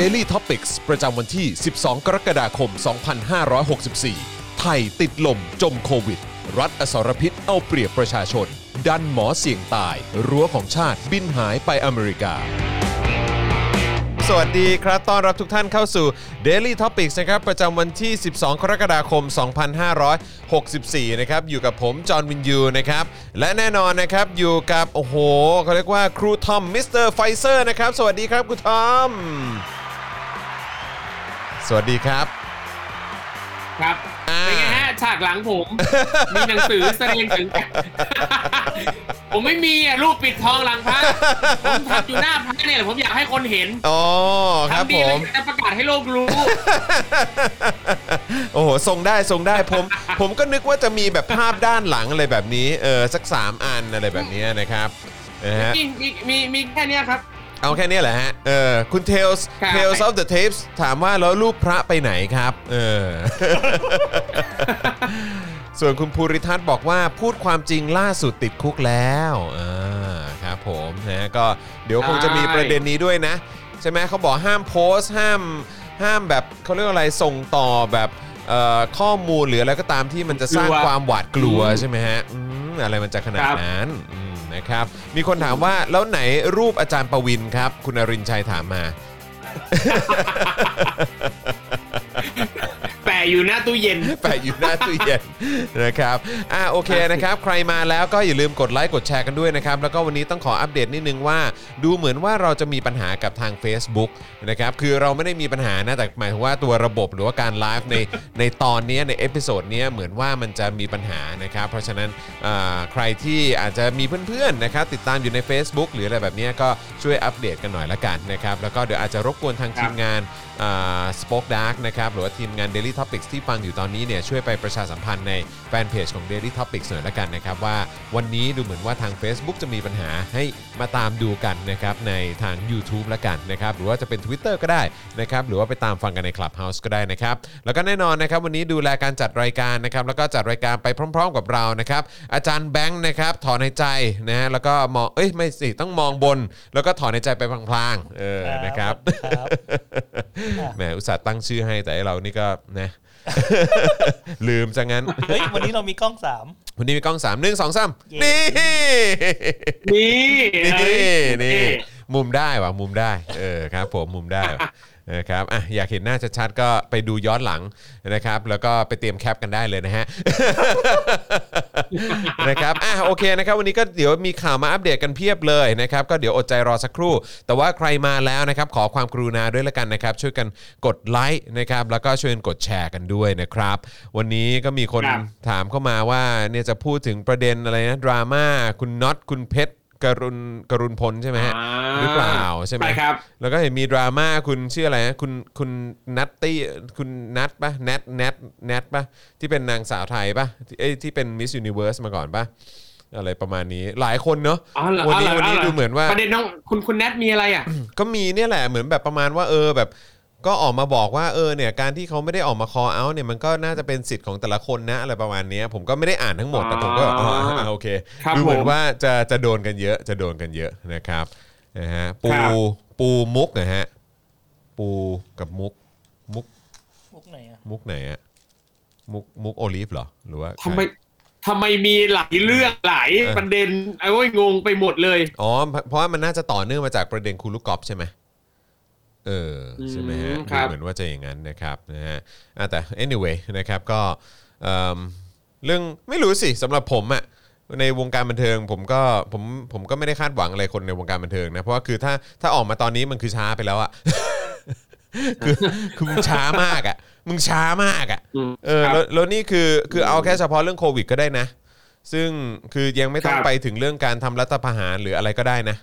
Daily Topics ประจำวันที่ 12 กรกฎาคม 2564 ไทยติดลมจมโควิด รัฐอสรพิษเอาเปรียบประชาชน ดันหมอเสี่ยงตาย รั้วของชาติบินหายไปอเมริกา สวัสดีครับ ต้อนรับทุกท่านเข้าสู่ Daily Topics นะครับ ประจำวันที่ 12 กรกฎาคม 2564 นะครับ อยู่กับผม จอห์นวินยู นะครับ และแน่นอนนะครับ อยู่กับ โอ้โหเขาเรียกว่าครูทอม Mister Pfizer นะครับ สวัสดีครับครูทอม สวัสดีครับ ครับอ่าเป็นไงฮะฉากหลังผม มีหนังสือแสดงถึง ผมไม่มีอะรูปปิดทองหลังพระผมทำอยู่หน้าพระเนี่ยแหละผมอยากให้คนเห็นอ๋อครับทำดีแล้วผมอยากจะประกาศให้โลกรู้ โอ้โหทรงได้ทรงได้ผม ผมก็นึกว่าจะมีแบบภาพด้านหลังอะไรแบบนี้ เออสัก3อันอะไรแบบนี้นะครับนะฮะมีมีมีมีแค่เนี้ยครับ เอาแค่นี้แหละฮะ เออ คุณ Tales ครับ Tales of the Tapes ถามว่าแล้วรูปพระไปไหนครับ เออ ส่วนคุณภูริทัศน์บอกว่าพูดความจริงล่าสุดติดคุกแล้วอ่าครับผมนะก็เดี๋ยวคงจะมีประเด็นนี้ด้วยนะ ใช่ไหมเขาบอกห้ามโพสต์ห้ามห้ามแบบเขาเรียกว่าอะไรส่งต่อแบบเอ่อข้อมูลหรืออะไรก็ตามที่มันจะสร้างกลัวความหวาดกลัวอืมใช่ไหมฮะอืมอะไรมันจะขนาดครับ นั้นอืม นะครับ มีคนถามว่าแล้วไหนรูปอาจารย์ประวินครับ คุณอรินชัยถามมา อยู่หน้าตู้เย็น แปะอยู่หน้าตู้เย็นนะครับอะโอเคนะครับใครมาแล้วก็อย่าลืมกดไลค์กดแชร์กันด้วยนะครับแล้วก็วันนี้ต้องขออัปเดตนิดนึงว่า ดูเหมือนว่าเราจะมีปัญหากับทาง Facebook นะครับคือเราไม่ได้มีปัญหานะแต่หมายถึงว่าตัวระบบหรือว่าการไลฟ์ในในตอนเนี้ยใน episode เนี้ยเหมือนว่ามันจะมีปัญหานะครับเพราะฉะนั้นอ่าใครที่อาจจะมีเพื่อนๆนะครับติดตามอยู่ใน Facebook หรืออะไรแบบเนี้ยก็ช่วยอัปเดตกันหน่อยละกันนะครับแล้วก็เดี๋ยวอาจจะรบกวนทางทีมงาน Spoke Dark นะครับหรือว่าทีมงาน Daily Topics ที่ฟังอยู่ตอนนี้เนี่ยช่วยไปประชาสัมพันธ์ในแฟนเพจของ Daily Topics หน่อยละกันนะครับว่าวันนี้ดูเหมือนว่าทาง Facebook จะมีปัญหาให้มาตามดูกันนะครับในทาง YouTube ละกันนะครับหรือว่าจะเป็น Twitter ก็ได้นะครับหรือว่าไปตามฟังกันใน Clubhouse ก็ได้นะครับแล้วก็แน่นอนนะครับวันนี้ดูแลการจัดรายการนะครับแล้วก็จัดรายการไปพร้อม ๆ กับเรานะครับอาจารย์แบงค์นะครับถอนในใจนะฮะแล้วก็มองเอ้ยไม่สิต้องมองบน แล้วก็ถอนในใจไปพลางๆเออนะครับครับแหมอุตส่าห์ตั้งชื่อให้แต่ไอ้เรานี่ก็นะ ลืมซะงั้น เฮ้ยวันนี้เรามีกล้องสาม วันนี้มีกล้อง3 1 2 3เย้ นี่นี่นี่นี่มุมได้ว่ะมุมได้ เออครับ ผมมุมได้ว่ะ นะครับอะอยากเห็นหน้าชัดๆก็ไปดูย้อนหลังนะครับ แล้วก็ไปเตรียมแคปกันได้เลยนะฮะ นะครับอะโอเคนะครับวันนี้ก็เดี๋ยวมีข่าวมาอัปเดตกันเพียบเลยนะครับ ก็เดี๋ยวอดใจรอสักครู่ แต่ว่าใครมาแล้วนะครับ ขอความกรุณาด้วยละกันนะครับ ช่วยกันกดไลค์นะครับแล้วก็ช่วยกันกดแชร์กันด้วยนะครับ วันนี้ก็มีคนครับถามเข้ามาว่าเนี่ยจะพูดถึงประเด็นอะไรนะดราม่าคุณน็อตคุณเพชร กรุณกรุณพลใช่ไหมฮะอ่าหรือเปล่าใช่ไหมไปครับ แล้วก็เห็นมีดราม่าคุณชื่ออะไรนะคุณคุณนัตตี้คุณนัทปะแนทแนทแนทปะที่เป็นนางสาวไทยปะที่เอ้ยที่เป็นมิสยูนิเวิร์สมาก่อนปะอะไรประมาณนี้หลายคนเนาะอ๋อเหรอวันนี้อ๋อวันนี้ดูเหมือนว่าประเด็นน้องคุณคุณแนทมีอะไรอะก็มีเนี่ยแหละเหมือนแบบประมาณว่าเออแบบ ก็ออกมาบอกว่าเออเนี่ยการที่เขาไม่ได้ออกมา call out เนี่ยมันก็น่าจะเป็นสิทธิ์ของแต่ละคนนะอะไรประมาณเนี้ยผมก็ไม่ได้อ่านทั้งหมดแต่ผมก็อ๋ออ่าโอเคครับดูเหมือนผมว่าจะจะโดนกันเยอะจะโดนกันเยอะนะครับนะฮะปูครับปูมุกนะฮะปูกับมุกมุกมุกไหนอะมุกไหนอะมุกมุกโอลิฟเหรอหรือว่าทำไมทำไมมีหลายเรื่องหลายเออประเด็นไอ้โอ้ยงงไปหมดเลยอ๋อเพราะเพราะว่ามันน่าจะต่อเนื่องมาจากประเด็นคุณลูกกอล์ฟใช่ไหม เออใช่ไหมฮะอืมคดูรับเหมือนว่าจะอย่างนั้นนะครับนะฮะอะแต่ anyway นะครับก็เอิ่มเรื่องไม่รู้สิสำหรับผมอะในวงการบันเทิงผมก็ผมผมก็ไม่ได้คาดหวังอะไรคนในวงการบันเทิงนะเพราะว่าคือถ้าถ้าออกมาตอนนี้มันคือช้าไปแล้วอะคือคือมึงช้ามากอะมึงช้ามากอะอืมเออครับแล้วแล้วนี่คือคือเอาแค่เฉพาะเรื่องโควิดก็ได้นะ ซึ่งคือยังไม่ต้องครับไปถึงเรื่องการทำรัฐประหารหรืออะไรก็ได้นะ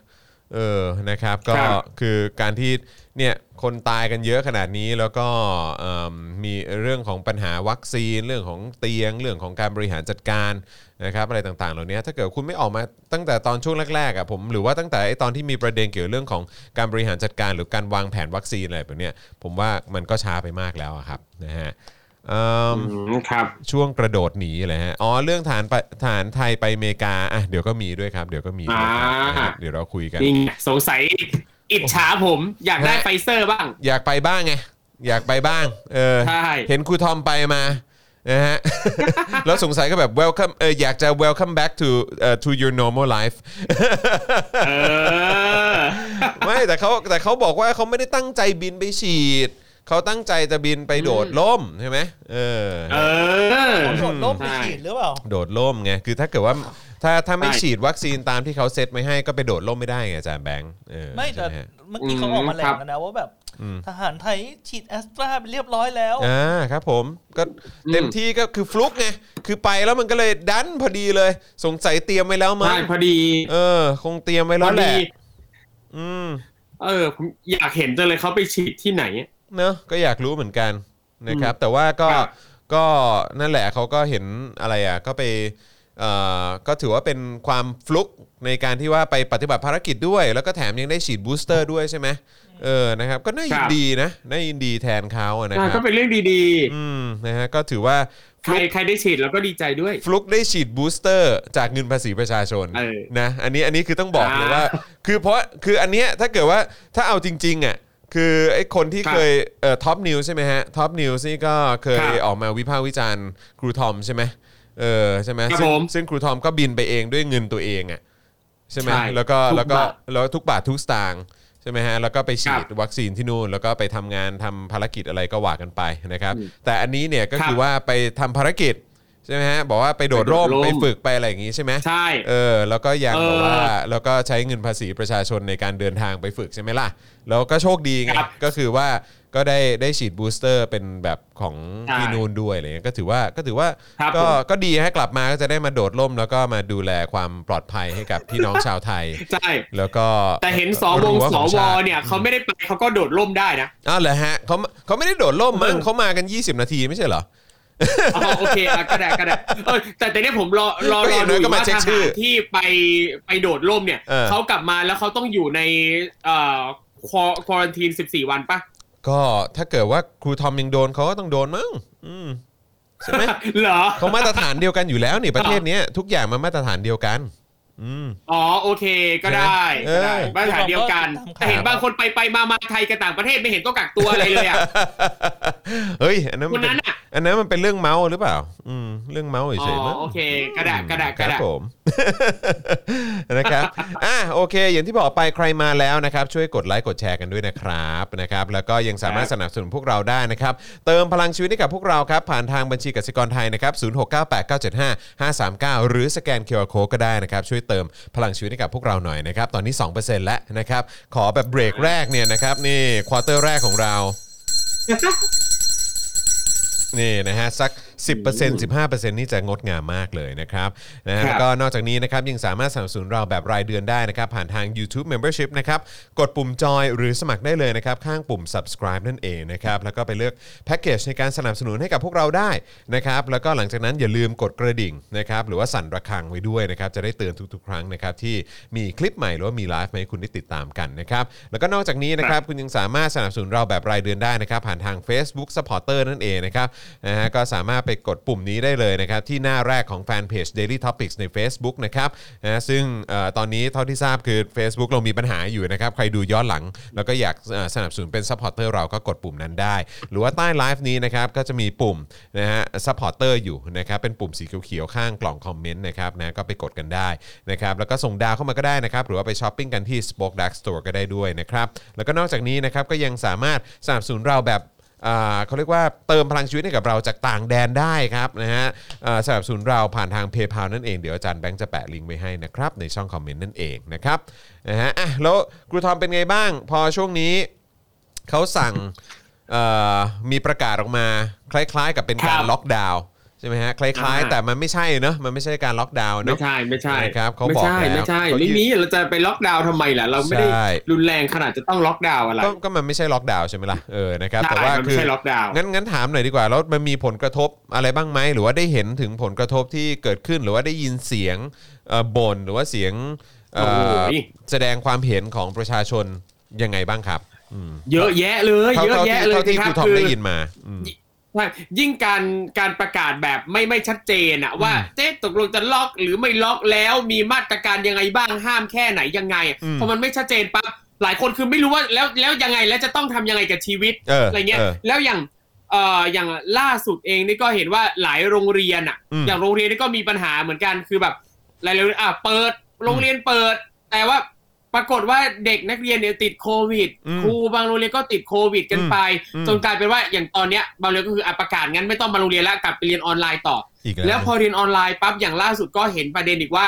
เออนะครับ ก็ครับคือการที่ เนี่ยคนตายกันเยอะขนาดนี้แล้วก็เอิ่มมีเรื่องของปัญหาวัคซีน เรื่องของเตียง เรื่องของการบริหารจัดการนะครับอะไรต่างๆ เหล่านี้ถ้าเกิดคุณไม่ออกมาตั้งแต่ตอนช่วงแรกๆอะผมหรือว่าตั้งแต่ไอ้ตอนที่มีประเด็นเกี่ยวเรื่องของการบริหารจัดการ หรือการวางแผนวัคซีนอะไรแบบเนี้ยผมว่ามันก็ช้าไปมากแล้วอะครับนะฮะเอิ่ม อืมครับ ช่วงกระโดดหนีเลยฮะ อ๋อ เรื่องฐานไปฐานไทยไปอเมริกา อะ เดี๋ยวก็มีด้วยครับ เดี๋ยวก็มีด้วยครับอ่า นะฮะเดี๋ยวเราคุยกัน นี่ไงสงสัย อิจฉาผมอยากได้ไฟเซอร์บ้าง อยากไปบ้างไงอยากไปบ้าง เออ ใช่ เห็นครูทอมไปมานะฮะ แล้วสงสัยก็แบบ welcome เอออยากจะ welcome back to เอ่อ to your normal life เออไม่แต่เขาแต่เขาบอกว่าเขาไม่ได้ตั้งใจบินไปฉีด เขาตั้งใจจะบินไปโดดล่มใช่ไหมเออ เออ โดดล่มไปใช่ฉีดหรือเปล่า โดดล่มไง คือถ้าเกิดว่า ถ้าถ้าไม่ใช่ ฉีดวัคซีนตามที่เขาเซตไว้ให้ก็ไปโดดล่มไม่ได้ไงอาจารย์แบงค์เออไม่แต่ใช่หฮะเมื่อกี้เขาออกมาแหลครังบกันนะว่าแบบอืมทหารไทยฉีดแอสตราไปเรียบร้อยแล้ว อ่าครับผมก็เต็มที่ก็คือฟลุกไงคือไปแล้วมันก็เลยดันพอดีเลย สงสัยเตรียมไว้แล้วมั้ใช่งพอดีเออ คงเตรียมไว้พแล้อวแหดีละอืม เออผมอยากเห็นจังเลยเขาไปฉีดที่ไหน เนอะก็อยากรู้เหมือนกันนะครับ แต่ว่าก็ครับก็นั่นแหละเขาก็เห็นอะไรอะก็ไปเอ่อ ก็ถือว่าเป็นความฟลุกในการที่ว่าไปปฏิบัติภารกิจด้วย แล้วก็แถมยังได้ฉีด booster ด้วยใช่ไหมเออนะครับ ก็น่ายินดีนะน่ายินดีแทนเขาอะนะใช่ครัก็เป็นเรื่องดีอืมนะฮะก็ถือว่าๆใครใครได้ฉีดแล้วก็ดีใจด้วย ฟลุกได้ฉีด booster จากเงินภาษีประชาชนเออนะอันนี้อันนี้คือต้องบอกเลยอ่าว่า คือเพราะคืออันเนี้ยถ้าเกิดว่าถ้าเอาจริงๆอะคือไอ้คนที่ครับเคยเอ่อ Top News ใช่ไหมฮะ Top News นี่ก็เคยครับออกมาวิพากษ์วิจารณ์ครูทอมใช่ไหม เออใช่ไหมครับซึ่งผมซึ่งครูทอมก็บินไปเองด้วยเงินตัวเองอะใช่ไหมใช่แล้วก็ทุกแล้วก็บาทแล้วทุกบาททุกสตางค์ใช่ไหมฮะแล้วก็ไปฉีดครับวัคซีนที่นู่น แล้วก็ไปทำงานทำภารกิจอะไรก็ว่ากันไปนะครับอืมแต่อันนี้เนี่ยก็ครับคือว่าไปทำภารกิจใช่ไหมฮะบอกว่าไปโดดร่มไปโดดร่ม ไปฝึกไปอะไรอย่างงี้ใช่ไหมใช่ เออแล้วก็ยังเออบอกว่าแล้วก็ใช้เงินภาษีประชาชนในการเดินทางไปฝึกใช่ไหมล่ะ แล้วก็โชคดีไงครับก็คือว่า ก็ได้ได้ฉีดบูสเตอร์เป็นแบบของใช่ที่นูนด้วยอะไรเงี้ยก็ถือว่าก็ถือว่าครับก็ผมก็ดีให้กลับมาก็จะได้มาโดดร่ม แล้วก็มาดูแลความปลอดภัยให้กับพี่น้องชาวไทยใช่แล้วก็แต่เห็นสวงรั้สของวชาติเนี่ยเขาไม่ได้ไปเขาก็โดดร่มได้นะอ้าวเหรอฮะเขาเขาไม่ได้โดดร่มมั้งเออเขามากัน 20 นาทีไม่ใช่เหรออ๋อโอเคอะก็ได้ก็ได้เออแต่แต่เนี่ยผมรอรอก็รเห็อนด้วยดูก็มาว่าเช็ทคชื่หาอรที่ไปไปโดดร่มเนี่ยเออเขากลับมาแล้วเขาต้องอยู่ในเอ่อควอรันทีน14 วันปะ ก็ถ้าเกิดว่าครูทอมยังโดนเขาก็ต้องโดนมั้งอืมใช่ไหมเหรอเขามาตรฐานเดียวกันอยู่แล้วนี่ประเทศเนี้ยทุกอย่างมันมาตรฐานเดียวกัน อืมอ๋อโอเคก็ได้เออก็ได้มาตรฐานเดียวกันตามข่าวแต่เห็นบางคนไปไปมามาไทยกับต่างประเทศไม่เห็นต้องกักตัวอะไรเลยอะเฮ้ยอันนั้นคมันนเป็นนั้นอะอันนั้นมันเป็นเรื่องเมาส์หรือเปล่า อืมเรื่องเมาส์อ๋เฉยๆมั้องโอเคก็ได้ก็ได้คก็รับได้ผมนะครับอะโอเค อย่างที่บอกไปใครมาแล้วนะครับ ช่วยกดไลค์กดแชร์กันด้วยนะครับนะครับ แล้วก็ยังสามารถสนับสนุนพวกเราได้นะครับ เติมพลังชีวิตให้กับพวกเราครับ ผ่านทางบัญชีกสิกรไทยนะครับ0698975539หรือสแกน QR Code ก็ได้นะครับช่วยเติมพลังชีวิตให้กับพวกเราหน่อยนะครับ ตอนนี้ 2%แล้วนะครับ ขอแบบเบรกแรกเนี่ยนะครับ นี่ quarter แรกของเรา นี่นะฮะสัก 10% 15%นี่จะงดงามมากเลยนะครับนะฮะครับ แล้วก็นอกจากนี้นะครับยังสามารถสนับสนุนเราแบบรายเดือนได้นะครับ ผ่านทาง YouTube Membership นะครับกดปุ่มจอยหรือสมัครได้เลยนะครับ ข้างปุ่ม subscribe นั่นเองนะครับ แล้วก็ไปเลือกแพ็กเกจในการสนับสนุนให้กับพวกเราได้นะครับ แล้วก็หลังจากนั้นอย่าลืมกดกระดิ่งนะครับหรือว่าสั่นระฆังไว้ด้วยนะครับ จะได้เตือนทุกๆ ครั้งนะครับที่มีคลิปใหม่หรือว่ามีไลฟ์มาให้คุณได้ติดตามกันนะครับ แล้วก็นอกจากนี้นะครับคุณยังสามารถสนับสนุนเราแบบรายเดือนได้นะครับ ผ่านทาง Facebook Supporter นั่นเองนะครับนะฮะก็สามารถไปกดปุ่มนี้ได้เลยนะครับที่หน้าแรกของแฟนเพจ Daily Topics ใน Facebook นะครับนะซึ่งตอนนี้เท่าที่ทราบคือ Facebook เรามีปัญหาอยู่นะครับใครดูย้อนหลัง แล้วก็อยากสนับสนุนเป็น Supporter เราก็กดปุ่มนั้นได้ หรือว่าใต้ไลฟ์นี้นะครับก็จะมีปุ่มนะฮะ Supporter อร์อยู่นะครับเป็นปุ่มสีเขียวๆข้างกล่องคอมเมนต์นะครับนะก็ไปกดกันได้นะครับแล้วก็ส่งดาวเข้ามาก็ได้นะครับหรือว่าไปช้อปปิ้งกันที่ Spoke Dark Store ก็ได้ด้วยนะครับแล้วก็นอกจากนี้นะครับก็ยังสามารถสนับสนุนเราแบบ เขาเรียกว่าเติมพลังชีวิตให้กับเราจากต่างแดนได้ครับนะฮะอ่าสนับสนุนเราผ่านทาง PayPal นั่นเอง เดี๋ยวอาจารย์แบงค์จะแปะลิงก์ไว้ให้นะครับในช่องคอมเมนต์นั่นเองนะครับนะฮะอะแล้วครูทอมเป็นไงบ้าง พอช่วงนี้เขาสั่งเอ่อมีประกาศออกมา คล้ายๆ กับเป็นการครับล็อกดาวน์ ใช่ไหมฮะคล้ายๆอ่าแต่มันไม่ใช่เนอะมันไม่ใช่การล็อกดาวน์เนไม่ใช่ไม่ใช่นะครับเขาไม่บอกใช่แล้วไม่ใช่เขาไม่ยืนมีเราจะไปล็อกดาวน์ทำไมล่ะเราไม่ได้ใช่รุนแรงขนาดจะต้องล็อกดาวน์อะไรก็ก็มันไม่ใช่ล็อกดาวน์ใช่ไหมล่ะเออนะครับใช่แต่ว่ามันคืไม่อใช่ล็อกดาวน์งั้นงั้นถามหน่อยดีกว่าแล้วมันมีผลกระทบอะไรบ้างไหมหรือว่าได้เห็นถึงผลกระทบที่เกิดขึ้นหรือว่าได้ยินเสียงเอ่อบ่นหรือว่าเสียงเอ่อโอ้ยแสดงความเห็นของประชาชนยังไงบ้างครับอืมเยอะแยะเลยเท่าเยอะเท่าแยะที่เลยเท่าที่สิคครับรูทอมคือได้ยินมา อืมใช่ยิ่งการการประกาศแบบไม่ไม่ชัดเจนอะว่าเจ๊ตกลงจะล็อกหรือไม่ล็อกแล้วมีมาตรการยังไงบ้างห้ามแค่ไหนยังไงอะอืมพอมันไม่ชัดเจนปั๊บหลายคนคือไม่รู้ว่าแล้วแล้วยังไงแล้วจะต้องทำยังไงกับชีวิตเอออะไรเงี้ยเออแล้วอย่างเอ่ออย่างล่าสุดเองนี่ก็เห็นว่าหลายโรงเรียนอะอืมอย่างโรงเรียนนี่ก็มีปัญหาเหมือนกันคือแบบหลายๆอะเปิดโรงเรียนเปิด แต่ว่า ปรากฏว่าเด็กนักเรียนเนี่ยติดโควิดอืมครูบางโรงเรียนก็ติดโควิดกันไปอืมจนกลายเป็นว่าอย่างตอนเนี้ยบางโรงเรียนก็คืออะประกาศงั้นไม่ต้องมาโรงเรียนแล้วกลับไปเรียนออนไลน์ต่ออีกแล้วพอเรียนออนไลน์ปั๊บอย่างล่าสุดก็เห็นประเด็นอีกว่า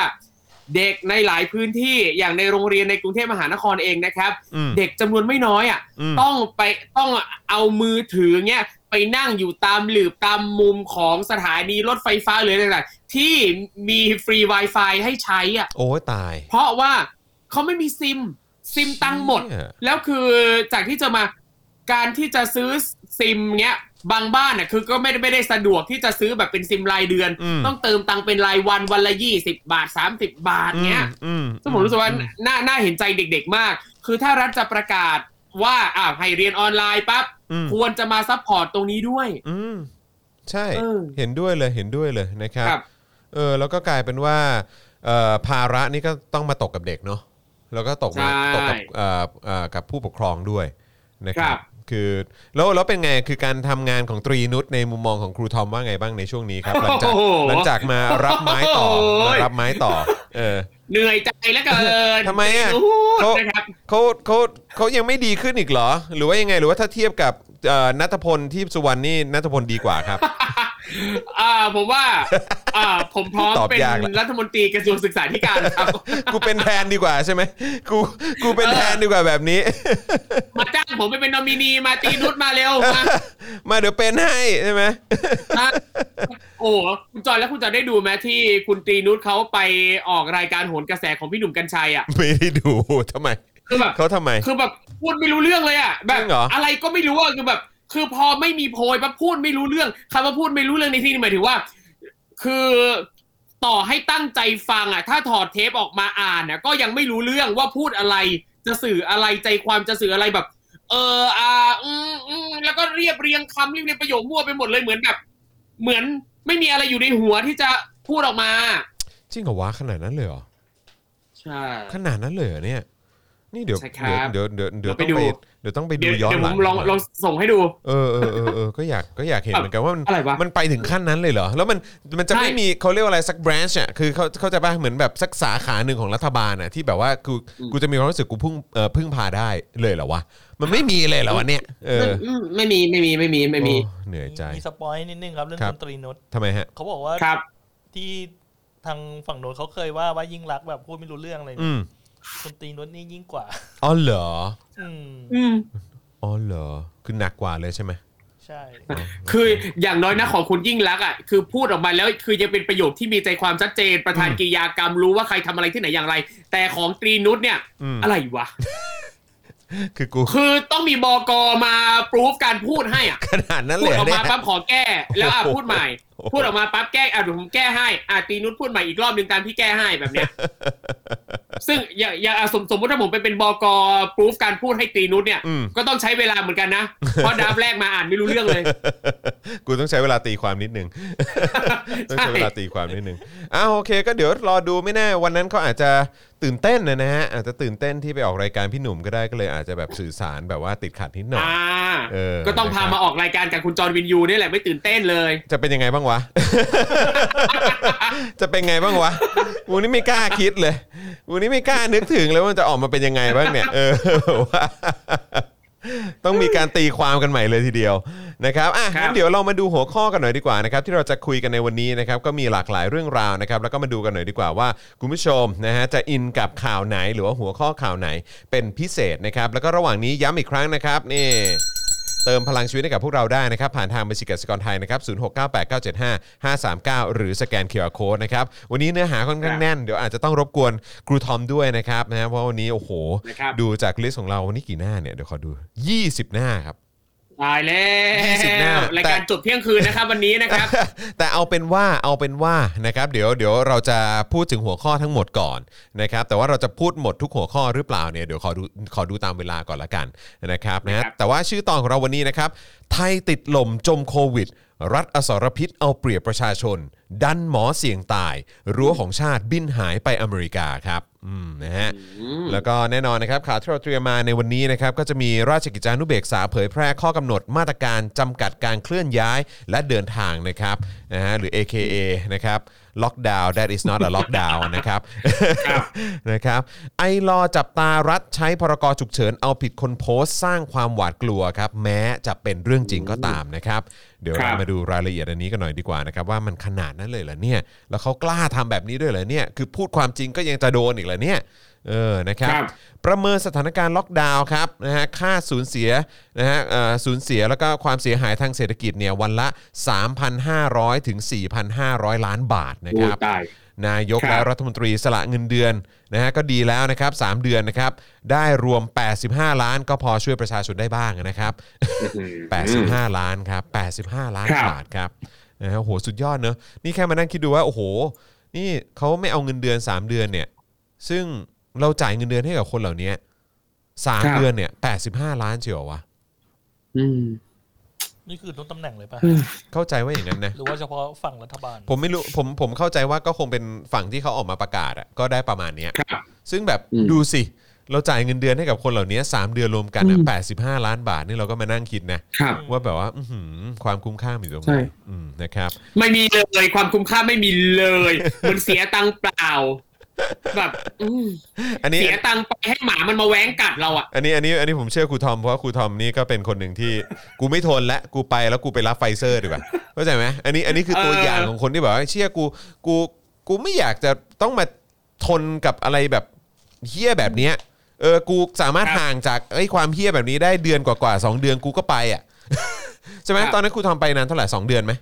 เด็กในหลายพื้นที่อย่างในโรงเรียนในกรุงเทพมหานครเองนะครับอืมเด็กจำนวนไม่น้อยอะมต้องไปต้องเอามือถือเงี้ยไปนั่งอยู่ตามหลืบตามมุมของสถานีรถไฟฟ้าหรืออะไรต่างๆที่มีฟรี Wi-Fi ให้ใช้อะโอ้ยตาย เพราะว่า เขาไม่มีซิม ซิมตังค์หมดเชี่ยแล้วคือจากที่จะมาการที่จะซื้อซิมเนี้ยบางบ้านน่ะคือก็ไม่ได้ไม่ได้สะดวกที่จะซื้อแบบเป็นซิมรายเดือนอืมต้องเติมตังค์เป็นรายวันวันละยี่สิบาทสามสิบาทเนี้ยอืมซึ่งผมรู้สึกว่าน่าน่าเห็นใจเด็ก ๆ มาก คือถ้ารัฐจะประกาศว่าอ่าให้เรียนออนไลน์ปั๊บอืมควรจะมา support ตรงนี้ด้วย อืมใช่เออเห็นด้วยเลยเห็นด้วยเลยนะครับครับเออแล้วก็กลายเป็นว่าเอ่อภาระนี่ก็ต้องมาตกกับเด็กเนาะ แล้วก็ตกมาใช่ตกกับเอ่อเอ่อกับผู้ปกครองด้วยนะครัครับ คือแล้วแล้วเป็นไงคือการทำงานของตรีนุชในมุมมองของครูทอมว่าไงบ้างในช่วงนี้ครับ หลังจากโอ้โหหลังจากมารับไม้ต่อโอ้มายรับไม้ต่อ เออ เหนื่อยใจแล้วเกินทำไมอะโโหเขานะครับ เขาเขาเขายังไม่ดีขึ้นอีกเหรอ หรือว่ายังไงหรือว่าถ้าเทียบกับเอ่อนัทพลที่สุวรรณนี่นัทพลดีกว่าครับ อ่าผมว่า อ่า ผมพร้อมตอบเป็นยากละรัฐมนตรีกระทรวงศึกษาธิการครับ กูเป็นแทนดีกว่าใช่ไหมกูกูเป็นแทนดีกว่าแบบนี้ มาจ้างผมไปเป็นนอมินีมาตีนุชมาเร็วมามาเดี๋ยวเป็นให้ใช่ไหมมาโอ้โหคุณจอยแล้วคุณจอยได้ดูไหมที่คุณตรีนุชเขาไปออกรายการโหนกระแสของพี่หนุ่มกัญชัยอะไม่ได้ดูทำไมคือแบบเขาทำไมคือแบบพูดไม่รู้เรื่องเลยอะแบบจริงเหรออะไรก็ไม่รู้อะคือแบบ คือพอไม่มีโพยปั๊บพูดไม่รู้เรื่องคำว่าพูดไม่รู้เรื่องในที่นี้หมายถึงว่า คือต่อให้ตั้งใจฟังอะ ถ้าถอดเทปออกมาอ่านอะก็ยังไม่รู้เรื่องว่าพูดอะไร จะสื่ออะไรใจความจะสื่ออะไรแบบ เอออ่าอืมอืมแล้วก็เรียบเรียงคำเรียบเรียงประโยคมั่วไปหมดเลยเหมือนแบบ เหมือนไม่มีอะไรอยู่ในหัวที่จะพูดออกมา จริงเหรอวะขนาดนั้นเลยเหรอใช่ขนาดนั้นเลยเหรอเนี่ย นี่เดี๋ยวใช่ครับเดี๋ยวเดี๋ยวเดี๋ยวเดี๋เดี๋ยวยวต้องไปไปดูเดี๋ยวต้องไปดูเดี๋ยวย้อนเดี๋ยวหผลังมลองลองส่งให้ดู เออเออเออเออก็อยากก็อยากเห็นเหมือนกันว่ามันอะไรวะมันไปถึงขั้นนั้นเลยเหรอ แล้วมันมันจะใช่ไม่มีเขาเรียกว่าอะไรสัก branch อะคือเขาเขาใจะป่ะเหมือนแบบสักสาขาหนึ่งของรัฐบาลอะที่แบบว่ากูกูจะมีความรู้สึกกูพึ่งเอ่อพึ่งพาได้เลยเหรอวะมันไม่มีเลยเหรอวะเนี่ยเอออืมไม่มีไม่มีไม่มีไม่มีโอ้เหนื่อยใจมี spoil นิดนึงครับเรื่องครับคุณตรีนุชทำไมฮะเขาบอกว่าครับที่ทางฝั่งโน้นเขาเคยว่าว่ายิ่งลักษณ์แบบพูดไม่รู้เรื่องอะไรอืมเนี่ย คุณตรีนุชนี่ยิ่งกว่า อ๋อเหรอ อืมอืมอ๋อเหรอ คือหนักกว่าเลยใช่ไหมใช่ คืออย่างน้อยนะของคุณยิ่งลักษณ์อะคือพูดออกมาแล้วคือยังเป็นประโยคที่มีใจความชัดเจนประธานกิริยากรรมรู้ว่าใครทำอะไรที่ไหนอย่างไร แต่ของตรีนุชเนี่ย อืม อะไรวะ คือกู คือต้องมีบกมาปรูฟการพูดให้อะขนาดนั้นพูเลดยออกเนี่มาย ปั๊บขอแก้ แล้วอะโอ้โหพูดใหม่โอ้โหพูดออกมาปั๊บแก้อะเดี๋ยวผมแก้ให้อะตรีนุชพูดใหม่อีกรอบหนึ่งตามที่แก้ให้แบบเนี้ย ซึ่งอย่าอย่าอะสมสมมติถ้าผมไปเป็นบกปรูฟการพูดให้ตรีนุชเนี่ยอืมก็ต้องใช้เวลาเหมือนกันนะ เพราะดับแรกมาอ่านไม่รู้เรื่องเลย กูต้องใช้เวลาตีความนิดนึงต้องใช้เวลาตีความนิดนึงอ้าวโอเค ก็เดี๋ยวรอดูไม่แน่วันนั้นเขาอาจจะตื่นเต้นนะนะฮะอาจจะตื่นเต้นที่ไปออกรายการพี่หนุ่มก็ได้ก็เลยอาจจะแบบสื่อสารแบบว่าติดขัดนิดหน่อยอ่าเออก็ต้องพานะครับมาออกรายการกับคุณจอร์นวินยูนี่แหละไม่ตื่นเต้นเลย จะเป็นยังไงบ้างวะ จะเป็นไงบ้างวะกูนี่ไม่กล้าคิดเลยกูนี่ไม่กล้านึกถึงเลยว่ามันจะออกมาเป็นยังไงบ้างเนี่ย เออว่าต้องมีการตีความกันใหม่เลยทีเดียวนะครับอะครับงั้นเดี๋ยวเรามาดูหัวข้อกันหน่อยดีกว่านะครับที่เราจะคุยกันในวันนี้นะครับก็มีหลากหลายเรื่องราวนะครับแล้วก็มาดูกันหน่อยดีกว่าว่าคุณผู้ชมนะฮะจะ in กับข่าวไหนหรือว่าหัวข้อข่าวไหนเป็นพิเศษนะครับแล้วก็ระหว่างนี้ย้ำอีกครั้งนะครับนี่ เติมพลังชีวิตให้กับพวกเราได้นะครับ ผ่านทางบัญชีกสิกรไทยนะครับ 0698975539 หรือสแกน QR Code นะครับ วันนี้เนื้อหาค่อนข้างแน่น เดี๋ยวอาจจะต้องรบกวนครูทอมด้วยนะครับนะฮะเพราะวันนี้โอ้โหนะครับดูจาก list ของเราวันนี้กี่หน้าเนี่ยเดี๋ยวขอดู 20 หน้าครับ ตายแล้20หน้าวรายการจบเที่ยงคืนนะครับวันนี้นะครับ แต่เอาเป็นว่าเอาเป็นว่านะครับ เดี๋ยวเดี๋ยวเราจะพูดถึงหัวข้อทั้งหมดก่อนนะครับ แต่ว่าเราจะพูดหมดทุกหัวข้อหรือเปล่าเนี่ยเดี๋ยวขอดูขอดูตามเวลาก่อนละกันนะครับนะฮะนะครับแต่ว่าชื่อตอนของเราวันนี้นะครับ ไทยติดลมจมโควิด รัฐอสรพิษเอาเปรียบประชาชนดันหมอเสี่ยงตาย รั้วของชาติบินหายไปอเมริกาครับอืมนะฮะอืมแล้วก็แน่นอนนะครับข่าวที่เราเตรียมมาในวันนี้นะครับก็จะมีราชกิจจานุเบกษาเผยแพร่ข้อกำหนดมาตรการจำกัดการเคลื่อนย้ายและเดินทางนะครับนะฮะหรือ AKA นะครับ lockdown that is not a lockdown นะครับครับนะครับไอรอจับตารัฐใช้พรกฉุกเฉินเอาผิดคนโพสต์สร้างความหวาดกลัวครับแม้จะเป็นเรื่องจริงก็ตามนะครับ เดี๋ยวครัเราบมาดูรายละเอียดอันนี้กันหน่อยดีกว่านะครับว่ามันขนาดนั้นเลยเหรอเนี่ย แล้วเขากล้าทำแบบนี้ด้วยเหรอเนี่ย คือพูดความจริงก็ยังจะโดนอีกเหรอเนี่ย เออ นะครับครับประเมินสถานการณ์ล็อกดาวน์ครับ นะฮะ ค่าสูญเสีย นะฮะเอ่อสูญเสียแล้วก็ความเสียหายทางเศรษฐกิจเนี่ยวันละ 3,500 ถึง 4,500 ล้านบาทนะคโอ้รับตายนายกครับและรัฐมนตรีสละเงินเดือนนะฮะก็ดีแล้วนะครับ 3 เดือนนะครับ ได้รวม 85 ล้านก็พอช่วยประชาชนได้บ้างนะครับ 85 ล้านครับ 85 ล้านครับบาทครับ นะฮะโอ้โหสุดยอดเนอะนี่แค่มานั่งคิดดูว่าโอ้โห นี่เขาไม่เอาเงินเดือน 3 เดือนเนี่ย ซึ่งเราจ่ายเงินเดือนให้กับคนเหล่านี้สามครับเดือนเนี่ย85ล้านเชียววะอืมนี่คือต้นตำแหน่งเลยปะเข้าใจว่าอย่างนั้นนะ หรือว่าเฉพาะฝั่งรัฐบาล ผมไม่รู้ ผม ผมเข้าใจว่าก็คงเป็นฝั่งที่เขาออกมาประกาศอะก็ได้ประมาณเนี้ยครับซึ่งแบบอืมดูสิ เราจ่ายเงินเดือนให้กับคนเหล่านี้ 3 เดือนรวมกันอืนะม85 ล้านบาทนี่เราก็มานั่งคิดนะครับว่าแบบว่าอื้อหือความคุ้มค่ามีตรงไหใช่นอืมนะครับ ไม่มีเลยความคุ้มค่าไม่มีเลยมันเสียตังค์เปล่าแบบอืมอันนี้เสียตังค์ไปให้หมามันมาแว้งกัดเราอะอันนี้อันนี้อันนี้ผมเชื่อครูทอมเพราะว่าครูทอมนี่ก็เป็นคนหนึ่งที่กูไม่ทนและกูไปแล้วกูไปรับไฟเซอร์ดีกว่าเข้าใจไหมอันนี้อันนี้คือตัวเอออย่างของคนที่แบบว่าเชื่อกูกูกูไม่อยากจะต้องมาทนกับอะไรแบบเหี้ยแบบเนี้ย เออกูสามารถห่างจากไอ้ความเหี้ยแบบนี้ได้เดือนกว่าๆสองเดือนกูก็ไปอะใช่ไหมตอนนั้นครูทอมไปนานเท่าไหร่สองเดือนไหม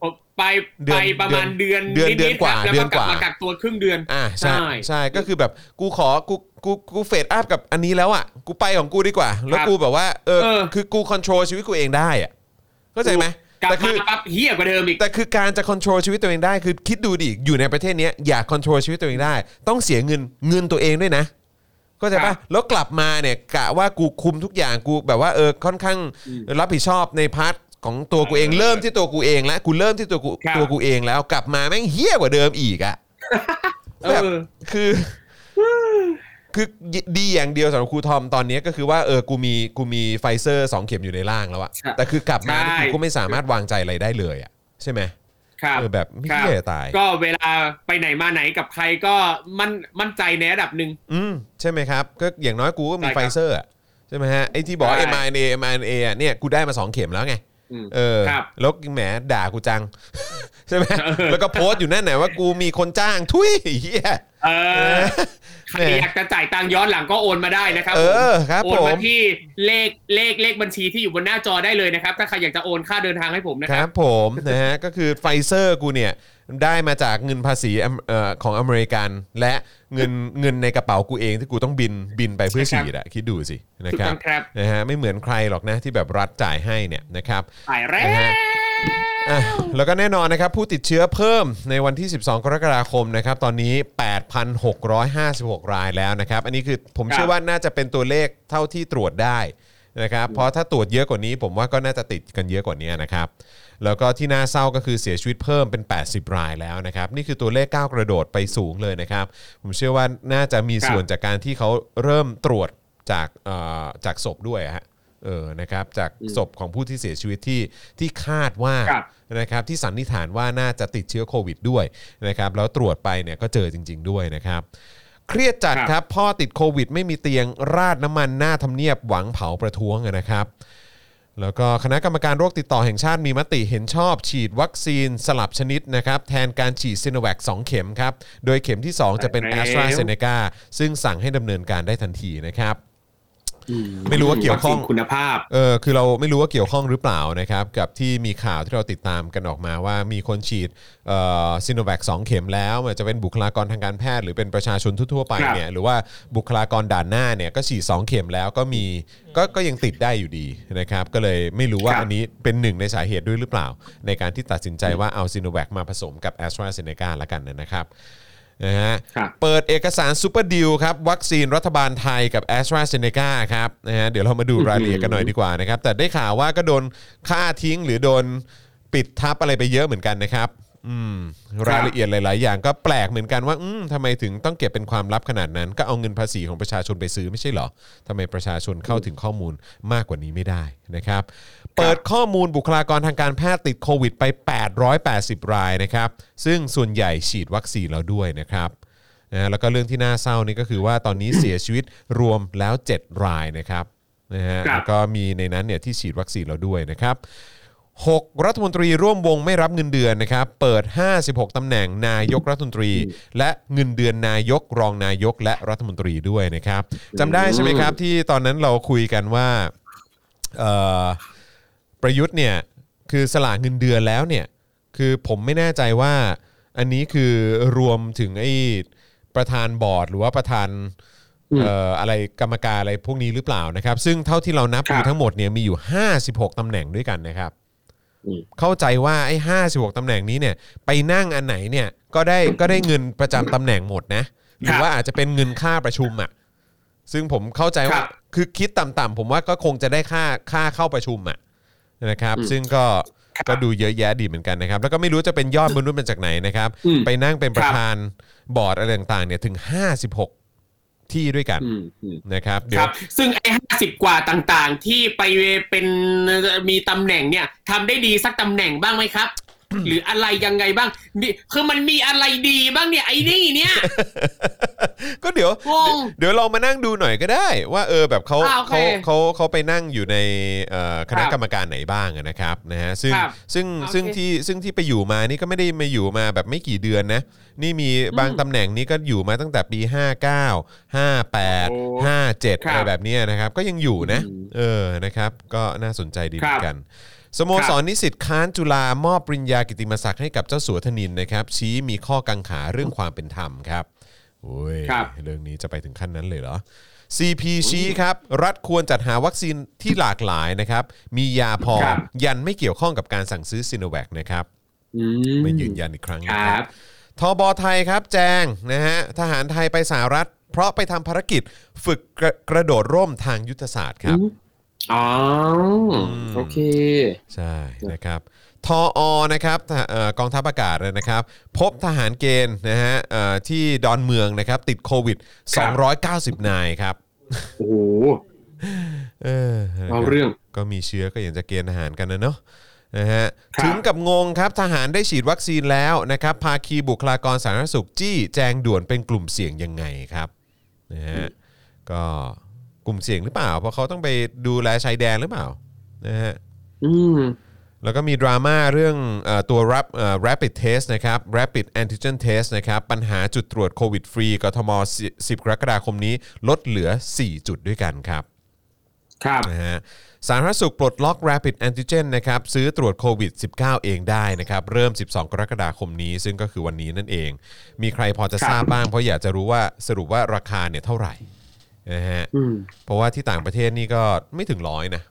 ผมไปเดือนไปประมาณเดือนเดือนๆเดือนกว่าครับเดือนกว่าแล้วมากักตัวครึ่งเดือนอ่าใช่ใช่ใช่ก็คือแบบกูขอกูกูกู fed up กับอันนี้แล้วอะกูไปของกูดีกว่า แล้วกูแบบว่าเออเออคือกู control ชีวิตกูเองได้อะเข้าใจไหมแต่คือกลับมาปั๊บเหี้ยกว่าเดิมอีกแต่คือการจะ control ชีวิตตัวเองได้คือคิดดูดิอยู่ในประเทศเนี้ยอยาก control ชีวิตตัวเองได้ ต้องเสียเงินเงินตัวเองด้วยนะ เข้าใจปะครับแล้วกลับมาเนี่ยกะว่ากูคุมทุกอย่างกูแบบว่าเออค่อนข้างรับผิดชอบใน part ของตัวกูเองเริ่มที่ตัวกูเองแล้วกูเริ่มที่ตัวกูครับตัวกูเองแล้วกลับมาแม่งเหี้ยกว่าเดิมอีกอะเออแบบคือคือดีอย่างเดียวสำหรับครูทอมตอนนี้ก็คือว่าเออกูมีกูมีไฟเซอร์สองเข็มอยู่ในร่างแล้วอะใช่แต่คือกลับมานี่ใช่กูก็ไม่สามารถวางใจอะไรได้เลยอะใช่ไหม ครับเออแบบไม่ครับเหี้ยตาย ก็เวลาไปไหนมาไหนกับใครก็มั่นมั่นใจในระดับหนึ่งอืมใช่ไหมครับ ก็อย่างน้อยกูก็มีใช่ครับไฟเซอร์อะใช่ไหมฮะไอ้ที่บอกใช่ mRNA mRNA อะเนี่ยกูได้มาสองเข็มแล้วไงอืม เออครับแล้วแหมด่ากูจัง ใช่ไหมเออแล้วก็โพสต์อยู่นั่นไหนว่ากูมีคนจ้างทุยเฮียเออใครแหมอยากจะจ่ายตังค์ย้อนหลังก็โอนมาได้นะครับเอผมอครับโอผนมามที่เลขเลขเลขบัญชีที่อยู่บนหน้าจอได้เลยนะครับ ถ้าใครอยากจะโอนค่าเดินทางให้ผมนะครับครับผมนะฮะก็คือไฟเซอร์กูเนี่ย ได้มาจากเงินภาษีอเมเอ่อของอเมริกัน และเงินเงินในกระเป๋ากูเองที่กูต้องบินบินไปเพื่อใช่ครับฉีดอะคิดดูสินะถูกต้องครับครับ นะฮะไม่เหมือนใครหรอกนะที่แบบรัฐจ่ายให้เนี่ยนะครับถ่ายแรนะฮะกอะแล้วก็แน่นอนนะครับ ผู้ติดเชื้อเพิ่มในวันที่ 12 กรกฎาคมนะครับตอนนี้ 8,656 รายแล้วนะครับ อันนี้คือผมครับเชื่อว่าน่าจะเป็นตัวเลขเท่าที่ตรวจได้นะครับเพราะถ้าตรวจเยอะกว่านี้ผมว่าก็น่าจะติดกันเยอะกว่านี้นะครับ แล้วก็ที่น่าเศร้าก็คือเสียชีวิตเพิ่มเป็น 80 รายแล้วนะครับ นี่คือตัวเลขก้าวกระโดดไปสูงเลยนะครับ ผมเชื่อว่าน่าจะมีครับส่วนจากการที่เขาเริ่มตรวจจากเอ่อจากศพด้วยอะฮะเออนะครับจากศพของผู้ที่เสียชีวิตที่ที่คาดว่าครับนะครับที่สันนิษฐานว่าน่าจะติดเชื้อโควิดด้วยนะครับแล้วตรวจไปเนี่ยก็เจอจริง ๆ ด้วยนะครับ เครียดจัดครับครับพ่อติดโควิด ไม่มีเตียงราดน้ำมันหน้าทำเนียบหวังเผาประท้วงนะครับ แล้วก็คณะกรรมการโรคติดต่อแห่งชาติมีมติเห็นชอบ ฉีดวัคซีนสลับชนิดนะครับแทนการฉีดซีโนแวค2เข็มครับ โดยเข็มที่ 2 จะเป็นแล้ว a s t r a z เซ e c a ซึ่งสั่งให้ดำเนินการได้ทันทีนะครับ ไม่รู้ว่าเกี่ยวข้องวัคซีนคุณภาพเออคือเราไม่รู้ว่าเกี่ยวข้องหรือเปล่านะครับกับที่มีข่าวที่เราติดตามกันออกมาว่ามีคนฉีดซีโนแวคสองเข็มแล้วมันจะเป็นบุคลากรทางการแพทย์หรือเป็นประชาชนทั่วๆไปครับเนี่ยหรือว่าบุคลากรด่านหน้าเนี่ยก็ฉีด2เข็มแล้วก็มีก็ก็ยังติดได้อยู่ดีนะครับก็เลยไม่รู้ว่าครับอันนี้เป็นหนึ่งในสาเหตุด้วยหรือเปล่า ในการที่ตัดสินใจว่าเอาซีโนแวคมาผสมกับแอสตราเซเนกาละกันนะครับ นะฮะครับเปิดเอกสาร super deal ครับวัคซีนรัฐบาลไทยกับ AstraZeneca ครับนะฮะเดี๋ยวเรามาดูรายละเอียดกันหน่อยดีกว่านะครับ แต่ได้ข่าวว่าก็โดนฆ่าทิ้งหรือโดนปิดทับอะไรไปเยอะเหมือนกันนะครับ อืมรายละเอียดหลาย ๆ อย่างก็แปลกเหมือนกันว่าอืมทำไมถึงต้องเก็บเป็นความลับขนาดนั้น ก็เอาเงินภาษีของประชาชนไปซื้อไม่ใช่เหรอทำไมประชาชนเข้าถึงข้อมูลมากกว่านี้ไม่ได้นะครับ เปิดข้อมูลบุคลากรทางการแพทย์ติดโควิดไป 880 รายนะครับ ซึ่งส่วนใหญ่ฉีดวัคซีนแล้วด้วยนะครับนะแล้วก็เรื่องที่น่าเศร้านี่ก็คือว่าตอนนี้เสียชีวิตรวมแล้ว 7 รายนะครับนะฮะครับแล้วก็มีในนั้นเนี่ยที่ฉีดวัคซีนแล้วด้วยนะครับ 6 รัฐมนตรีร่วมวงไม่รับเงินเดือนนะครับ เปิด 56ตำแหน่งนายกรัฐมนตรี และเงินเดือนนายกรองนายกและรัฐมนตรีด้วยนะครับจำได้ใช่ไหมครับที่ตอนนั้นเราคุยกันว่าเอ่อประยุทธ์เนี่ยคือสลากเงินเดือนแล้วเนี่ยคือผมไม่แน่ใจว่าอันนี้คือรวมถึงไอ้ประธานบอร์ดหรือว่าประธานเอ่ออะไรกรรมการอะไรพวกนี้หรือเปล่านะครับ ซึ่งเท่าที่เรานับดูครับทั้งหมดเนี่ยมีอยู่ 56ตำแหน่งด้วยกันนะครับอืม เข้าใจว่าไอ้ห้าสิบหกตำแหน่งนี้เนี่ย ไปนั่งอันไหนเนี่ยก็ได้ก็ได้เงินประจำตำแหน่งหมดนะ หรือว่าอาจจะเป็นเงินค่าประชุมอะซึ่งผมเข้าใจว่าครับคือคิดต่ำๆผมว่าก็คงจะได้ค่าค่าเข้าประชุมอะนะครับ ซึ่งก็ก็ดูเยอะแยะดีเหมือนกันนะครับ แล้วก็ไม่รู้จะเป็นยอดมนุษย์มาจากไหนนะครับอืมไปนั่งเป็นประครับธานบอร์ดอะไรต่างๆเนี่ยถึง 56 ที่ด้วยกันอืมอืมนะครับคเดี๋ยรัวบซึ่งไอ้ห้าสิบกว่าต่างๆ ที่ไปเป็นมีตำแหน่งเนี่ยทำได้ดีสักตำแหน่งบ้างไหมครับ หรืออะไรยังไงบ้างนี่คือมันมีอะไรดีบ้างเนี่ยไอ้นี่เนี่ย ก็เดี๋ยวงงเดี๋ยวเรามานั่งดูหน่อยก็ได้ ว่าเออแบบเขาอ่าโอเคเขาเขาเขาไปนั่งอยู่ในเอ่อคณะครับกรรมการไหนบ้างอะนะครับนะฮะซึ่งครับซึ่งโอเคซึ่งที่ซึ่งที่ไปอยู่มานี่ก็ไม่ได้มาอยู่มาแบบไม่กี่เดือนนะ นี่มีบางตำแหน่งนี้ก็อยู่มาตั้งแต่ปี 59 58โอ้57 ครับอะไรแบบเนี้ยนะครับ ก็ยังอยู่นะ อืมเออนะครับ ก็น่าสนใจดีเหครัมืบอนกัน สโมสรนิสิตค้านจุฬามอบปริญญากิตติมศักดิ์ให้กับเจ้าสัวธนินนะครับ ชี้มีข้อกังขาเรื่องความเป็นธรรมครับโอ้ยครับเรื่องนี้จะไปถึงขั้นนั้นเลยเหรอ CP ชี้ครับ รัฐควรจัดหาวัคซีนที่หลากหลายนะครับ มียาพอครับยันไม่เกี่ยวข้องกับการสั่งซื้อซีโนแวคนะครับอืมไม่ยืนยันอีกครั้งคนะรัครับบทบไทยครับแจงนะฮะทหารไทยไปสหรัฐ เพราะไปทำภารกิจฝึกกระกระโดดร่มทางยุทธศาสตร์ครับ อ๋ออโอเค ใช่นะครับทออนะครับทหารเอ่อกองทัพอากาศนะครับ พบทหารเกณฑ์นะฮะเอ่อที่ดอนเมืองนะครับ ติดโควิดครับ290 นายครับ โอ้โหเออนะคเอาบเรื่องก็มีเชื้อก็อยากจะเกณฑ์ทหารกันนะเนาะนะฮะครับถึงกับงงครับทหารได้ฉีดวัคซีนแล้วนะครับ ภาคีบุคลากรสาธารณสุขจี้แจงด่วนเป็นกลุ่มเสี่ยงยังไงครับนะฮะก็ กลุ่มเสี่ยงหรือเปล่า เพราะเขาต้องไปดูแลชายแดนหรือเปล่านะฮะอืมแล้วก็มีดราม่าเรื่องเออตัว rap เอ่อ rapid test นะครับ rapid antigen test นะครับ ปัญหาจุดตรวจโควิดฟรีกทม 10 กรกฎาคมนี้ลดเหลือ 4 จุดด้วยกันครับ ครับนะฮะสาธารณสุขปลดล็อก rapid antigen นะครับ ซื้อตรวจโควิด -19 เองได้นะครับ เริ่ม 12 กรกฎาคมนี้ ซึ่งก็คือวันนี้นั่นเอง มีใครพอจะครับทราบบ้างเพราะอยากจะรู้ว่าสรุปว่าราคาเนี่ยเท่าไหร่ นะฮะอืมเพราะว่าที่ต่างประเทศนี่ก็ไม่ถึงร้อยนะ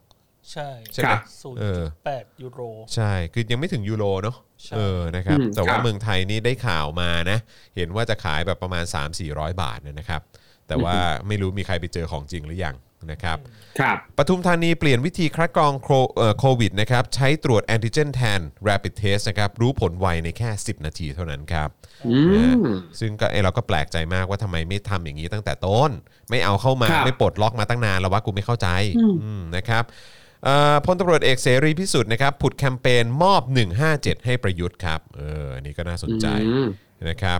ใช่ใช่ไหมศูนย์เออแปดยูโร ใช่คือยังไม่ถึงยูโรเนาะใช่เออนะครับอืมแต่ว่าครับเมืองไทยนี่ได้ข่าวมานะ เห็นว่าจะขายแบบประมาณ 3-400 บาทเนยนะครับ แต่ว่าไม่รู้มีใครไปเจอของจริงหรือยัง นะครับครับปทุมธานีเปลี่ยนวิธีคัดกรองโคเอ่อโควิดนะครับใช้ตรวจแอนติเจนแทน rapid test นะครับรู้ผลไวในแค่ 10 นาทีเท่านั้นครับอืมซึ่งก็เอ้ยเราก็แปลกใจมากว่าทำไมไม่ทำอย่างนี้ตั้งแต่ต้น ไม่เอาเข้ามาครับไม่ปลดล็อกมาตั้งนานแล้วว่ากูไม่เข้าใจอืมนะครับเอ่อพลตำรวจเอกเสรีพิสุทธิ์นะครับผุดแคมเปญมอบ 157 ให้ประยุทธ์ครับเอออันนี่ก็น่าสนใจอืมนะครับ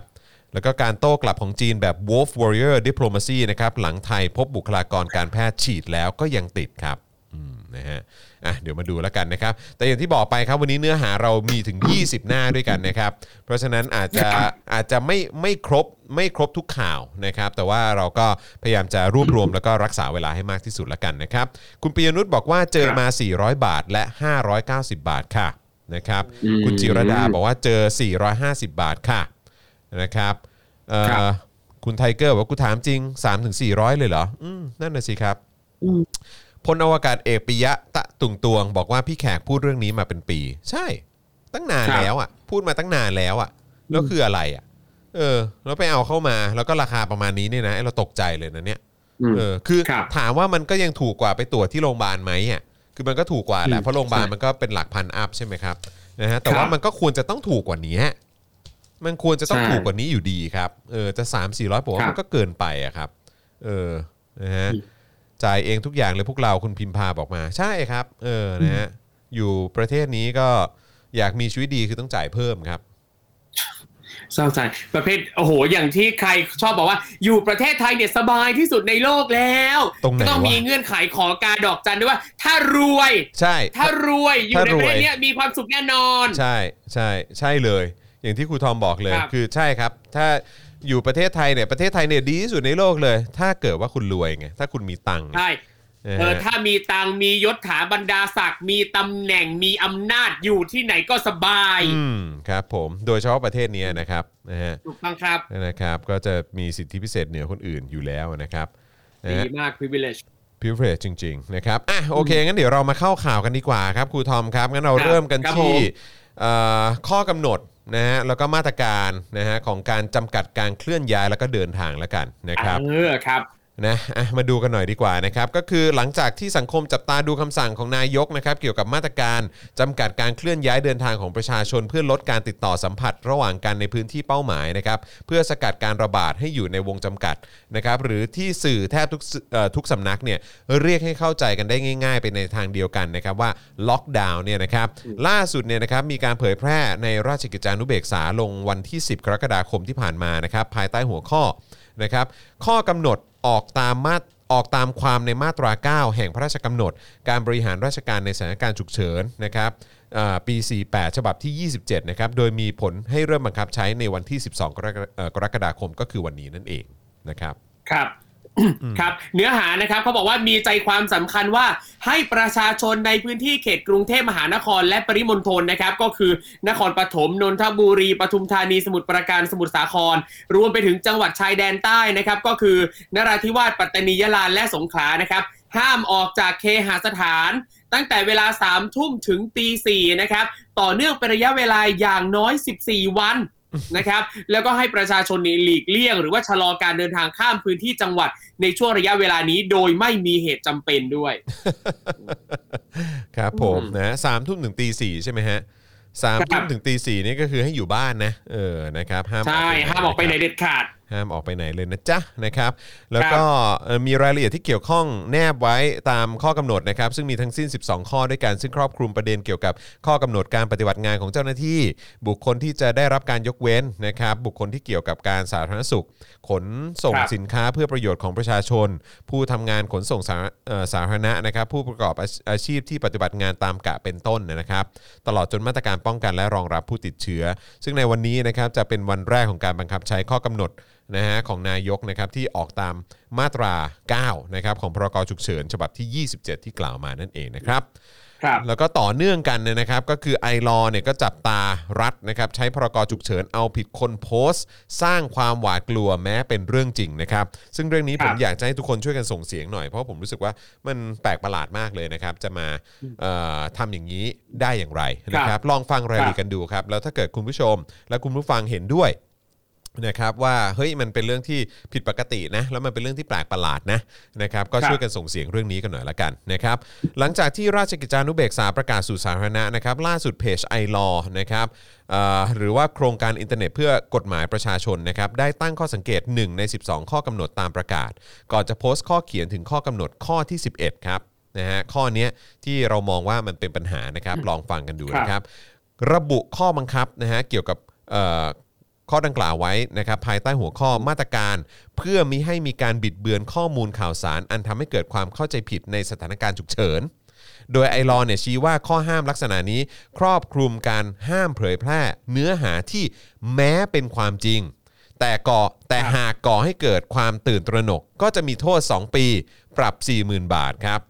แล้วก็การโต้กลับของจีนแบบ Wolf Warrior Diplomacy นะครับหลังไทยพบบุคลากรการแพทย์ฉีดแล้วก็ยังติดครับอืมนะฮะอะเดี๋ยวมาดูแล้วกันนะครับ แต่อย่างที่บอกไปครับวันนี้เนื้อหาเรามีถึง 20 หน้าด้วยกันนะครับ เพราะฉะนั้นอาจจะอาจจะไม่ไม่ครบไม่ครบทุกข่าวนะครับ แต่ว่าเราก็พยายามจะรวบรวมแล้วก็รักษาเวลาให้มากที่สุดแล้วกันนะครับ คุณปียนุชบอกว่าเจอมา 400 บาทและ 590 บาทค่ะนะครับอืมคุณจิรดาบอกว่าเจอ 450 บาทค่ะ นะครับเอ่อครับคุณไทเกอร์บอกว่ากูถามจริง 3-400 เลยเหรออืมนั่นน่ะสิครับอืมพลอวกาศเอกปิยะตะตุงตวง บอกว่าพี่แขกพูดเรื่องนี้มาเป็นปี ใช่ ตั้งนานครับแล้วอะ พูดมาตั้งนานแล้วอะ แล้วคืออะไรอะ เออ แล้วไปเอาเข้ามาแล้วก็ราคาประมาณนี้เนี่ยนะไอ้เราตกใจเลยนะเนี่ยอืมเออคือครับถามว่ามันก็ยังถูกกว่าไปตรวจที่โรงพยาบาลไหมอะคือมันก็ถูกกว่าแหละอืมเพราะโรงพยาบาลใช่มันก็เป็นหลักพันอัพใช่ไหมครับนะฮะแต่ครับว่ามันก็ควรจะต้องถูกกว่านี้ มันควรจะต้องใช่ถูกกว่านี้อยู่ดีครับเออจะ3 4 0 0ผมว่าครับมันก็เกินไปอะครับ เออนะฮะจ่ายเองทุกอย่างเลยพวกเราคุณพิมพาบอกมา ใช่ครับ เออนะฮะอยู่ประเทศนี้ก็อยากมีชีวิตดีคือต้องจ่ายเพิ่มครับเศร้าใจประเภทโอ้โห อย่างที่ใครชอบบอกว่า อยู่ประเทศไทยเนี่ยสบายที่สุดในโลกแล้วตรงไหนก็ต้องวะมีเงื่อนไขขอการดอกจันด้วยว่า ถ้ารวย ใช่ ถ้ารวยอยู่ถ้าในรปวยระเทศเนี้ยมีความสุขแน่นอน ใช่ใช่ ใช่เลย อย่างที่ครูทอมบอกเลย ครับคือใช่ครับ ถ้าอยู่ประเทศไทยเนี่ยประเทศไทยเนี่ยดีที่สุดในโลกเลย ถ้าเกิดว่าคุณรวยไงถ้าคุณมีตังค์ใช่นะเออฮะถ้ามีตังค์มียศถาบรรดาศักดิ์มีตำแหน่งมีอำนาจอยู่ที่ไหนก็สบาย อืมครับ ผมโดยเฉพาะประเทศนี้นะครับนะฮะถูกต้องครับ นะครับ ก็จะมีสิทธิพิเศษเหนือคนอื่นอยู่แล้วนะครับนะดีฮะ มาก privilege พิเศษจริง ๆ นะครับ อะ โอเค งั้นเดี๋ยวเรามาเข้าข่าวกันดีกว่าครับ ครูทอมครับ งั้นเราครับเริ่มกันครับที่ผมเอ่อข้อกำหนด นะฮะแล้วก็มาตรการนะฮะของการจำกัดการเคลื่อนย้ายแล้วก็เดินทางแล้วกันนะครับเออครับ นะมาดูกันหน่อยดีกว่านะครับ ก็คือหลังจากที่สังคมจับตาดูคำสั่งของนายกนะครับ เกี่ยวกับมาตรการจำกัดการเคลื่อนย้ายเดินทางของประชาชน เพื่อลดการติดต่อสัมผัส ระหว่างกันในพื้นที่เป้าหมายนะครับ เพื่อสกัดการระบาดให้อยู่ในวงจำกัดนะครับ หรือที่สื่อแทบทุกสื่อเอ่อทุกสำนักเนี่ยเรียกให้เข้าใจกันได้ง่าย ๆ ไปในทางเดียวกันนะครับว่าล็อกดาวน์เนี่ยนะครับ ล่าสุดเนี่ยนะครับมีการเผยแพร่ในราชกิจจานุเบกษาลงวันที่ 10 กรกฎาคมที่ผ่านมานะครับภายใต้หัวข้อนะครับข้อกำหนด ออกตามมาออกตามความในมาตรา 9 แห่งพระราชกำหนด การบริหารราชการในสถานการณ์ฉุกเฉินนะครับอ่าปี 48 ฉบับที่ 27 นะครับ โดยมีผลให้เริ่มบังคับใช้ในวันที่ 12 กรกฎเอ่อกรกฎาคมก็คือวันนี้นั่นเองนะครับ ครับ ครับเนื้อหานะครับเขาบอกว่ามีใจความสำคัญว่าให้ประชาชนในพื้นที่เขตกรุงเทพมหานครและปริมณฑลนะครับ ก็คือนครปฐมนนทบุรีปทุมธานีสมุทรปราการสมุทรสาคร รวมไปถึงจังหวัดชายแดนใต้นะครับ ก็คือนราธิวาสปัตตานียะลาและสงขลานะครับ ห้ามออกจากเคหสถาน ตั้งแต่เวลา3ามทุ่มถึงตีสี่นะครับ ต่อเนื่องเป็นระยะเวลาอย่างน้อย 14 วัน นะครับ แล้วก็ให้ประชาชนนี่หลีกเลี่ยง หรือว่าชะลอการเดินทางข้ามพื้นที่จังหวัดในช่วงระยะเวลานี้โดยไม่มีเหตุจำเป็นด้วย ครับผมอืมนะสามทุ่มถึงตีสี่ใช่ไหมฮะสามครัทุ่มบถึงตีสี่นี่ก็คือให้อยู่บ้านนะ เออนะครับห้ามใช่ไหนห้ามออกไปไหนนะครับเด็ดขาด ห้ามออกไปไหนเลยนะจ๊ะนะครับ แล้วก็เอ่อมีรายละเอียดที่เกี่ยวข้องแนบไว้ตามข้อกำหนดนะครับ ซึ่งมีทั้งสิ้น 12 ข้อด้วยกันซึ่งครอบคลุมประเด็นเกี่ยวกับข้อกำหนดการปฏิบัติงานของเจ้าหน้าที่ บุคคลที่จะได้รับการยกเว้นนะครับ บุคคลที่เกี่ยวกับการสาธารณสุข ขนส่งครับสินค้าเพื่อประโยชน์ของประชาชน ผู้ทำงานขนส่งสาเอ่อสาธารณะนะครับ ผู้ประกอบอาอาชีพที่ปฏิบัติงานตามกะเป็นต้นนะครับ ตลอดจนมาตรการป้องกันและรองรับผู้ติดเชื้อ ซึ่งในวันนี้นะครับจะเป็นวันแรกของการบังคับใช้ข้อกำหนดนะฮะของนายกนะครับที่ออกตามมาตรา 9 นะครับของพรกฉุกเฉินฉบับที่ 27 ที่กล่าวมานั่นเองนะครับครับแล้วก็ต่อเนื่องกันเนี่ยนะครับ ก็คือไอรอเนี่ยก็จับตารัฐนะครับ ใช้พรกฉุกเฉินเอาผิดคนโพสต์ สร้างความหวาดกลัวแม้เป็นเรื่องจริงนะครับ ซึ่งเรื่องนี้ผมครับอยากจะให้ทุกคนช่วยกันส่งเสียงหน่อย เพราะผมรู้สึกว่ามันแปลกประหลาดมากเลยนะครับ จะมาเอ่อทำอย่างนี้ได้อย่างไรนะครับ ลองฟังรายละเอียดกันดูครับ แล้วถ้าเกิดคุณผู้ชม และคุณผู้ฟังเห็นด้วย นะครับว่าเฮ้ยมันเป็นเรื่องที่ผิดปกตินะแล้วมันเป็นเรื่องที่แปลกประหลาดนะนะครับก็ครับช่วยกันส่งเสียงเรื่องนี้กันหน่อยละกันนะครับหลังจากที่ราชกิจจานุเบกษาประกาศสู่สาธารณะนะครับล่าสุดเพจไอรอนะครับเอ่อหรือว่าโครงการอินเทอร์เน็ตเพื่อกฎหมายประชาชนนะครับได้ตั้งข้อสังเกต 1 ใน 12 ข้อกำหนดตามประกาศ ก่อนจะโพสต์ข้อเขียนถึงข้อกำหนดข้อที่ 11ครับนะฮะข้อเนี้ยที่เรามองว่ามันเป็นปัญหานะครับลองฟังกันดูนะครับระบุข้อบังคับนะฮะเกี่ยวกับเอ่อ ข้อดังกล่าวไว้นะครับภายใต้หัวข้อมาตรการ เพื่อมิให้มีการบิดเบือนข้อมูลข่าวสาร อันทำให้เกิดความเข้าใจผิดในสถานการณ์ฉุกเฉิน โดยไอรอว์เนี่ยชี้ว่าข้อห้ามลักษณะนี้ ครอบคลุมการห้ามเผยแพร่ เนื้อหาที่แม้เป็นความจริง แต่ก่อแต่หากก่อให้เกิดความตื่นตระหนก ก็จะมีโทษ 2 ปี ปรับ 40,000 บาทครับ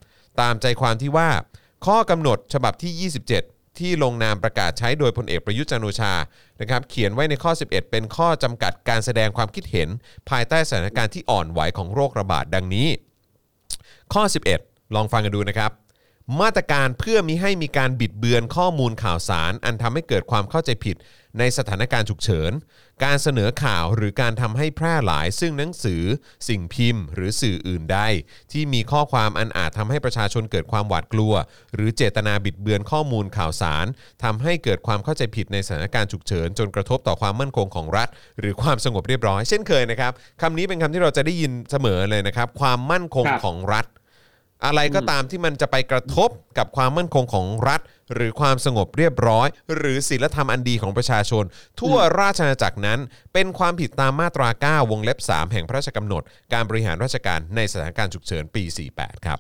ตามใจความที่ว่า ข้อกำหนดฉบับที่ 27 ที่ลงนามประกาศใช้โดยพลเอกประยุทธ์จันทร์โอชานะครับเขียนไว้ในข้อ 11 เป็นข้อจำกัดการแสดงความคิดเห็น ภายใต้สถานการณ์ที่อ่อนไหวของโรคระบาดดังนี้ ข้อ 11 ลองฟังกันดูนะครับ มาตรการเพื่อมิให้มีการบิดเบือนข้อมูลข่าวสาร อันทำให้เกิดความเข้าใจผิด ในสถานการณ์ฉุกเฉิน การเสนอข่าวหรือการทำให้แพร่หลายซึ่งหนังสือ สิ่งพิมพ์ หรือสื่ออื่นใด ที่มีข้อความอันอาจทำให้ประชาชนเกิดความหวาดกลัว หรือเจตนาบิดเบือนข้อมูลข่าวสารทำให้เกิดความเข้าใจผิดในสถานการณ์ฉุกเฉิน จนกระทบต่อความมั่นคงของรัฐ หรือความสงบเรียบร้อย เช่นเคยนะครับคำนี้เป็นคำที่เราจะได้ยินเสมอเลยนะครับ ความมั่นคงของรัฐ อะไรก็ตามที่มันจะไปกระทบกับความมั่นคงของรัฐ หรือความสงบเรียบร้อย หรือศีลธรรมอันดีของประชาชน ทั่วราชอาณาจักรนั้น เป็นความผิดตามมาตรา 9 วงเล็บ 3 แห่งพระราชกำหนด การบริหารราชการในสถานการณ์ฉุกเฉินปี 48 ครับ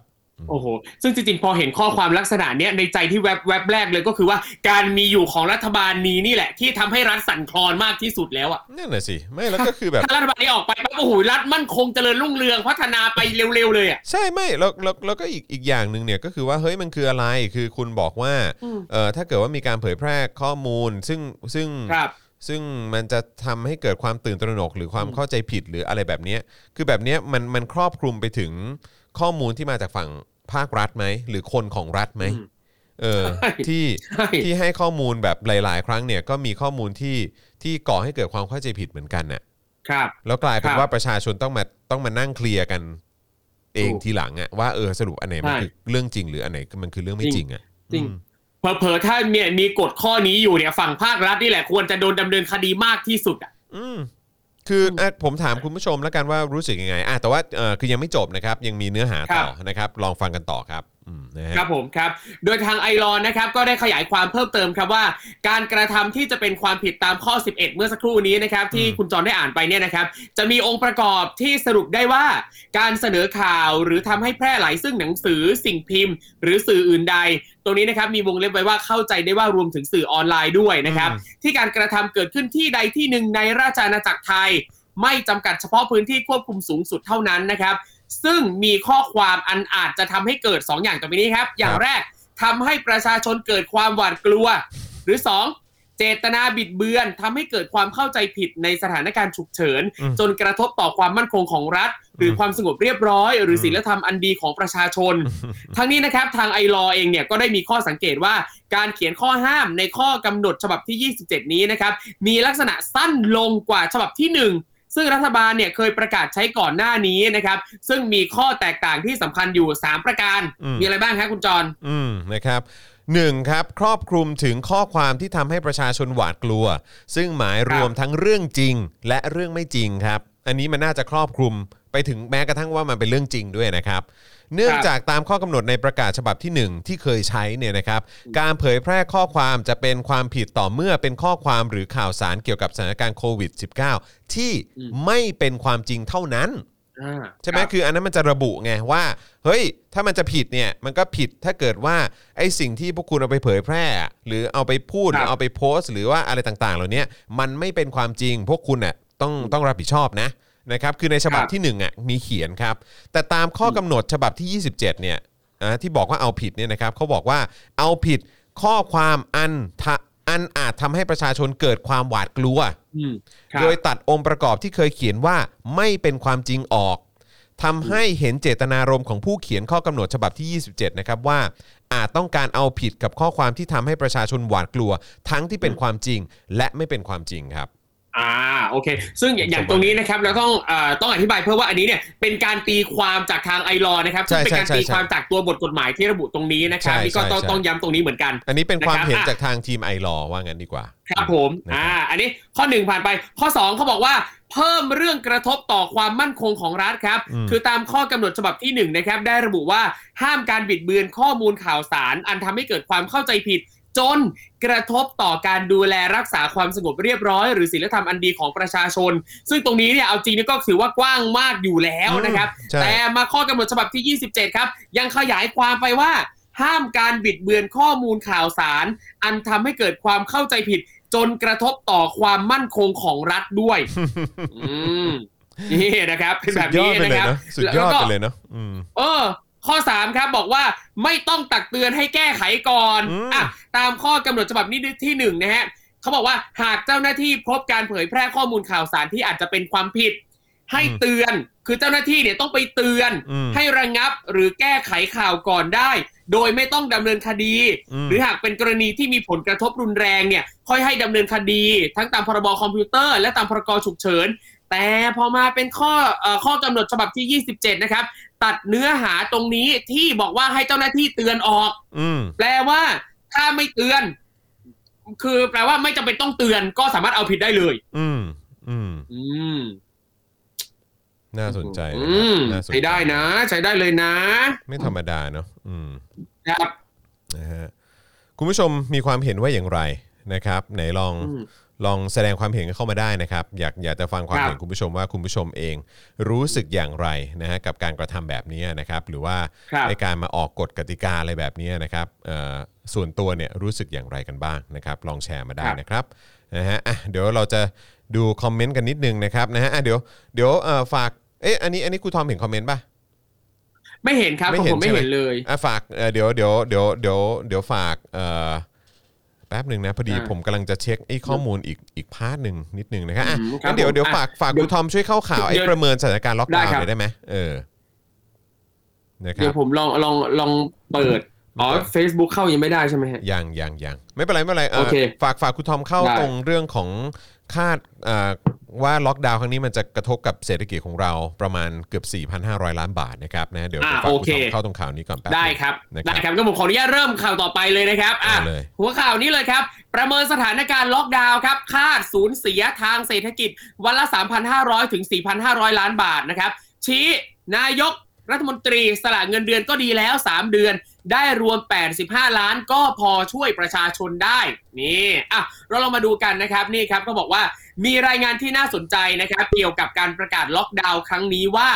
โอ้โห ซึ่งจริงๆ พอเห็นข้อความลักษณะเนี้ยในใจที่แวบแวบแรกเลยก็คือว่า การมีอยู่ของรัฐบาลนี้นี่แหละ ที่ทำให้รัฐสั่นคลอนมากที่สุดแล้วอะนั่นน่ะสิไม่แล้วก็คือแบบถ้ารัฐบาลนี้ออกไปปั๊บโอ้โหรัฐมั่นคงเจริญรุ่งเรืองพัฒนาไปเร็วๆเลยอะใช่ไม่แล้วแล้วแล้วก็อีกอีกอย่างหนึ่งเนี่ยก็คือว่าเฮ้ยมันคืออะไรคือคุณบอกว่าอืมเออถ้าเกิดว่ามีการเผยแพร่ข้อมูล ซึ่งซึ่งครับซึ่งมันจะทำให้เกิดความตื่นตระหนกหรือความเข้าใจผิดหรืออะไรแบบเนี้ยคือแบบเนี้ยมันมันครอบคลุมไปถึง ข้อมูลที่มาจากฝั่งภาครัฐไหม หรือคนของรัฐไหมอืมเออใช่ที่ใช่ที่ให้ข้อมูลแบบหลาย ๆ ครั้งเนี่ยก็มีข้อมูลที่ที่ก่อให้เกิดความเข้าใจผิดเหมือนกันน่ะครับ แล้วกลายเป็นครับว่าประชาชนต้องมาต้องมานั่งเคลียร์กัน เองถูกทีหลังอะว่าเออสรุปอันไหนมันใช่คือเรื่องจริงหรืออันไหนมันคือเรื่องไม่จริงอะจริงอืมเผลอๆถ้าเนี่ยมีกฎข้อนี้อยู่เนี่ยฝั่งภาครัฐนี่แหละควรจะโดนดำเนินคดีมากที่สุดอะอืม คืออะผมถามคุณผู้ชมแล้วกันว่ารู้สึกยังไงอะแต่ว่าเออคือยังไม่จบนะครับ ยังมีเนื้อหาต่อนะครับ ลองฟังกันต่อครับอืมนะฮะ ครับผมครับ โดยทางไอรอนนะครับก็ได้ขยายความเพิ่มเติมครับว่า การกระทำที่จะเป็นความผิดตามข้อ 11 เมื่อสักครู่นี้นะครับที่อืมคุณจรได้อ่านไปเนี่ยนะครับ จะมีองค์ประกอบที่สรุปได้ว่า การเสนอข่าวหรือทำให้แพร่หลายซึ่งหนังสือสิ่งพิมพ์ หรือสื่ออื่นใด ตรงนี้นะครับมีวงเล็บไว้ว่าเข้าใจได้ว่ารวมถึงสื่อออนไลน์ด้วยนะครับ ที่การกระทำเกิดขึ้นที่ใดที่หนึ่งในราชอาณาจักรไทย ไม่จำกัดเฉพาะพื้นที่ควบคุมสูงสุดเท่านั้นนะครับ ซึ่งมีข้อความอันอาจจะทำให้เกิด 2 อย่างต่อไปนี้ครับ อย่างแรกทำให้ประชาชนเกิดความหวาดกลัว หรือ 2 เจตนาบิดเบือนทำให้เกิดความเข้าใจผิดในสถานการณ์ฉุกเฉินอืมจนกระทบต่อความมั่นคงของรัฐ หรือความสงบเรียบร้อย หรือศีลธรรมอันดีของประชาชน ทั้งนี้นะครับทางไอรอเองเนี่ยก็ได้มีข้อสังเกตว่าการเขียนข้อห้ามในข้อกำหนดฉบับที่ 27 นี้นะครับมีลักษณะสั้นลงกว่าฉบับที่ 1 ซึ่งรัฐบาลเนี่ยเคยประกาศใช้ก่อนหน้านี้นะครับ ซึ่งมีข้อแตกต่างที่สำคัญอยู่ 3 ประการอืมมีอะไรบ้างครับคุณจรอืมนะครับหนึ่งครับครอบคลุมถึงข้อความที่ทำให้ประชาชนหวาดกลัว ซึ่งหมายรวมทั้งเรื่องจริงและเรื่องไม่จริงครับ อันนี้มันน่าจะครอบคลุม ไปถึงแม้กระทั่งว่ามันเป็นเรื่องจริงด้วยนะครับ เนื่องจากตามข้อกำหนดในประกาศฉบับที่ 1 ที่เคยใช้เนี่ยนะครับ การเผยแพร่ข้อความจะเป็นความผิดต่อเมื่อเป็นข้อความหรือข่าวสารเกี่ยวกับสถานการณ์โควิด -19 ที่อืมไม่เป็นความจริงเท่านั้นอ่าใช่ไหมรับคืออันนั้นมันจะระบุไงว่า เฮ้ย ถ้ามันจะผิดเนี่ย มันก็ผิดถ้าเกิดว่าไอ้สิ่งที่พวกคุณเอาไปเผยแพร่ หรือเอาไปพูดหครัรืบอเอาไปโพสต์ หรือว่าอะไรต่างๆ เหล่านี้มันไม่เป็นความจริง พวกคุณเน่ยต้องต้องรับผิดชอบนะ นะครับคือในฉบับครับที่1อะมีเขียนครับ แต่ตามข้อกำหนดฉบับที่ 27เนี่ยอ่าที่บอกว่าเอาผิดเนี่ยนะครับเขาบอกว่าเอาผิดข้อความอันทะอันอาจทำให้ประชาชนเกิดความหวาดกลัวอืมครับโดยตัดองค์ประกอบที่เคยเขียนว่าไม่เป็นความจริงออกทำให้เห็นเจตนารมณ์ของผู้เขียนข้อกำหนดฉบับที่ 27 นะครับว่า อาจต้องการเอาผิดกับข้อความที่ทำให้ประชาชนหวาดกลัว ทั้งที่เป็นความจริงและไม่เป็นความจริงครับ อ่าโอเค ซึ่งอย่างอย่างตรงนี้นะครับเราต้องเอ่อต้องอธิบายเพิ่มว่าอันนี้เนี่ยเป็นการตีความจากทางไอรอนะครับซึ่งเป็นการใช่ใช่ตีใช่ความจากตัวบทกฎหมายที่ระบุตรงนี้นะครับใช่นี่ก็ต้องใช่ต้องย้ำตรงนี้เหมือนกัน อันนี้เป็นความนะครับเห็นอะจากทางทีมไอรอว่างั้นดีกว่า ครับผมนะครับอ่าอันนี้ข้อหนึ่งผ่านไป ข้อสองเขาบอกว่าเพิ่มเรื่องกระทบต่อความมั่นคงของรัฐครับอืมคือตามข้อกำหนดฉบับที่หนึ่งนะครับได้ระบุว่าห้ามการบิดเบือนข้อมูลข่าวสาร อันทำให้เกิดความเข้าใจผิด จนกระทบต่อการดูแลรักษาความสงบเรียบร้อย หรือศีลธรรมอันดีของประชาชน ซึ่งตรงนี้เนี่ยเอาจริงนี่ก็ถือว่ากว้างมากอยู่แล้วนะครับใช่แต่มาข้อกำหนดฉบับที่ 27 ครับ ยังขยายความไปว่า ห้ามการบิดเบือนข้อมูลข่าวสาร อันทำให้เกิดความเข้าใจผิด จนกระทบต่อความมั่นคงของรัฐด้วยอืมนี่นะครับเป็นสุแบดบยอนี้ดไปนะเลยครับเนาะสุดยอดแล้วก็ไปเลยเนาะอืมเออ ข้อ 3 ครับบอกว่าไม่ต้องตักเตือนให้แก้ไขก่อนอืมอะตามข้อกำหนดฉบับนี้ที่หนึ่งนะฮะเขาบอกว่าหากเจ้าหน้าที่พบการเผยแพร่ข้อมูลข่าวสารที่อาจจะเป็นความผิด ให้เตือนคือเจ้าหน้าที่เนี่ยต้องไปเตือนอืมให้ระงับหรือแก้ไขข่าวก่อนได้ โดยไม่ต้องดำเนินคดีอืมหรือหากเป็นกรณีที่มีผลกระทบรุนแรงเนี่ยค่อยให้ดำเนินคดี ทั้งตามพรบคอมพิวเตอร์ และตามพรกฉุกเฉิน แต่พอมาเป็นข้อเอ่อข้อกำหนดฉบับที่ 27 นะครับ ตัดเนื้อหาตรงนี้ที่บอกว่าให้เจ้าหน้าที่เตือนออกอืมแปลว่า ถ้าไม่เตือน คือแปลว่าไม่จำเป็นต้องเตือนก็สามารถเอาผิดได้เลย อืม อืม อืม น่าสนใจนะอืมน่าสนใจใช้ได้นะ ใช้ได้เลยนะ ไม่ธรรมดาเนาะอืม ครับนะฮะคุณผู้ชมมีความเห็นว่าอย่างไรนะครับ ไหนลองอืม ลองแสดงความเห็นกันเข้ามาได้นะครับ อยากอยากจะฟังความครับเห็นคุณผู้ชมว่าคุณผู้ชมเองรู้สึกอย่างไรนะฮะกับการกระทำแบบนี้นะครับ หรือว่าครับในการมาออกกฎกติกาอะไรแบบนี้นะครับเอ่อส่วนตัวเนี่ยรู้สึกอย่างไรกันบ้างนะครับ ลองแชร์มาได้นะครับนะฮะอะเดี๋ยวเราจะดูคอมเมนต์กันนิดนึงนะครับนะฮะอะเดี๋ยวเดี๋ยวเอ่อฝากเอ๊ะอันนี้อันนี้ครูทอมเห็นคอมเมนต์ป่ะไม่เห็นครับไม่เห็นผมไม่ใช่ไหมเห็นเลยอะฝากเอ่อเดี๋ยวเดี๋ยวเดี๋ยวเดี๋ยวเดี๋ยวฝากเอ่อแป๊บหนึ่งนะพอดีอ่าผมกำลังจะเช็คไอ้ข้อมูลอีกอีก part หนึ่งนิดนึงนะครับอะอืมครับงั้นเดี๋ยวผมเดี๋ยวอะฝากฝากเดี๋คุยวณทอมช่วยเข้าข่าวไอ้เดี๋ยวประเมินสถานการณ์ล็อกดาวน์ได้ครับหน่อยได้ไหมเออนะครับเดี๋ยบวผมลองลองลองเปิดอ๋อ Facebook เข้ายังไม่ได้ใช่ไหมฮะยังยังยังไม่เป็นไรไม่เป็นไรเอ่อโอเคฝากฝากคุณทอมเข้าได้ตรงเรื่องของคาดเอ่อ ว่าล็อกดาวน์ครั้งนี้มันจะกระทบกับเศรษฐกิจของเราประมาณเกือบ 4,500 ล้านบาทนะครับนะเดี๋ยวอ่าเดี๋ยวฝากโอคุณทอมเข้าตรงข่าวนี้ก่อนแป๊บนึงได้ครับนะครับได้ครับก็ผมขออนุญาตเริ่มข่าวต่อไปเลยนะครับอะเอาเลยหัวข่าวนี้เลยครับ ประเมินสถานการณ์ล็อกดาวน์ครับคาดสูญเสียทางเศรษฐกิจวันละ 3,500 ถึง 4,500 ล้านบาทนะครับ ชี้นายกรัฐมนตรีสละเงินเดือนก็ดีแล้ว 3 เดือนได้รวม 85 ล้านก็พอช่วยประชาชนได้ นี่ อะ เราลองมาดูกันนะครับ นี่ครับ ก็บอกว่า มีรายงานที่น่าสนใจนะครับเกี่ยวกับการประกาศล็อกดาวน์ครั้งนี้ว่า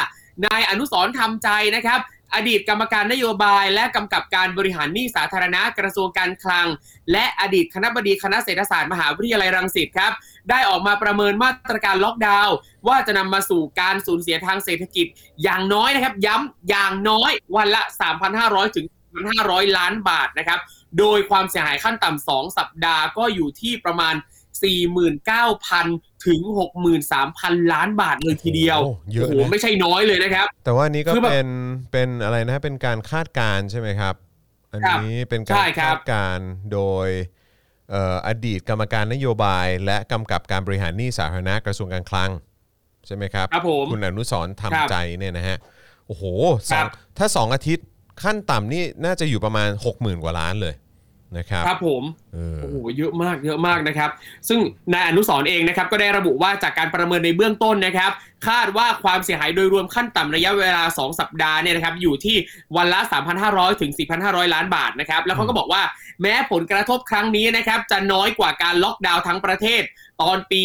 นายอนุสรณ์ทำใจนะครับ อดีตกรรมการนโยบาย และกำกับการบริหารหนี้สาธารณะกระทรวงการคลัง และอดีตคณะบดีคณะเศรษฐศาสตร์มหาวิทยาลัยรังสิตครับ ได้ออกมาประเมินมาตรการล็อกดาวน์ว่าจะนำมาสู่การสูญเสียทางเศรษฐกิจ อย่างน้อยนะครับ ย้ำอย่างน้อยวันละ 3,500 ถึง 1,500 ล้านบาทนะครับ โดยความเสียหายขั้นต่ำ2สัปดาห์ก็อยู่ที่ประมาณ 49,000 ถึง 63,000 ล้านบาทเลยทีเดียวโอ้เยอะโอ้โหนะไม่ใช่น้อยเลยนะครับ แต่ว่าอันนี้ก็คือแบบเป็นเป็นอะไรนะเป็นการคาดการณ์ใช่ไหมครับ อันนี้เป็นกาใช่รครัคาบดการณ์โดยเอ่ออดีตกรรมการนโยบาย และกำกับการบริหารหนี้สาธารณะกระทรวงการคลัง ใช่ไหมครับครับผมคุณอนุสรณ์ครับทำใจเนี่ยนะฮะโอ้โหสคอรังบถ้า 2 อาทิตย์ขั้นต่ำนี่น่าจะอยู่ประมาณ 60,000 กว่าล้านเลย นะครับครับผมเออโอ้โหเยอะมากเยอะมากนะครับ ซึ่งนายอนุสรณ์เองนะครับก็ได้ระบุว่าจากการประเมินในเบื้องต้นนะครับ คาดว่าความเสียหายโดยรวมขั้นต่ำระยะเวลา 2 สัปดาห์เนี่ยนะครับอยู่ที่วันละ 3,500 ถึง 4,500 ล้านบาทนะครับ แล้วเขาก็บอกว่าแม้ผลกระทบครั้งนี้นะครับจะน้อยกว่าการล็อกดาวน์ทั้งประเทศตอนปี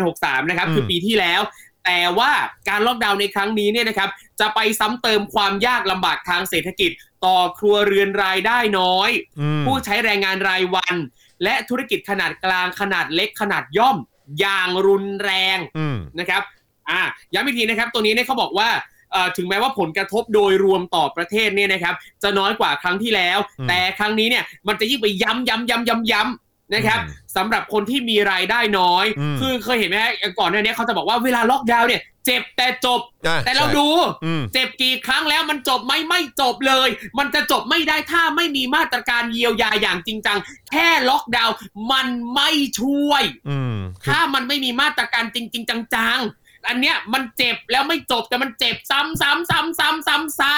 2063 นะครับคือปีที่แล้วแต่ว่าการล็อกดาวน์ในครั้งนี้เนี่ยนะครับจะไปซ้ำเติมความยากลำบากทางเศรษฐกิจต่อครัวเรือนรายได้น้อยอืมผู้ใช้แรงงานรายวัน และธุรกิจขนาดกลางขนาดเล็กขนาดย่อมอย่างรุนแรงอืมนะครับอ่าย้ำอีกทีนะครับ ตัวนี้เนี่ยเขาบอกว่าเอ่อถึงแม้ว่าผลกระทบโดยรวมต่อประเทศเนี่ยนะครับ จะน้อยกว่าครั้งที่แล้วอืมแต่ครั้งนี้เนี่ยมันจะยิ่งไปย้ำย้ำย้ำย้ำย้ำ นะครับอืมสำหรับคนที่มีรายได้น้อยอืมคือเคยเห็นไหมฮะก่อนหน้านี้เขาจะบอกว่าเวลาล็อกดาวน์เนี่ยเจ็บแต่จบอะแต่เราใช่ดูอืมเจ็บกี่ครั้งแล้วมันจบไหมไม่จบเลย มันจะจบไม่ได้ถ้าไม่มีมาตรการเยียวยาอย่างจริงจัง แค่ล็อกดาวน์มันไม่ช่วยอืมคือถ้ามันไม่มีมาตรการจริงๆจังๆอันเนี้ยมันเจ็บแล้วไม่จบแต่มันเจ็บซ้ำซ้ำซ้ำซ้ำซ้ำซ้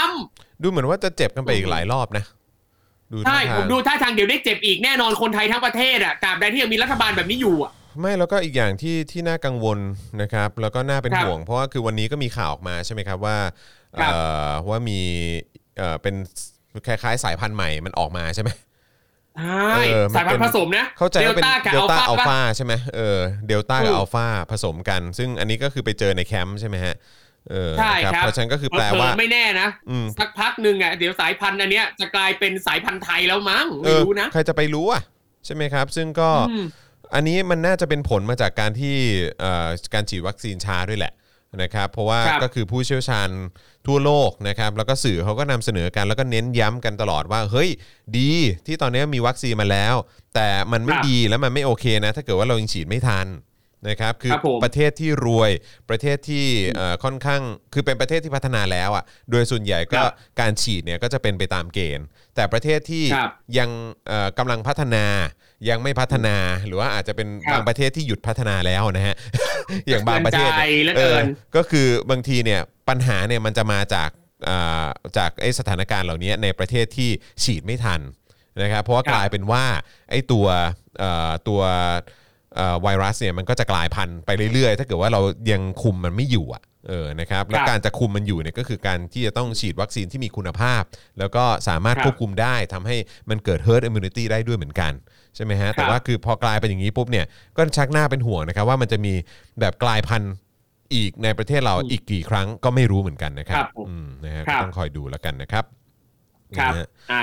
ดูเหมือนว่าจะเจ็บกันไปอีกหลายรอบนะ ดูำใช่ท่าทางผมดูท่าทางเดี๋ยวได้เจ็บอีกแน่นอนคนไทยทั้งประเทศอะตราบใดที่ยังมีรัฐบาลแบบนี้อยู่อะ ไม่แล้วก็อีกอย่างที่ที่น่ากังวลนะครับแล้วก็น่าเป็นครับห่วง เพราะว่าคือวันนี้ก็มีข่าวออกมาใช่ไหมครับว่าครับ เอ่อว่ามีเอ่อเป็นคล้ายๆสายพันธุ์ใหม่มันออกมาใช่ไหม ใช่เออมันเป็นสายพันธุ์ผสมนะเข้าใจว่าเป็นเดลต้ากับอัลฟาปะ เดลต้าอัลฟาใช่ไหมเออเดลต้ากับอัลฟาถูกผสมกัน ซึ่งอันนี้ก็คือไปเจอในแคมป์ใช่ไหมฮะ เออใช่นะครับเพราะฉะนั้นก็คือแปลว่าเผลอๆไม่แน่นะอืมสักพักหนึ่งอะเดี๋ยวสายพันธุ์อันเนี้ยจะกลายเป็นสายพันธุ์ไทยแล้วมั้งเออไม่รู้นะใครจะไปรู้อะใช่ไหมครับ ซึ่งก็อืมอันนี้มันน่าจะเป็นผลมาจากการที่เอ่อการฉีดวัคซีนช้าด้วยแหละนะครับเพราะว่าครับก็คือผู้เชี่ยวชาญทั่วโลกนะครับแล้วก็สื่อเขาก็นำเสนอกันแล้วก็เน้นย้ำกันตลอดว่าเฮ้ยดีที่ตอนนี้มีวัคซีนมาแล้ว แต่มันไม่ครับดีแล้วมันไม่โอเคนะ ถ้าเกิดว่าเรายังฉีดไม่ทัน นะครับคือครับผมประเทศที่รวยประเทศที่เอ่อค่อนข้างคือเป็นประเทศที่พัฒนาแล้วอะโดยส่วนใหญ่ก็ครับการฉีดเนี่ยก็จะเป็นไปตามเกณฑ์ แต่ประเทศที่ครับยังเอ่อกำลังพัฒนายังไม่พัฒนาหรือว่าอาจจะเป็นครับบางประเทศที่หยุดพัฒนาแล้วนะฮะ อย่างบางประเทศใจเนี่ยเหลือเกินก็คือบางทีเนี่ยปัญหาเนี่ยมันจะมาจากอ่าจากไอ้สถานการณ์เหล่านี้ในประเทศที่ฉีดไม่ทันนะครับเพราะว่าครับกลายเป็นว่าไอ้ตัวเอ่อตัวเอ่อ ไวรัสเนี่ยมันก็จะกลายพันธุ์ไปเรื่อยๆ ถ้าเกิดว่าเรายังคุมมันไม่อยู่อะเออนะครับแล้วครับการจะคุมมันอยู่เนี่ยก็คือการที่จะต้องฉีดวัคซีนที่มีคุณภาพ แล้วก็สามารถครับควบคุมได้ทำให้มันเกิด herd immunity ได้ด้วยเหมือนกันใช่ไหมฮะแต่ว่าคือพอกลายเป็นอย่างนี้ปุ๊บเนี่ยก็ชักหน้าเป็นห่วงนะครับว่ามันจะมีแบบกลายพันธุ์อีกในประเทศเราอีกกี่ครั้งก็ไม่รู้เหมือนกันนะครัครับบผมอืมนะฮะครัก็บต้องคอยดูแล้วกันนะครับครับนะฮะอะ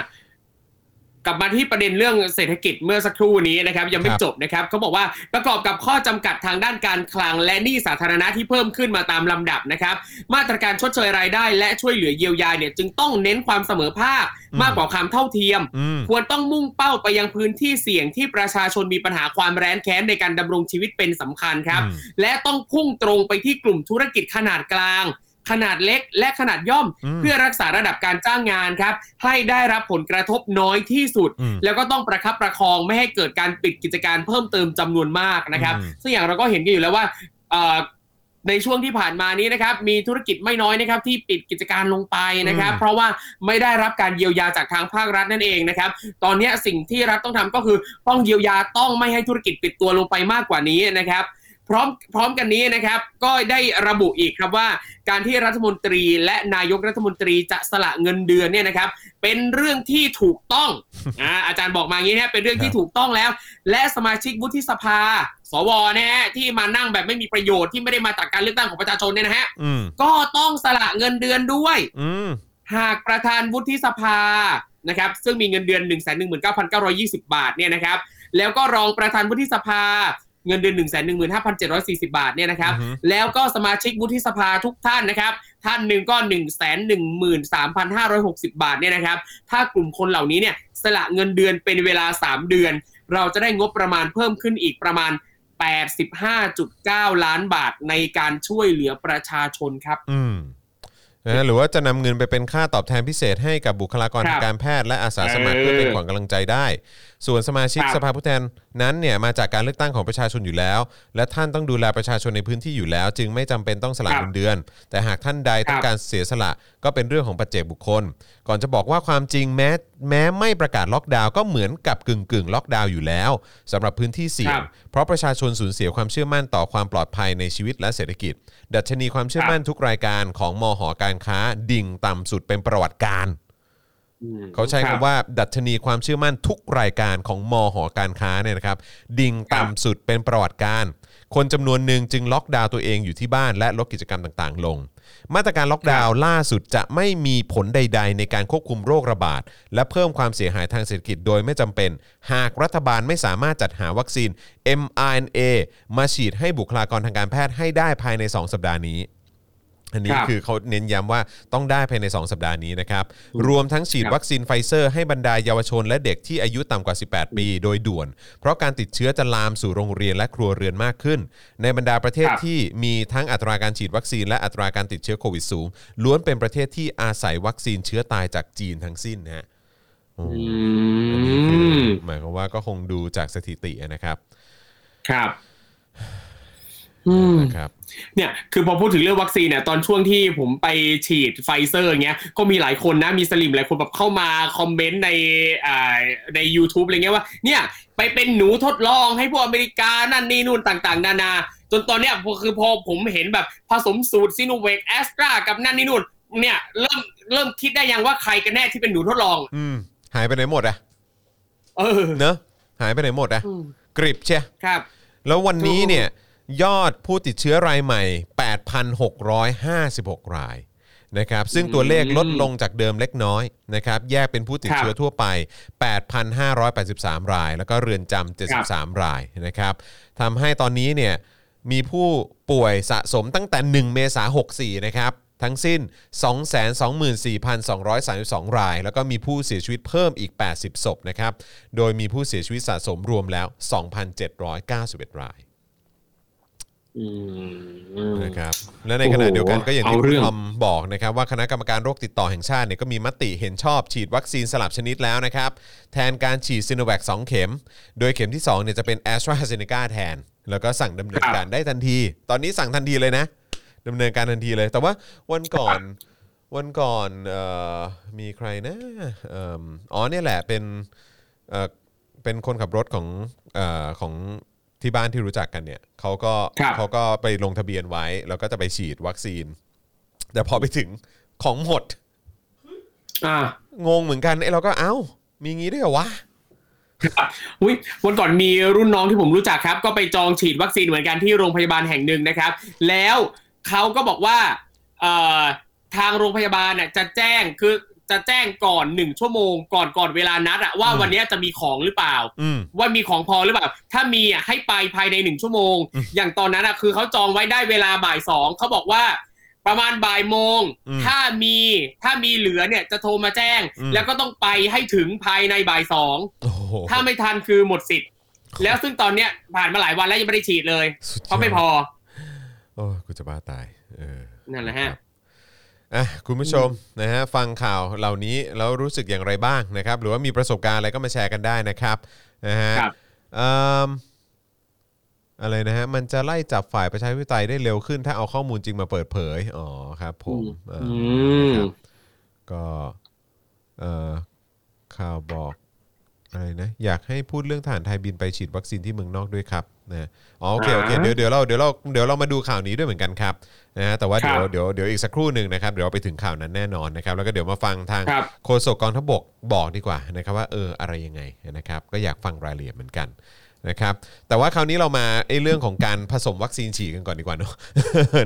กลับมาที่ประเด็นเรื่องเศรษฐกิจเมื่อสักครู่นี้นะครับยังไม่ครับจบนะครับเขาบอกว่าประกอบกับข้อจำกัดทางด้านการคลัง และหนี้สาธารณะที่เพิ่มขึ้นมาตามลำดับนะครับมาตรการชดเชยรายได้ และช่วยเหลือเยียวยาเนี่ยจึงต้องเน้นความเสมอภาคอืมมากกว่าความเท่าเทียมอืมควรต้องมุ่งเป้าไปยังพื้นที่เสี่ยงที่ประชาชนมีปัญหาความแร้นแค้นในการดำรงชีวิตเป็นสำคัญครับอืมและต้องพุ่งตรงไปที่กลุ่มธุรกิจขนาดกลาง ขนาดเล็กและขนาดย่อมอืมเพื่อรักษาระดับการจ้างงานครับ ให้ได้รับผลกระทบน้อยที่สุดอืมแล้วก็ต้องประคับประคองไม่ให้เกิดการปิดกิจการเพิ่มเติมจำนวนมากนะครับอืมซึ่งอย่างเราก็เห็นกันอยู่แล้วว่าเอ่อในช่วงที่ผ่านมานี้นะครับ มีธุรกิจไม่น้อยนะครับ ที่ปิดกิจการลงไปนะครับอืมเพราะว่าไม่ได้รับการเยียวยาจากทางภาครัฐนั่นเองนะครับ ตอนนี้สิ่งที่รัฐต้องทำก็คือต้องเยียวยาต้องไม่ให้ธุรกิจปิดตัวลงไปมากกว่านี้นะครับ พร้อมพร้อมกันนี้นะครับ ก็ได้ระบุอีกครับว่า การที่รัฐมนตรีและนายกรัฐมนตรีจะสละเงินเดือนเนี่ยนะครับ เป็นเรื่องที่ถูกต้องอ่าอาจารย์บอกมาอย่างนี้นะเป็นเรื่องที่ถูกต้องแล้ว และสมาชิกวุฒิสภา สวนะฮะที่มานั่งแบบไม่มีประโยชน์ที่ไม่ได้มาจากการเลือกตั้งของประชาชนเนี่ยนะฮะอืมก็ต้องสละเงินเดือนด้วยอืมหากประธานวุฒิสภานะครับ ซึ่งมีเงินเดือน 1 1 9 9 2 0 บาทเนี่ยนะครับ แล้วก็รองประธานวุฒิสภา เงินเดือน1 1 5 7 4 0 บาทเนี่ยนะครับอือฮึแล้วก็สมาชิกวุฒิสภาทุกท่านนะครับ ท่านหนึ่งก็1 1 3 5 6 0 บาทเนี่ยนะครับ ถ้ากลุ่มคนเหล่านี้เนี่ยสละเงินเดือนเป็นเวลา 3 เดือน เราจะได้งบประมาณเพิ่มขึ้นอีกประมาณ 85.9 ล้านบาทในการช่วยเหลือประชาชนครับ อืมนะฮะหรือว่าจะนำเงินไปเป็นค่าตอบแทนพิเศษให้กับบุคลากรครับทางการแพทย์และอาสาสมัครเออเพื่อเป็นขวัญกำลังใจได้ส่วนสมาชิกครับสภาผู้แทนนั้นเนี่ยมาจากการเลือกตั้งของประชาชนอยู่แล้ว และท่านต้องดูแลประชาชนในพื้นที่อยู่แล้ว จึงไม่จำเป็นต้องสละครับเงินเดือน แต่หากท่านใดต้องครับการเสียสละก็เป็นเรื่องของปัจเจกบุคคล ก่อนจะบอกว่าความจริงแม้แม้ไม่ประกาศล็อกดาวน์ก็เหมือนกับกึ่งกึ่งๆล็อกดาวน์อยู่แล้วสำหรับพื้นที่เสี่ยงครับเพราะประชาชนสูญเสียความเชื่อมั่นต่อความปลอดภัยในชีวิตและเศรษฐกิจ ดัชนีความเชื่อมั่นทุกรายการของมหการค้าดิ่งต่ำสุดเป็นประวัติการอืม เขาใช้รับคำว่าดัชนีความเชื่อมั่นทุกรายการของมหการค้าเนี่ยนะครับ ดิ่งต่ำสุดเป็นประวัติการ คนจำนวนหนึ่งจึงล็อกดาวน์ตัวเองอยู่ที่บ้านและลดกิจกรรมต่างๆ ลง มาตรการล็อกดาวน์ล่าสุดจะไม่มีผลใด ๆ ในการควบคุมโรคระบาด และเพิ่มความเสียหายทางเศรษฐกิจโดยไม่จำเป็น หากรัฐบาลไม่สามารถจัดหาวัคซีน mRNA มาฉีดให้บุคลากรทางการแพทย์ให้ได้ภายใน 2 สัปดาห์นี้ อันนี้ครับคือเขาเน้นย้ำว่าต้องได้ภายใน 2 สัปดาห์นี้นะครับ รวมทั้งฉีดครับวัคซีนไฟเซอร์ให้บรรดาเยาวชนและเด็กที่อายุต่ำกว่า 18 ปีโดยด่วน เพราะการติดเชื้อจะลามสู่โรงเรียนและครัวเรือนมากขึ้น ในบรรดาประเทศครับที่มีทั้งอัตราการฉีดวัคซีนและอัตราการติดเชื้อโควิดสูง ล้วนเป็นประเทศที่อาศัยวัคซีนเชื้อตายจากจีนทั้งสิ้นนะฮะโอ้อืมอันนี้คือหมายความว่าก็คงดูจากสถิตินะครับ ครับอืมนะครับ เนี่ยคือพอพูดถึงเรื่องวัคซีนเนี่ยตอนช่วงที่ผมไปฉีดไฟเซอร์อย่างเงี้ยก็มีหลายคนนะมีสลิมหลายคนแบบเข้ามาคอมเมนต์ในอ่าใน YouTube อะไรเงี้ยว่าเนี่ยไปเป็นหนูทดลองให้พวกอเมริกานั่นนี่นู่นต่างๆ นานา จนตอนเนี้ยพอคือพอผมเห็นแบบผสมสูตรซีโนเวคแอสตรากับนั่นนี่นู่นเนี่ยเริ่มเริ่มคิดได้ยังว่าใครกันแน่ที่เป็นหนูทดลอง อืมหายไปไหนหมดอะเออเนอะหายไปไหนหมดอะอืมกริบเชียครับ แล้ววันนี้ถูกเนี่ย ยอดผู้ติดเชื้อรายใหม่ 8,656 รายนะครับซึ่งตัวเลขลดลงจากเดิมเล็กน้อยนะครับแยกเป็นผู้ติดเชื้อทั่วไป 8,583 ราย แล้วก็เรือนจำ73 รายนะครับทำให้ตอนนี้เนี่ยมีผู้ป่วยสะสมตั้งแต่ 1 เมษายน64 นะครับ ทั้งสิ้น 224,232 ราย แล้วก็มีผู้เสียชีวิตเพิ่มอีก 80 ศพนะครับ โดยมีผู้เสียชีวิตสะสมรวมแล้ว 2,791 รายอืม นะครับและในขณะเดียวกันก็อย่างที่เอาคุเรื่ณองทอมบอกนะครับ ว่าคณะกรรมการโรคติดต่อแห่งชาติเนี่ยก็มีมติเห็นชอบฉีดวัคซีนสลับชนิดแล้วนะครับ แทนการฉีดซิโนแวค2เข็ม โดยเข็มที่2เนี่ยจะเป็นแอสตราเซเนกาแทน แล้วก็สั่งดำเนินการได้ทันที ตอนนี้สั่งทันทีเลยนะดำเนินการทันทีเลย แต่ว่าวันก่อนวันก่อนเอ่อมีใครนะเอิ่มอ๋อเนี่ยแหละเป็นเอ่อเป็นคนขับรถของเอ่อของ ที่บ้านที่รู้จักกันเนี่ยเขาก็ครับเขาก็ไปลงทะเบียนไว้ แล้วก็จะไปฉีดวัคซีน แต่พอไปถึงของหมดอ่างงเหมือนกันไอ้เราก็เอ้า มีงี้ด้วยเหรอวะอุ้ยวันก่อนมีรุ่นน้องที่ผมรู้จักครับ ก็ไปจองฉีดวัคซีนเหมือนกันที่โรงพยาบาลแห่งหนึ่งนะครับ แล้วเขาก็บอกว่าเอ่อทางโรงพยาบาลน่ะจะแจ้งคือ จะแจ้งก่อนหนึ่งชั่วโมงก่อนก่อนเวลานัดอะว่าอืมวันเนี้ยจะมีของหรือเปล่าอืมว่ามีของพอหรือเปล่า ถ้ามีอะให้ไปภายในหนึ่งชั่วโมงอืมอย่างตอนนั้นอะคือเขาจองไว้ได้เวลาบ่ายสองเขาบอกว่าประมาณบ่ายโมงอืมถ้ามีถ้ามีเหลือเนี่ยจะโทรมาแจ้งอืมแล้วก็ต้องไปให้ถึงภายในบ่ายสองโอ้โหถ้าไม่ทันคือหมดสิทธิ์ แล้วซึ่งตอนเนี้ยผ่านมาหลายวันแล้วยังไม่ได้ฉีดเลยสุดยดเพราะไม่พอ โอ้ยกูจะบ้าตาย เออนั่นแหละฮะครับ อะคุณผู้ชมนะฮะฟังข่าวเหล่านี้แล้วรู้สึกอย่างไรบ้างนะครับ หรือว่ามีประสบการณ์อะไรก็มาแชร์กันได้นะครับนะฮะครับ เอิ่มอะไรนะฮะมันจะไล่จับฝ่ายประชาธิปไตยได้เร็วขึ้น ถ้าเอาข้อมูลจริงมาเปิดเผยอ๋อครับผมเอ่ออือมครับก็เอ่อข่าวบอกอะไรนะอยากให้พูดเรื่องทหารไทยบินไปฉีดวัคซีนที่เมืองนอกด้วยครับ นะอ๋อโอเคโอเคเดี๋ยวเดี๋ยวเราเดี๋ยวเราเดี๋ยวเรามาดูข่าวนี้ด้วยเหมือนกันครับนะฮะแต่ว่าเดี๋ยวครับเดี๋ยวเดี๋ยวอีกสักครู่หนึ่งนะครับเดี๋ยวเราไปถึงข่าวนั้นแน่นอนนะครับแล้วก็เดี๋ยวมาฟังทางครับโฆษกกองทัพบกบอกดีกว่านะครับว่าเอออะไรยังไงนะครับก็อยากฟังรายละเอียดเหมือนกัน นะครับแต่ว่าคราวนี้เรามาไอ้เรื่องของการผสมวัคซีนฉีดกันก่อนดีกว่าเนอะ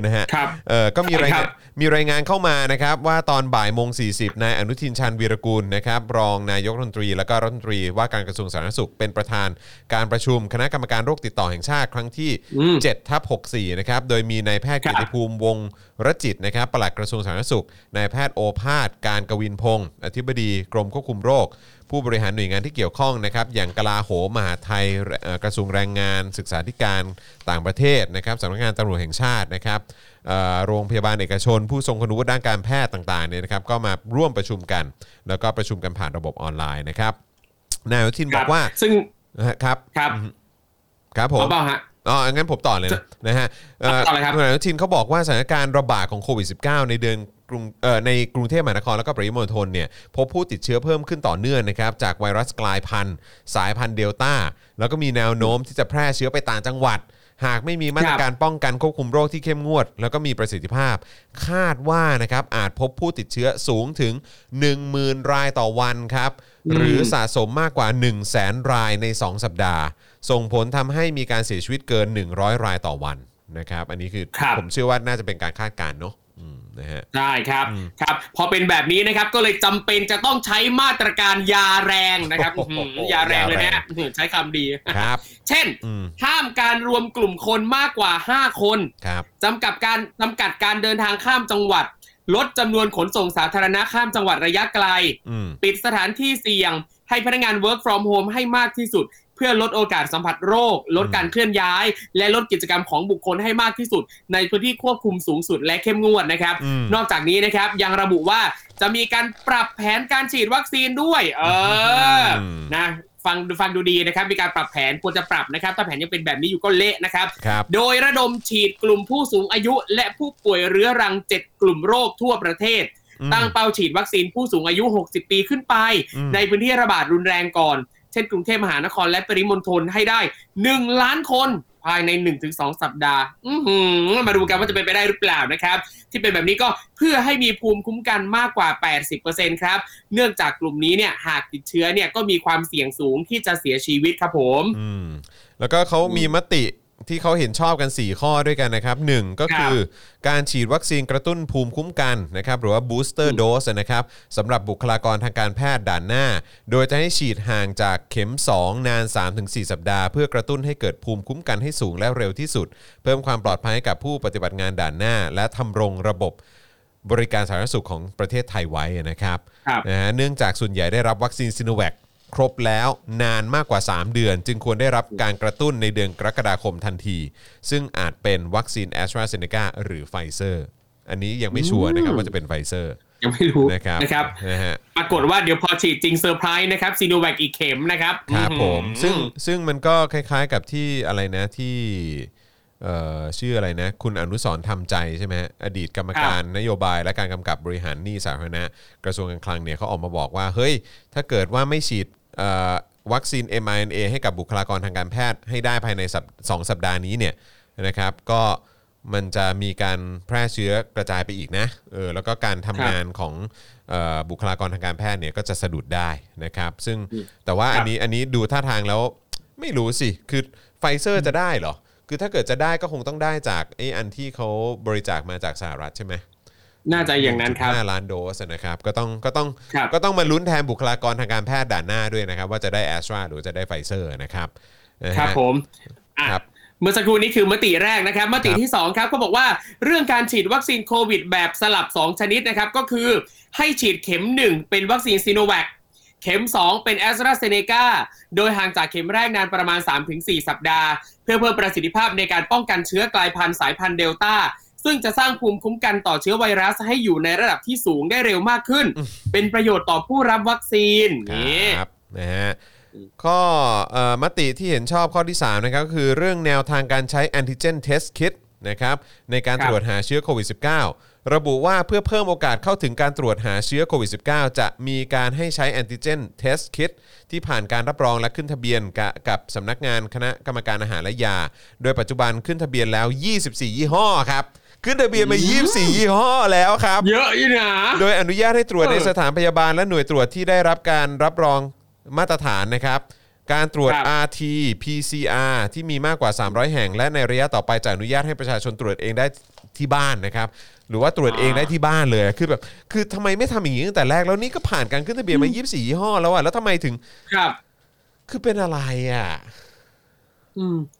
นะฮะครับเออก็มีรายครังานบมีรายงานเข้ามานะครับว่าตอนบ่ายโมง40นายอนุทินชาญวีรกูลนะครับรองนายกรัฐมนตรี และก็รัฐมนตรีว่าการกระทรวงสาธารณสุขเป็นประธานการประชุมคณะกรรมการโรคติดต่อแห่งชาติครั้งที่อืม7ทับ64นะครับโดยมีนายแพทย์ครัเกียบรติภูมิวงศ์รจิตนะครับปลัดกระทรวงสาธารณสุขนายแพทย์โอภาสการกวินพงศ์อธิบดีกรมควบคุมโรค ผู้บริหารหน่วยงานที่เกี่ยวข้องนะครับอย่างกลาโหมมหาดไทยเอ่อกระทรวงแรงงาน ศึกษาธิการต่างประเทศนะครับสำนักงานตำรวจแห่งชาตินะครับเอ่อโรงพยาบาลเอกชน ผู้ทรงคุณวุฒิด้านการแพทย์ต่างๆเนี่ยนะครับก็มาร่วมประชุมกัน แล้วก็ประชุมกันผ่านระบบออนไลน์นะครับนายอนุทินบอกว่าซึ่งครับครับครับผมเอาเปล่าฮะอ๋องั้นผมต่อเลยนะนะฮะเอ่อต่อเลยครับคุณอนุทินเขาบอกว่าสถานการณ์ระบาดของโควิด -19 ในเดือน กรุงเอ่อในกรุงเทพมหานครแล้วก็ปริมณฑลเนี่ยพบผู้ติดเชื้อเพิ่มขึ้นต่อเนื่องนะครับจากไวรัสกลายพันธุ์ สายพันธุ์เดลต้า แล้วก็มีแนวโน้มที่จะแพร่เชื้อไปต่างจังหวัด หากไม่มีมาตรการป้องกันควบคุมโรคที่เข้มงวด แล้วก็มีประสิทธิภาพ คาดว่านะครับอาจพบผู้ติดเชื้อสูงถึง 10,000 รายต่อวันครับหรือสะสมมากกว่า 1 0 0 0 0แสนรายใน 2 สัปดาห์ ส่งผลทำให้มีการเสียชีวิตเกิน 100 รายต่อวันนะครับอันนี้คือครับผมเชื่อว่าน่าจะเป็นการคาดการณ์เนาะอืม นะฮะได้ครับครับ พอเป็นแบบนี้นะครับก็เลยจำเป็นจะต้องใช้มาตรการยาแรงนะครับโอ้โหอื้อหือยาแรงเลยนะฮะอื้อหือใช้คำดีครับ เช่นอืมห้ามการรวมกลุ่มคนมากกว่า 5 คนครับจำกัดการจำกัดการเดินทางข้ามจังหวัด ลดจำนวนขนส่งสาธารณะข้ามจังหวัดระยะไกลอืมปิดสถานที่เสี่ยงให้พนักงาน work from home ให้มากที่สุดเพื่อลดโอกาสสัมผัสโรค ลดการเคลื่อนย้าย และลดกิจกรรมของบุคคลให้มากที่สุด ในพื้นที่ควบคุมสูงสุดและเข้มงวดนะครับอืมนอกจากนี้นะครับยังระบุว่าจะมีการปรับแผนการฉีดวัคซีนด้วย เอออมนะฟังดูฟังดูดีนะครับ มีการปรับแผนควรจะปรับนะครับ ถ้าแผนยังเป็นแบบนี้อยู่ก็เละนะครับครับโดยระดมฉีดกลุ่มผู้สูงอายุ และผู้ป่วยเรื้อรัง 7 กลุ่มโรคทั่วประเทศอืมตั้งเป้าฉีดวัคซีนผู้สูงอายุ 60 ปีขึ้นไปอืมในพื้นที่ระบาดรุนแรงก่อน เช่นกรุงเทพมหานครและปริมณฑลให้ได้ 1 ล้านคนภายใน 1-2 สัปดาห์อื้อหือมาดูกันว่าจะเป็นไปได้หรือเปล่านะครับ ที่เป็นแบบนี้ก็เพื่อให้มีภูมิคุ้มกันมากกว่า 80%ครับ เนื่องจากกลุ่มนี้เนี่ยหากติดเชื้อเนี่ยก็มีความเสี่ยงสูงที่จะเสียชีวิตครับผมอืมแล้วก็เขามีมติ ที่เขาเห็นชอบกัน 4 ข้อด้วยกันนะครับหนึ่งก็คือการฉีดวัคซีนกระตุ้นภูมิคุ้มกันนะครับหรือว่า booster dose นะครับสำหรับบุคลากรทางการแพทย์ด่านหน้า โดยจะให้ฉีดห่างจากเข็ม 2 นาน 3-4 สัปดาห์ เพื่อกระตุ้นให้เกิดภูมิคุ้มกันให้สูงและเร็วที่สุด เพิ่มความปลอดภัยให้กับผู้ปฏิบัติงานด่านหน้า และธำรงระบบบริการสาธารณสุขของประเทศไทยไว้นะครับครับนะฮะเนื่องจากส่วนใหญ่ได้รับวัคซีนซิโนแวค ครบแล้วนานมากกว่า 3 เดือน จึงควรได้รับการกระตุ้นในเดือนกรกฎาคมทันที ซึ่งอาจเป็นวัคซีนแอสตราเซเนกาหรือไฟเซอร์อันนี้ยังไม่ชัวร์นะครับว่าจะเป็นไฟเซอร์ยังไม่รู้นะครับนะครับนะฮะปรากฏว่าเดี๋ยวพอฉีดจริงเซอร์ไพรส์นะครับซีโนแวคอีกเข็มนะครับครับอื้อหือผมซึ่งซึ่งมันก็คล้ายๆกับที่อะไรนะที่เอ่อชื่ออะไรนะ คุณอนุสรณ์ ธรรมใจใช่ไหมฮะอดีตกรรมการนโยบายและการกำกับบริหารหนี้สาธารณะกระทรวงการคลังเนี่ยเขาออกมาบอกว่า เฮ้ย ถ้าเกิดว่าไม่ฉีดเอ่อ วัคซีน mRNA ให้กับบุคลากรทางการแพทย์ให้ได้ภายในสัปสองสัปดาห์นี้เนี่ยนะครับก็มันจะมีการแพร่เชื้อกระจายไปอีกนะเออแล้วก็การทำงานของเอ่อบุคลากรทางการแพทย์เนี่ยก็จะสะดุดได้นะครับ ซึ่งแต่ว่าอันนี้อันนี้ดูท่าทางแล้วไม่รู้สิ คือไฟเซอร์จะได้เหรอ คือถ้าเกิดจะได้ก็คงต้องได้จากไอ้อันที่เขาบริจาคมาจากสหรัฐใช่ไหม น่าจะอย่างนั้นครับ5ล้านโดสนะครับก็ต้องก็ต้องครับก็ต้องมาลุ้นแทนบุคลากรทางการแพทย์ด่านหน้าด้วยนะครับ ว่าจะได้แอสตราหรือจะได้ไฟเซอร์นะครับนะฮะครับผมอะครับเมื่อสักครู่นี้คือมติแรกนะครับ มติที่ 2 ครับก็บอกว่าเรื่องการฉีดวัคซีนโควิดแบบสลับ 2 ชนิดนะครับ ก็คือให้ฉีดเข็ม 1 เป็นวัคซีนซีโนแวคเข็ม 2 เป็นแอสตราเซเนกาโดยห่างจากเข็มแรกนานประมาณ 3-4 สัปดาห์ เพื่อเพิ่มประสิทธิภาพในการป้องกันเชื้อกลายพันธุ์สายพันธุ์เดลต้า ซึ่งจะสร้างภูมิคุ้มกันต่อเชื้อไวรัสให้อยู่ในระดับที่สูงได้เร็วมากขึ้น เป็นประโยชน์ต่อผู้รับวัคซีนนี่ครับนะฮะข้อเอ่อมติที่เห็นชอบข้อที่ 3 นะครับก็คือเรื่องแนวทางการใช้ antigen test kit นะครับในการครับตรวจหาเชื้อโควิด -19 ระบุว่าเพื่อเพิ่มโอกาสเข้าถึงการตรวจหาเชื้อโควิด -19 จะมีการให้ใช้ antigen test kit ที่ผ่านการรับรองและขึ้นทะเบียนกะกับสำนักงานคณะกรรมการอาหารและยา โดยปัจจุบันขึ้นทะเบียนแล้ว 24 ยี่ห้อครับ ขึ้นทะเบียนมา 24 ยี่ห้อแล้วครับ เยอะอยู่นะโดยอนุญาตให้ตรวจเออในสถานพยาบาลและหน่วยตรวจที่ได้รับการรับรองมาตรฐานนะครับ การตรวจ ครับ RT PCR ที่มีมากกว่า 300 แห่ง และในระยะต่อไปจะอนุญาตให้ประชาชนตรวจเองได้ที่บ้านนะครับ หรือว่าตรวจเองได้ที่บ้านเลยคือแบบคือทำไมไม่ทำอย่างนี้ตั้งแต่แรกแล้วนี่ก็ผ่านการขึ้นทะเบียนมา 24 ยี่ห้อแล้วอะแล้วทำไมถึงครับ คือเป็นอะไรอะอืมเนี่ยโ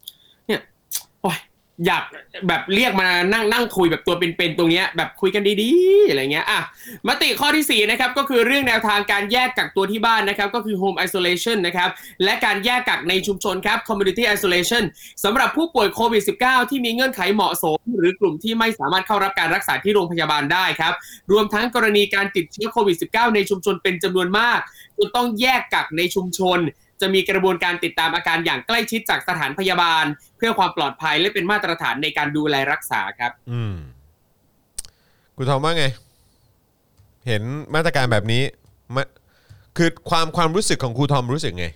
อยอยากแบบเรียกมานั่งนั่งคุยแบบตัวเป็นๆตรงเนี้ยแบบคุยกันดีๆอะไรเงี้ยอะมติข้อที่ 4 นะครับก็คือเรื่องแนวทางการแยกกักตัวที่บ้านนะครับก็คือ home isolation นะครับและการแยกกักในชุมชนครับ community isolation สำหรับผู้ป่วยโควิด -19 ที่มีเงื่อนไขเหมาะสม หรือกลุ่มที่ไม่สามารถเข้ารับการรักษาที่โรงพยาบาลได้ครับรวมทั้งกรณีการติดเชื้อโควิด -19 ในชุมชนเป็นจำนวนมากจนต้องแยกกักในชุมชน จะมีกระบวนการติดตามอาการอย่างใกล้ชิดจากสถานพยาบาล เพื่อความปลอดภัยและเป็นมาตรฐานในการดูแลรักษาครับ อืมคุณทอมว่าไง เห็นมาตรการแบบนี้มะคือความความรู้สึกของครูทอมรู้สึกไง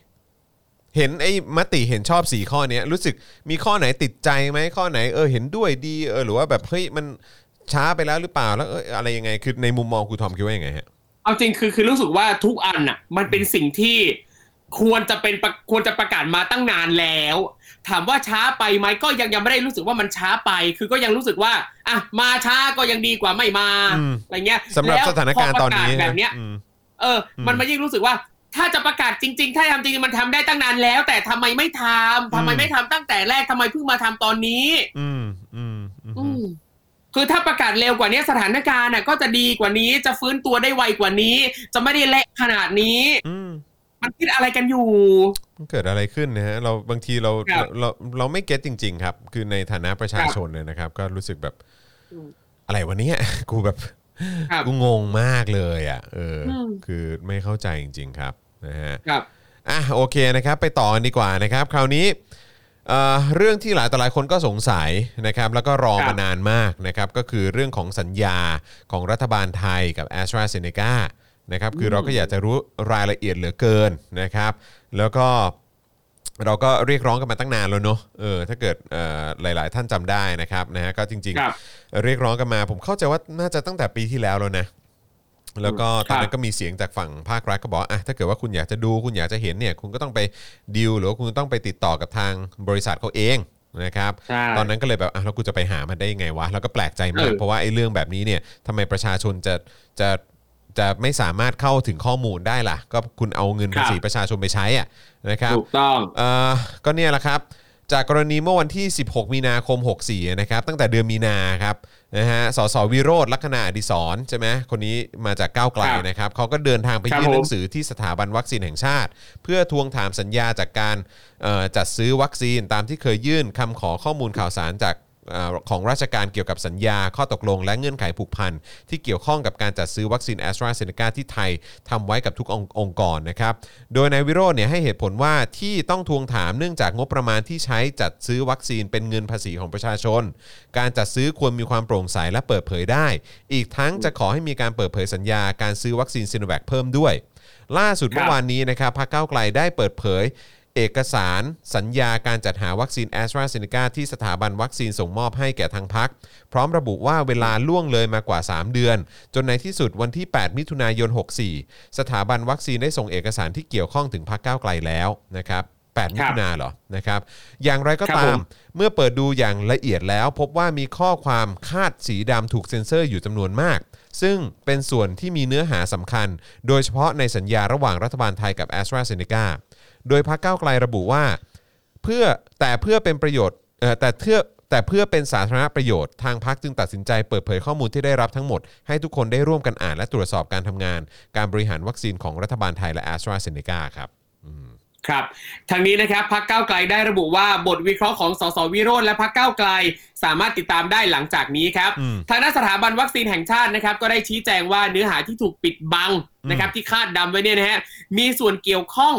เห็นไอ้มติเห็นชอบสี่ข้อเนี้ยรู้สึกมีข้อไหนติดใจไหมข้อไหนเออเห็นด้วยดีเออหรือว่าแบบเฮ้ยมันช้าไปแล้วหรือเปล่าแล้วเอออะไรยังไงคือในมุมมองครูทอมคิดว่ายังไงฮะเอาจริงคือคือรู้สึกว่าทุกอันน่ะ มันเป็นสิ่งที่ ควรจะเป็นประควรจะประกาศมาตั้งนานแล้ว ถามว่าช้าไปไหมก็ยังยังไม่ได้รู้สึกว่ามันช้าไป คือก็ยังรู้สึกว่าอะมาช้าก็ยังดีกว่าไม่มาอืมอะไรเงี้ยสำหรับแล้วสถานการณ์ตอนนี้พประกาศแบบเนี้ยอืมเออ มันมายิ่งรู้สึกว่า ถ้าจะประกาศจริง ๆ ถ้าทำจริงๆมันทำได้ตั้งนานแล้ว แต่ทำไมไม่ทำทำไมไม่ทำตั้งแต่แรกทำไมเพิ่งมาทำตอนนี้อืมอืมอืมอืมคือถ้าประกาศเร็วกว่านี้สถานการณ์น่ะ ก็จะดีกว่านี้จะฟื้นตัวได้ไวกว่านี้ จะไม่ได้เละขนาดนี้อื มมันคิดอะไรกันอยู่ มันเกิดอะไรขึ้นนะฮะเราบางทีเราครับเราเราเราไม่เก็ตจริง ๆ ครับ คือในฐานะประชาชนเนี่ยนะครับ ก็รู้สึกแบบอืมอะไรวะเนี่ยกูแบบครับกูงงมากเลยอะเอออมคือไม่เข้าใจจริง ๆ ครับนะฮะครับอะโอเคนะครับ ไปต่อกันดีกว่านะครับ คราวนี้เอ่อเรื่องที่หลายต่อหลายคนก็สงสัยนะครับ แล้วก็รอครัมาบนานมากนะครับ ก็คือเรื่องของสัญญาของรัฐบาลไทยกับ a s t r a z เซ e c a นะครับคือเราก็อยากจะรู้รายละเอียดเหลือเกินนะครับ แล้วก็เราก็เรียกร้องกันมาตั้งนานแล้วเนอะเออถ้าเกิดเอ่อหลาย ๆ ท่านจำได้นะครับนะฮะก็จริงครับๆเรียกร้องกันมา ผมเข้าใจว่าน่าจะตั้งแต่ปีที่แล้วแล้วนะแล้วก็ตอนนั้นก็มีเสียงจากฝั่งภาครัฐก็บอกว่าอะถ้าเกิดว่าคุณอยากจะดูคุณอยากจะเห็นเนี่ย คุณก็ต้องไปดิวหรือว่าคุณต้องไปติดต่อกับทางบริษัทเขาเองนะครับใช่ตอนนั้นก็เลยแบบอะแล้วกูจะไปหามันได้ยังไงวะ แล้วก็แปลกใจมากเออเพราะว่าไอ้เรื่องแบบนี้เนี่ยทำไมประชาชนจะจะ จะไม่สามารถเข้าถึงข้อมูลได้ล่ะ ก็คุณเอาเงินภาษีประชาชนไปใช้อะนะครับถูกต้องเอ่อก็เนี่ยแหละครับ จากกรณีเมื่อวันที่ 16 มีนาคม 64 นะครับ ตั้งแต่เดือนมีนาครับนะฮะสสวิโรธลักษณะอดิศรใช่ไหมคนนี้มาจากก้าวไกลครับนะครับเขาก็เดินทางไปครับยื่นหนัผงมสือที่สถาบันวัคซีนแห่งชาติ เพื่อทวงถามสัญญาจากการเอ่อจัดซื้อวัคซีนตามที่เคยยื่นคำขอข้อมูลข่าวสารจากเอ่อ ของราชการเกี่ยวกับสัญญา ข้อตกลง และเงื่อนไขผูกพัน ที่เกี่ยวข้องกับการจัดซื้อวัคซีนแอสตราเซเนกาที่ไทยทำไว้กับทุกององค์กรนะครับ โดยนายวิโรจน์เนี่ยให้เหตุผลว่าที่ต้องทวงถามเนื่องจากงบประมาณที่ใช้จัดซื้อวัคซีนเป็นเงินภาษีของประชาชน การจัดซื้อควรมีความโปร่งใสและเปิดเผยได้ อีกทั้งจะขอให้มีการเปิดเผยสัญญา การซื้อวัคซีนซิโนแวคเพิ่มด้วย ล่าสุดเมื่อวานนี้นะครับพรรคก้าวไกลได้เปิดเผย เอกสารสัญญาการจัดหาวัคซีนแอสตราเซเนกาที่สถาบันวัคซีนส่งมอบให้แก่ทางพรรค พร้อมระบุว่าเวลาล่วงเลยมากว่า 3 เดือน จนในที่สุดวันที่ 8 มิถุนายน 64 สถาบันวัคซีนได้ส่งเอกสารที่เกี่ยวข้องถึงพรรคก้าวไกลแล้วนะครับ8มิถุนาเหรอนะครับ อย่างไรก็ตามครับผมเมื่อเปิดดูอย่างละเอียดแล้วพบว่ามีข้อความคาดสีดำถูกเซ็นเซอร์อยู่จำนวนมาก ซึ่งเป็นส่วนที่มีเนื้อหาสำคัญ โดยเฉพาะในสัญญาระหว่างรัฐบาลไทยกับ a s t r a z เซ e c a โดยพรรคก้าวไกลระบุว่า เพื่อแต่เพื่อเป็นประโยชน์เอ่อแต่เพื่อแต่เพื่อเป็นสาธารณประโยชน์ทางพักจึงตัดสินใจเปิดเผยข้อมูลที่ได้รับทั้งหมด ให้ทุกคนได้ร่วมกันอ่านและตรวจสอบการทำงาน การบริหารวัคซีนของรัฐบาลไทยและ a s t r a z เซ e c a ครับครับทางนี้นะครับพักเก้าวไกลได้ระบุว่าบทวิเคราะห์ของสสวิโรธและพักเก้าวไกล สามารถติดตามได้หลังจากนี้ครับอืมทางด้านสถาบันวัคซีนแห่งชาตินะครับก็ได้ชี้แจงว่าเนื้อหาที่ถูกปิดบังนะครับที่คาดดำไว้เนี่ยนะฮะมีส่วนเกี่ยวข้อง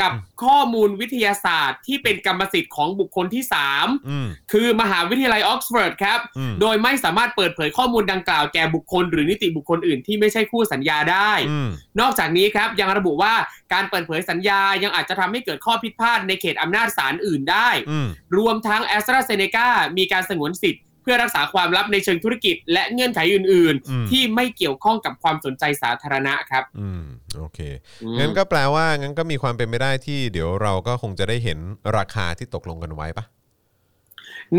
กับข้อมูลวิทยาศาสตร์ที่เป็นกรรมสิทธิ์ของบุคคลที่3อืมคือมหาวิทยาลัยออกซฟอร์ดครับอืมโดยไม่สามารถเปิดเผยข้อมูลดังกล่าวแก่บุคคล หรือนิติบุคคลอื่นที่ไม่ใช่คู่สัญญาได้อืมนอกจากนี้ครับยังระบุว่าการเปิดเผยสัญญายังอาจจะทำให้เกิดข้อผิดพลาดในเขตอำนาจศาลอื่นได้อืมรวมทั้งแอสตราเซเนกามีการสงวนสิทธิ์เพื่อรักษาความลับในเชิงธุรกิจ และเงื่อนไขอื่นอืมๆที่ไม่เกี่ยวข้องกับความสนใจสาธารณะครับ อืมโอเคอืมงั้นก็แปลว่างั้นก็มีความเป็นไปได้ที่เดี๋ยวเราก็คงจะได้เห็นราคาที่ตกลงกันไว้ปะ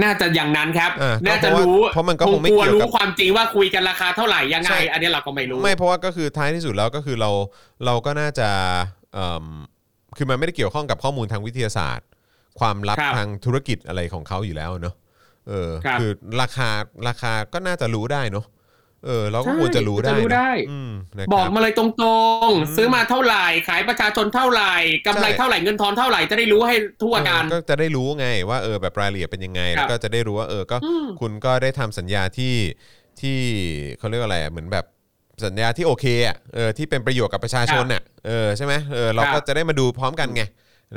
น่าจะอย่างนั้นครับเออก็น่าจะเพราะว่ารู้ เพราะมันก็คงไม่กลัวเกี่ยวกับรู้ความจริงว่าคุยกันราคาเท่าไหร่ยังไงใช่อันนี้เราก็ไม่รู้ ไม่เพราะว่าก็คือท้ายที่สุดแล้วก็คือเราเราก็น่าจะเอิ่มคือมันไม่ได้เกี่ยวข้องกับข้อมูลทางวิทยาศาสตร์ ความลับครับทางธุรกิจอะไรของเขาอยู่แล้วเนอะ เออครับ คือราคาราคาก็น่าจะรู้ได้เนอะเออ เราก็ใช่ควรจะรู้ได้จะรู้เนอะได้ อืมนะคบรั อกมาเลยตรงอืมๆซื้อมาเท่าไหร่ ขายประชาชนเท่าไหร่กำไรใช่ เท่าไหร่เงินทอนเท่าไหร่จะได้รู้ให้ทั่วกัน เออก็จะได้รู้ไงว่าเออแบบรายละเอียดเป็นยังไง ครับแล้วก็จะได้รู้ว่าเออก็อืมคุณก็ได้ทำสัญญาที่ที่เขาเรียกว่าอะไรอะเหมือนแบบสัญญาที่โอเคอะเออที่เป็นประโยชน์กับประชาชนน่ะเออใช่ไหมเออเราครับก็จะได้มาดูพร้อมกันไง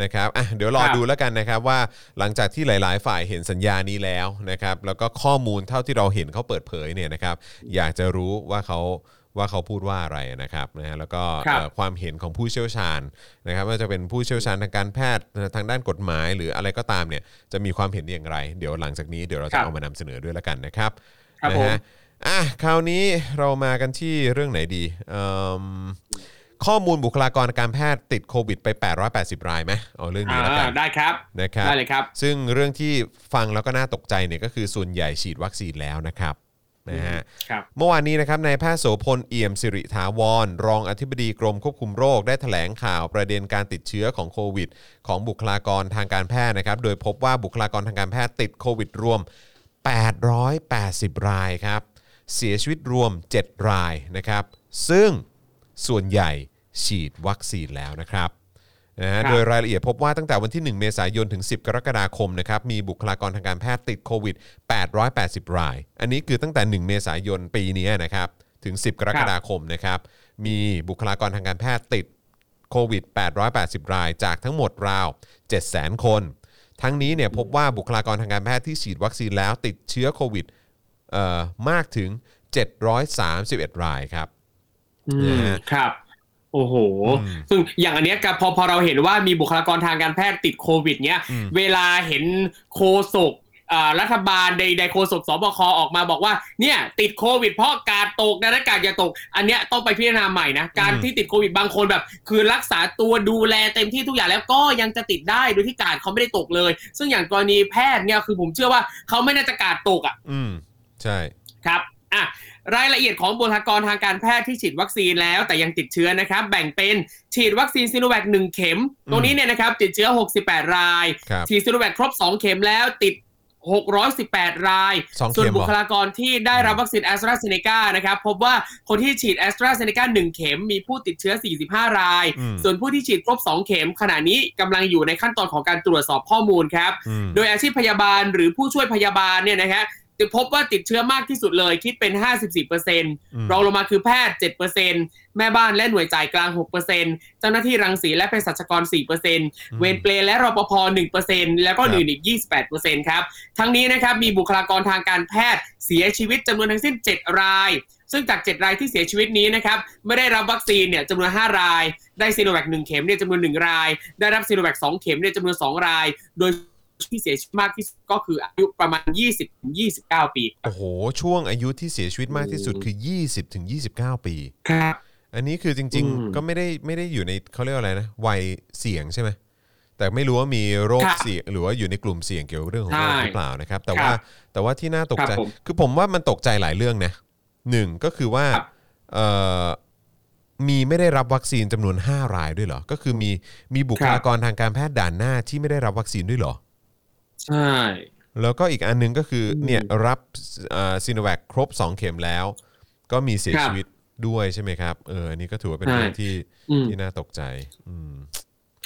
นะครับอะเดี๋ยวรอครับดูแล้วกันนะครับว่าหลังจากที่หลาย ๆ ฝ่ายเห็นสัญญานี้แล้วนะครับ แล้วก็ข้อมูลเท่าที่เราเห็นเขาเปิดเผยเนี่ยนะครับ อยากจะรู้ว่าเขาว่าเขาพูดว่าอะไรนะครับนะฮะแล้วก็ครับเอ่อความเห็นของผู้เชี่ยวชาญนะครับว่าจะเป็นผู้เชี่ยวชาญทางการแพทย์ทางด้านกฎหมายหรืออะไรก็ตามเนี่ยจะมีความเห็นอย่างไร เดี๋ยวหลังจากนี้เดี๋ยวเราครัจะบเอามานำเสนอด้วยแล้วกันนะครับครับนะผมฮะอะคราวนี้เรามากันที่เรื่องไหนดีเอิ่ม ข้อมูลบุคลากรการแพทย์ติดโควิดไป 880 รายไหมเอาเรื่องนี้แล้วกันอ่าได้ครับนะครับได้เลยครับ ซึ่งเรื่องที่ฟังแล้วก็น่าตกใจเนี่ยก็คือส่วนใหญ่ฉีดวัคซีนแล้วนะครับนะฮะครับเมื่อวานนี้นะครับนายแพทย์โสพลเอี่ยมสิริถาวร รองอธิบดีกรมควบคุมโรคได้แถลงข่าวประเด็นการติดเชื้อของโควิด ของบุคลากรทางการแพทย์นะครับ โดยพบว่าบุคลากรทางการแพทย์ติดโควิดรวม 880 รายครับ เสียชีวิตรวม 7 รายนะครับ ซึ่งส่วนใหญ่ ฉีดวัคซีนแล้วนะครับนะฮะครับโดยรายละเอียดพบว่าตั้งแต่วันที่ 1 เมษายนถึง 10 กรกฎาคมนะครับมีบุคลากรทางการแพทย์ติดโควิด 880 ราย อันนี้คือตั้งแต่ 1 เมษายนปีนี้นะครับถึง 10 กรกฎาคมนะครับมีบุคลากรทางการแพทย์ติดโควิด 880 ราย จากทั้งหมดราว 700,000 คน ทั้งนี้เนี่ยพบว่าบุคลากรทางการแพทย์ที่ฉีดวัคซีนแล้วติดเชื้อโควิดเอ่อมากถึง 731 รายครับอืนะมฮะครับ โอ้โหอืมซึ่งอย่างอันเนี้ยกับพอพอเราเห็นว่ามีบุคลากรทางการแพทย์ติดโควิดเนี้ยอืมเวลาเห็นโคศกอ่ารัฐบาลใดๆโคศกสบคออกมาบอกว่าเนี่ยติดโควิดเพราะกาดตกดังนั้นกาดอย่าตก อันเนี้ยต้องไปพิจารณาใหม่นะ การที่ติดโควิดบางคนแบบ คือรักษาตัวดูแลเต็มที่ทุกอย่างแล้วก็ยังจะติดได้โดยที่กาดเขาไม่ได้ตกเลย ซึ่งอย่างกรณีแพทย์เนี่ยคือผมเชื่อว่าเขาไม่น่าจะการ์ดตกอะ อืมใช่ครับอะ รายละเอียดของบุคลากรทางการแพทย์ที่ฉีดวัคซีนแล้วแต่ยังติดเชื้อนะครับ แบ่งเป็นฉีดวัคซีนซิโนแวคหนึ่งเข็ม ตรงนี้เนี่ยนะครับติดเชื้อ 68 รายครับฉีดซิโนแวคครบ 2 เข็มแล้วติด 618 รายสองเข็มส่วนเหรอบุคลากรที่ได้รับวัคซีนแอสตราเซเนกานะครับ พบว่าคนที่ฉีดแอสตราเซเนกา1เข็มมีผู้ติดเชื้อ 45 รายอืมส่วนผู้ที่ฉีดครบ 2 เข็ม ขณะนี้กำลังอยู่ในขั้นตอนของการตรวจสอบข้อมูลครับอืมโดยอาชีพพยาบาลหรือผู้ช่วยพยาบาลเนี่ยนะฮะ ติดพบว่าติดเชื้อมากที่สุดเลยคิดเป็น 54%รองลงมาคือแพทย์ 7%แม่บ้านและหน่วยจ่ายกลาง 6%เจ้าหน้าที่รังสีและเภสัชกร 4%เวรเปลและรปภ 1%แล้วก็ครับอื่นอีก 28%ครับ ทั้งนี้นะครับมีบุคลากรทางการแพทย์เสียชีวิตจำนวนทั้งสิ้น 7 ราย ซึ่งจาก 7 รายที่เสียชีวิตนี้นะครับไม่ได้รับวัคซีนเนี่ยจำนวน 5 ราย ได้ซีโนแวค1เข็มเนี่ยจำนวน 1 ราย ได้รับซีโนแวค2เข็มเนี่ยจำนวน 2 ราย โดย ที่เสียชีวิตมากที่สุดก็คืออายุประมาณ 20-29 ปี โอ้โห ช่วงอายุที่เสียชีวิตมากที่สุดคือ 20ถึง29 ปี ครับ อันนี้คือจริงอืมๆก็ไม่ได้ไม่ได้อยู่ในเขาเรียกว่าอะไรนะ วัยเสี่ยงใช่ไหมแต่ไม่รู้ว่ามีโรคครับเสี่ยงหรือว่าอยู่ในกลุ่มเสี่ยงเกี่ยวกับเรื่องของโรคใช่หรือเปล่านะครับ แต่ครับว่าแต่ว่าที่น่าตกใจครับผมคือผมว่ามันตกใจหลายเรื่องนะหนึ่งก็คือว่าครับเอ่อมีไม่ได้รับวัคซีนจำนวน 5 รายด้วยเหรอ ก็คือมีมีบุคลากรทางการแพทย์ด่านหน้าที่ไม่ได้รับวัคซีนด้วยเหรอ ใช่ แล้วก็อีกอันหนึงก็คืออมเนี่ยรับซีโนแวคครบ 2 เข็มแล้ว ก็มีเสียครับชีวิตด้วยใช่ไหมครับเอออันนี้ก็ถือว่าเป็นใช่เรื่องที่อืมที่น่าตกใจ อืม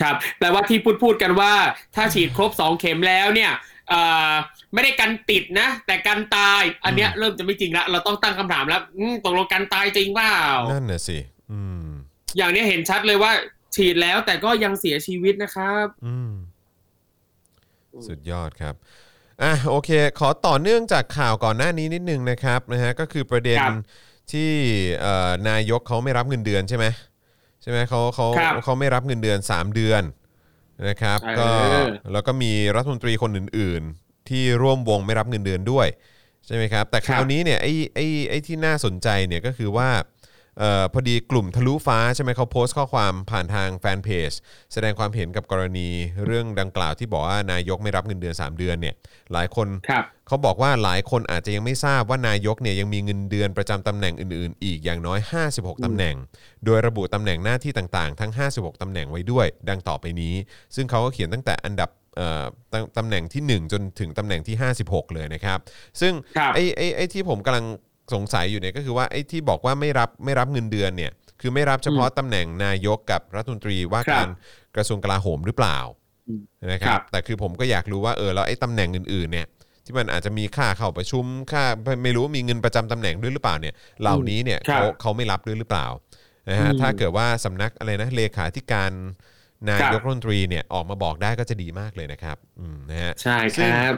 ครับแปลว่าที่พูดพูดกันว่า ถ้าฉีดครบ 2 เข็มแล้วเนี่ยเอ่อไม่ได้กันติดนะ แต่กันตาย อันเนี้ยเริ่มจะไม่จริงละเราต้องตั้งคำถามแล้วอืมตกลงกันตายจริงเปล่านั่นน่ะสิอืมอย่างเนี้ยเห็นชัดเลยว่า ฉีดแล้วแต่ก็ยังเสียชีวิตนะครับ อืม สุดยอดครับอะโอเค ขอต่อเนื่องจากข่าวก่อนหน้านี้นิดนึงนะครับนะฮะก็คือประเด็นครับที่เอ่อนายกเขาไม่รับเงินเดือนใช่ไหมใช่ไหมเขาเขาครับเขาไม่รับเงินเดือน 3 เดือนนะครับเออก็แล้วก็มีรัฐมนตรีคนอื่น ๆ ที่ร่วมวงไม่รับเงินเดือนด้วยใช่ไหมครับแต่คราวนี้เนี่ยไอ้ไอ้ไอ้ที่น่าสนใจเนี่ยก็คือว่าเอ่อพอดีกลุ่มทะลุฟ้าใช่ไหมเขาโพสต์ข้อความผ่านทางแฟนเพจแสดงความเห็นกับกรณีเรื่องดังกล่าวที่บอกว่านายกไม่รับเงินเดือน 3 เดือนเนี่ยหลายคนครับเขาบอกว่าหลายคนอาจจะยังไม่ทราบว่านายกเนี่ยยังมีเงินเดือนประจำตำแหน่งอื่นๆ อีกอย่างน้อย 56ตำแหน่ง โดยระบุตำแหน่งหน้าที่ต่างๆ ทั้ง 56ตำแหน่งไว้ด้วย ดังต่อไปนี้ ซึ่งเขาก็เขียนตั้งแต่อันดับเอ่อตำตำแหน่งที่ 1 จนถึงตำแหน่งที่ 56 เลยนะครับ ซึ่งครับไอ้ไอ้ไอ้ที่ผมกำลัง สงสัยอยู่เนี่ยก็คือว่าไอ้ที่บอกว่าไม่รับไม่รับเงินเดือนเนี่ยคือไม่รับเฉพาะตำแหน่งนายกกับรัฐมนตรีว่าการกระทรวงกลาโหมหรือเปล่าอืมนะคครัรับบแต่คือผมก็อยากรู้ว่าเออแล้วไอ้ตำแหน่งอื่นๆเนี่ยที่มันอาจจะมีค่าเข้าประชุมค่าไม่รู้ว่ามีเงินประจำตำแหน่งด้วยหรือเปล่าเนี่ยเหล่านี้เนี่ยครับเขาเขาไม่รับด้วยหรือเปล่านะฮะอืมถ้าเกิดว่าสำนักอะไรนะเลขาธิการนาครัยบกรัฐมนตรีเนี่ยออกมาบอกได้ก็จะดีมากเลยนะครับอืมนะฮะใช่ซึ่คงรับ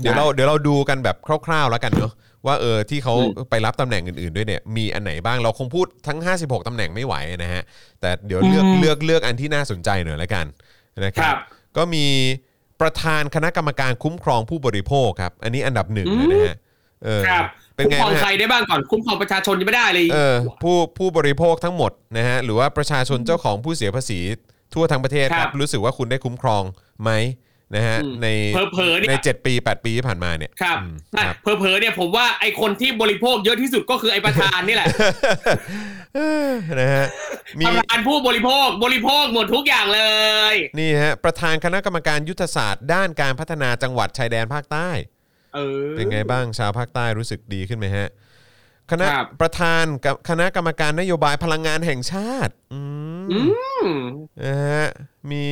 เดี๋ยวเราเดี๋ยวเราดูกันแบบคร่าวๆแล้วกันเนาะ ว่าเออที่เขาอืมไปรับตำแหน่งอื่นๆด้วยเนี่ยมีอันไหนบ้างเราคงพูดทั้ง 56ตำแหน่งไม่ไหวนะฮะแต่เดี๋ยวเลือกอืมเลือกเลือกอันที่น่าสนใจหน่อยละกันนะคครัรับบก็มีประธานคณะกรรมการคุ้มครองผู้บริโภคครับ อันนี้อันดับหนึ่งเลยนะฮะเออครับเป็นคุ้มไงครองบ้างใครฮะได้บ้างก่อนคุ้มครองประชาชนยังไม่ได้เลยเออผู้ผู้บริโภคทั้งหมดนะฮะหรือว่าประชาชนเจ้าของผู้เสียภาษีทั่วทั้งประเทศคครัรับบรู้สึกว่าคุณได้คุ้มครองไหม นะฮะอืมในเผลอๆเนี่ยใน 7 ปี 8 ปีที่ผ่านมาเนี่ยครับอืมอะครับเผลอๆเนี่ยผมว่าไอคนที่บริโภคเยอะที่สุดก็คือไอประธานนี่แหละนะฮะมีประธานผู้บริโภคบริโภคหมดทุกอย่างเลยนี่ฮะประธานคณะกรรมการยุทธศาสตร์ ด้านการพัฒนาจังหวัดชายแดนภาคใต้เออเป็นไงบ้างชาวภาคใต้รู้สึกดีขึ้นไหมฮะคณะครับประธานกับคณะกรรมการนโยบายพลังงานแห่งชาติ อืมอืมนะฮะมี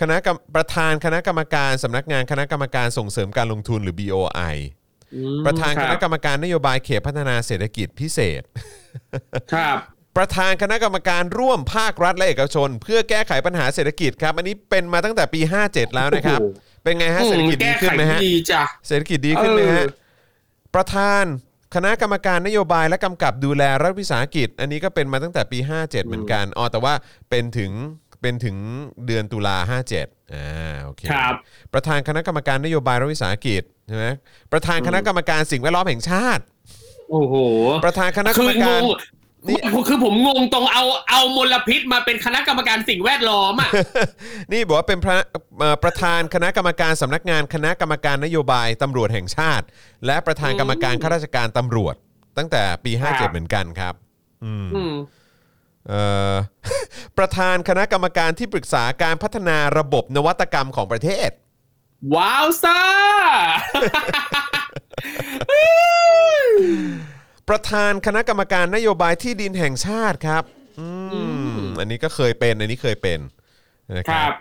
คณะกรรมประธานคณะกรรมการสำนักงานคณะกรรมการส่งเสริมการลงทุนหรือ BOI อืมประธานคณะกรบรมการนโยบายเขตพัฒนาเศรษฐกิจพิเศษ ครับ ประธานคณะกรรมการร่วมภาครัฐและเอกชน เพื่อแก้ไขปัญหาเศรษฐกิจครับ อันนี้เป็นมาตั้งแต่ปี 57 แล้วนะครับโอ้โหเป็นไงฮะเศรษฐกิจดีขึ้นไหมฮะแก้ขดีจ้ะเศรษฐกิจดีขึ้นไหมฮะเออประธานคณะกรรมการนโยบายและกำกับดูแลรัฐวิสาหกิจ อันนี้ก็เป็นมาตั้งแต่ปี 57 เหมือนกันอ๋อแต่ว่าเป็นถึง เป็นถึงเดือนตุลา57อ่าโอเคครับ ประธานคณะกรรมการนโยบายรัฐวิสาหกิจใช่ไหมประธานคณะกรรมการสิ่งแวดล้อมแห่งชาติ โอ้โห ประธานคณะกรคืรมองการงนี่คือผมงงตรงเอาเอามลพิษมาเป็นคณะกรรมการสิ่งแวดล้อมอะ นี่บอกว่าเป็นพระเอ่อประธานคณะกรรมการสำนักงานคณะกรรมการนโยบายตำรวจแห่งชาติ และประธานกรรมการข้าราชการตำรวจ ตั้งแต่ปีครับ57 เหมือนกันครับ อืมอืมเอ่อ ประธานคณะกรรมการที่ปรึกษาการพัฒนาระบบนวัตกรรมของประเทศ ว้าวซ่า ประธานคณะกรรมการนโยบายที่ดินแห่งชาติครับ อืมอันนี้ก็เคยเป็น อันนี้เคยเป็นนะคครัรับบ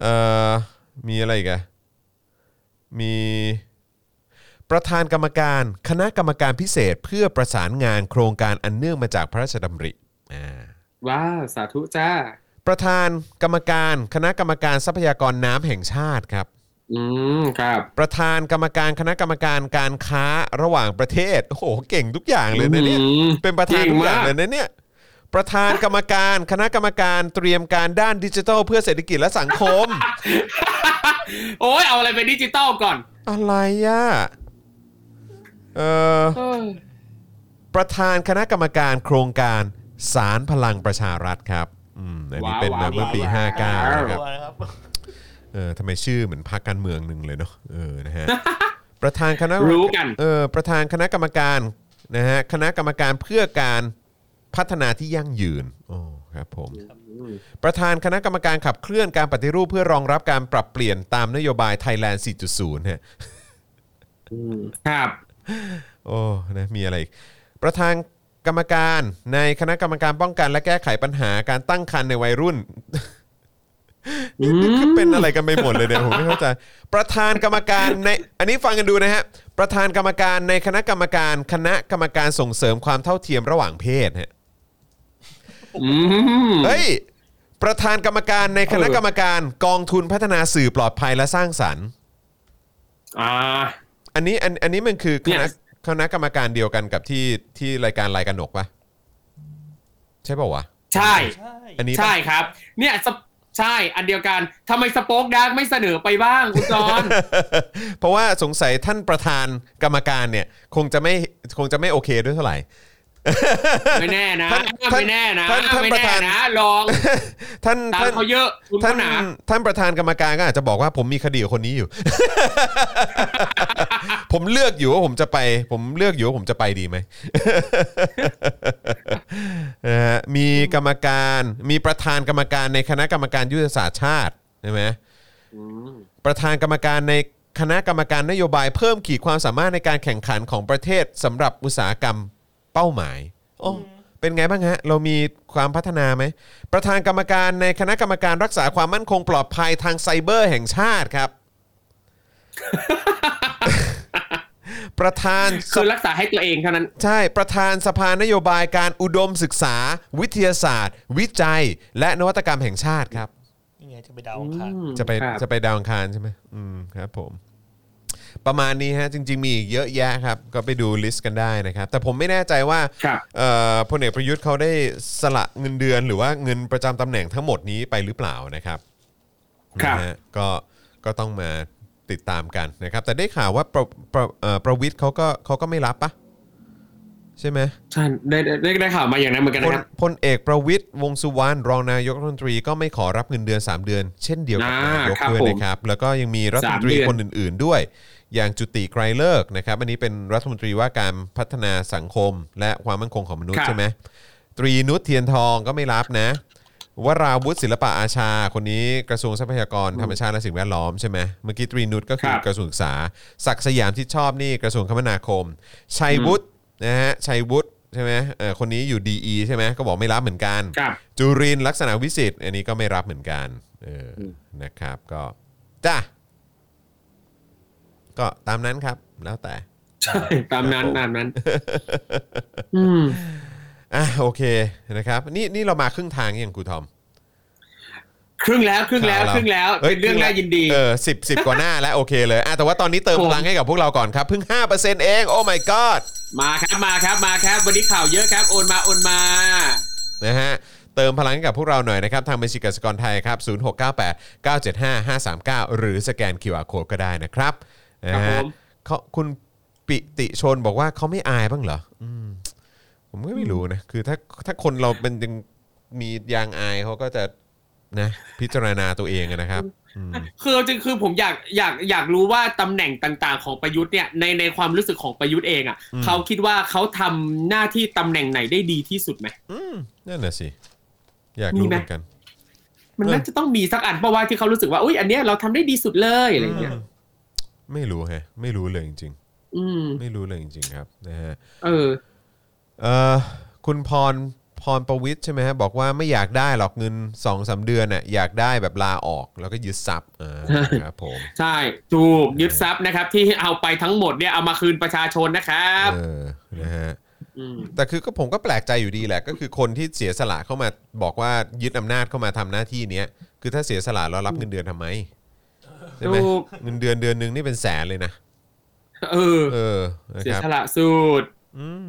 เอ่อมีอะไรอีกอะมี ประธานกรรมการ คณะกรรมการพิเศษเพื่อประสานงานโครงการอันเนื่องมาจากพระราชดำริอ่า ว้าวสาธุจ้า ประธานกรรมการคณะกรรมการทรัพยากรน้ำแห่งชาติครับ อืมครับ ประธานกรรมการคณะกรรมการการค้าระหว่างประเทศ โอ้โห เก่งทุกอย่างเลยนะเนี่ย อืมเป็นประธานเก่งทุกอย่างมาก เลยนะเนี่ย ประธานกรรมการคณะกรรมการเตรียมการด้านดิจิทัลเพื่อเศรษฐกิจและสังคม โอ้ยเอาอะไรเป็นดิจิตอลก่อนอะไรอะ เอ่อเออประธานคณะกรรมการโครงการ สารพลังประชารัฐครับอืมอันนี้เป็นมาเมื่อปี 59นะครับตัวนะครับเออทำไมชื่อเหมือนพรรคการเมืองหนึ่งเลยเนาะเออนะฮะประธานคณะรู้กันเออประธานคณะกรรมการนะฮะคณะกรรมการเพื่อการพัฒนาที่ยั่งยืนโอ้ครับผมประธานคณะกรรมการขับเคลื่อนการปฏิรูปเพื่อรองรับการปรับเปลี่ยนตามนโยบายไทยแลนด์ 4.0 ฮะอืมครับ โอ้นะมีอะไรอีกประธาน กรรมการในคณะกรรมการป้องกันและแก้ไขปัญหาการตั้งครรภ์ในวัยรุ่นอืมเป็นอะไรกันไปหมดเลยเนี่ยผมไม่เข้าใจ ประธานกรรมการในอันนี้ฟังกันดูนะฮะประธานกรรมการในคณะกรรมการ คณะกรรมการส่งเสริมความเท่าเทียมระหว่างเพศฮะอืมเฮ้ยประธานกรรมการในคณะกรรมการกองทุนพัฒนาสื่อปลอดภัยและสร้างสรรค์ อ่า อันนี้อันอันนี้มันคือคเนี่ณะย คณะกรรมการเดียวกันกับที่ที่รายการรายการหนกปะใช่ป่าวะใช่ใช่ อันนี้ปะ ใช่ครับ เนี่ยสปใช่อันเดียวกันทำไมสป็อกดาร์กไม่เสนอไปบ้างคุณจอน เพราะว่าสงสัยท่านประธานกรรมการเนี่ย คงจะไม่คงจะไม่โอเคด้วยเท่าไหร่ ไม่แน่นะท่านไม่แน่นะท่านท่านไม่ประแน่ธาน นะลองท่านตามท่านเขาเยอะคุณท่าเขานหนาท่านประธานกรรมการก็อาจจะบอกว่าผมมีคดีกับคนนี้อยู่ ผมเลือกอยู่ว่าผมจะไป ผมเลือกอยู่ว่าผมจะไปดีไหม นะฮะมีกรรมการมีประธานกรรมการในคณะกรรมการยุทธศาสตร์ชาติใช่ไหมประธานกรรมการในคณะกรรมการนโยบายเพิ่มขีดความสามารถในการแข่งขันของประเทศสำหรับอุตสาหกรรมเป้าหมายโอ้เป็นไงบ้างฮะ เรามีความพัฒนาไหม ประธานกรรมการในคณะกรรมการรักษาความมั่นคงปลอดภัยทางไซเบอร์แห่งชาติครับ ประธานสคือรักษาให้ตัวเองเท่านั้น ใช่ประธานสภานโยบายการอุดมศึกษา วิทยาศาสตร์ วิจัย และนวัตกรรมแห่งชาติครับนี่ไงจะไปดาวอังคารจะไปครับ จะไปดาวอังคารใช่ไหมอืมครับผม ประมาณนี้ฮะจริง ๆ มีอีกเยอะแยะครับ ก็ไปดู list กันได้นะครับ แต่ผมไม่แน่ใจว่าครับเอ่อพลเอกประยุทธ์เขาได้สละเงินเดือน หรือว่าเงินประจำตำแหน่งทั้งหมดนี้ไปหรือเปล่านะครับครับ นะฮะก็ก็ต้องมา ติดตามกันนะครับ แต่ได้ข่าวว่าประประเอ่อประวิทย์เขาก็เขาก็ไม่รับปะใช่ไหมใช่ได้ได้ได้ได้ข่าวมาอย่างนั้นเหมือนกันพลนะครับพลเอกประวิทย์วงษ์สุวรรณรองนายกรัฐมนตรีก็ไม่ขอรับเงินเดือน 3 เดือน เช่นเดียวกับอ่านายกครับด้วยผมนะครับ แล้วก็ยังมีรัฐมนตรีสามเดือนคนอื่น ๆ ด้วย อย่างจุติไกรเลิกษ์นะครับ อันนี้เป็นรัฐมนตรีว่าการพัฒนาสังคม และความมั่นคงของมนุษย์ใช่ไหมตรีนุชเทียนทองก็ไม่รับนะ วราวุฒิศิลปะอาชา คนนี้กระทรวงทรัพยากรธรรมชาติและสิ่งแวดล้อมใช่ไหมเมื่อกี้ตรีนุชก็คือกระทรวงศึกษา ศักดิ์สยามที่ชอบนี่กระทรวงคมนาคม ชัยวุฒินะฮะชัยวุฒิใช่ไหมเออคนนี้อยู่ DE ใช่ไหมก็บอกไม่รับเหมือนกันครับจุรินทร์ลักษณะวิสิทธิ์อันนี้ก็ไม่รับเหมือนกันเอออนะครับก็จ้าก็ตามนั้นครับแล้วแต่ใช่ตามนั้นตามนั้น อืมอะโอเคนะครับ นี่นี่เรามาครึ่งทางยังครูทอม ครึ่งแล้วครึ่งแล้วข่าวเราครึ่งแล้วฮ้ยเป็นเรื่องน่ายินดีเออสิบสิบกว่าหน้าแล้วโอเคเลยอะแต่ว่าตอนนี้เติมผมพลังให้กับพวกเราก่อนครับเพิ่ง5%เอง โอ้ my god มาครับมาครับมาครับ วันนี้ข่าวเยอะครับโอนมาโอนมานะฮะเติมพลังให้กับพวกเราหน่อยนะครับ ทางบัญชีกสิกรไทยครับ 0698 975 539 หรือสแกน QR Code ก็ได้นะครับนะครัฮะบผมเขาคุณปิติชนบอกว่าเขาไม่อายบ้างเหรออืม ผมก็ไม่รู้นะคือถ้าถ้าคนเราเป็นยังมียางอายเขาก็จะนะพิจารณาตัวเองอะนะครับอืมคือจริงคือผมอยากอยากอยากรู้ว่าตำแหน่งต่างๆ ของประยุทธ์เนี่ยในในความรู้สึกของประยุทธ์เองอะอืมเขาคิดว่าเขาทำหน้าที่ตำแหน่งไหนได้ดีที่สุดไหม อืมนั่นน่ะสิอยากมีรู้ไหมเหมือนกัน มันเออน่าจะต้องมีสักอันเพราะว่าที่เขารู้สึกว่าอุ้ยอันเนี้ยเราทำได้ดีสุดเลยอะไรเงี้ยอืมไม่รู้ฮะ ไม่รู้เลยจริง อืม ๆ ไม่รู้เลยจริง ๆ ครับนะฮะ เออ เอ่อคุณพรพรประวิทย์ใช่ไหมฮะบอกว่าไม่อยากได้หรอกเงิน2อสาเดือนน่ะอยากได้แบบลาออกแล้วก็ยึดทรัพย์อ่าครับผมใช่ถูกยึดทรัพย์นะครับ ที่เอาไปทั้งหมดเนี่ยเอามาคืนประชาชนนะครับเออนะฮะอืมแต่คือก็ผมก็แปลกใจอยู่ดีแหละ ก็คือคนที่เสียสละเข้ามาบอกว่ายึดอำนาจเข้ามาทำหน้าที่เนี้ยคือถ้าเสียสละแล้วรับเงินเดือนทำไมใช่ไหมถูกเงินเดือนเดือนหนึ่งนี่เป็นแสนเลยนะเออเออนะเสียครับสละสูตรอืม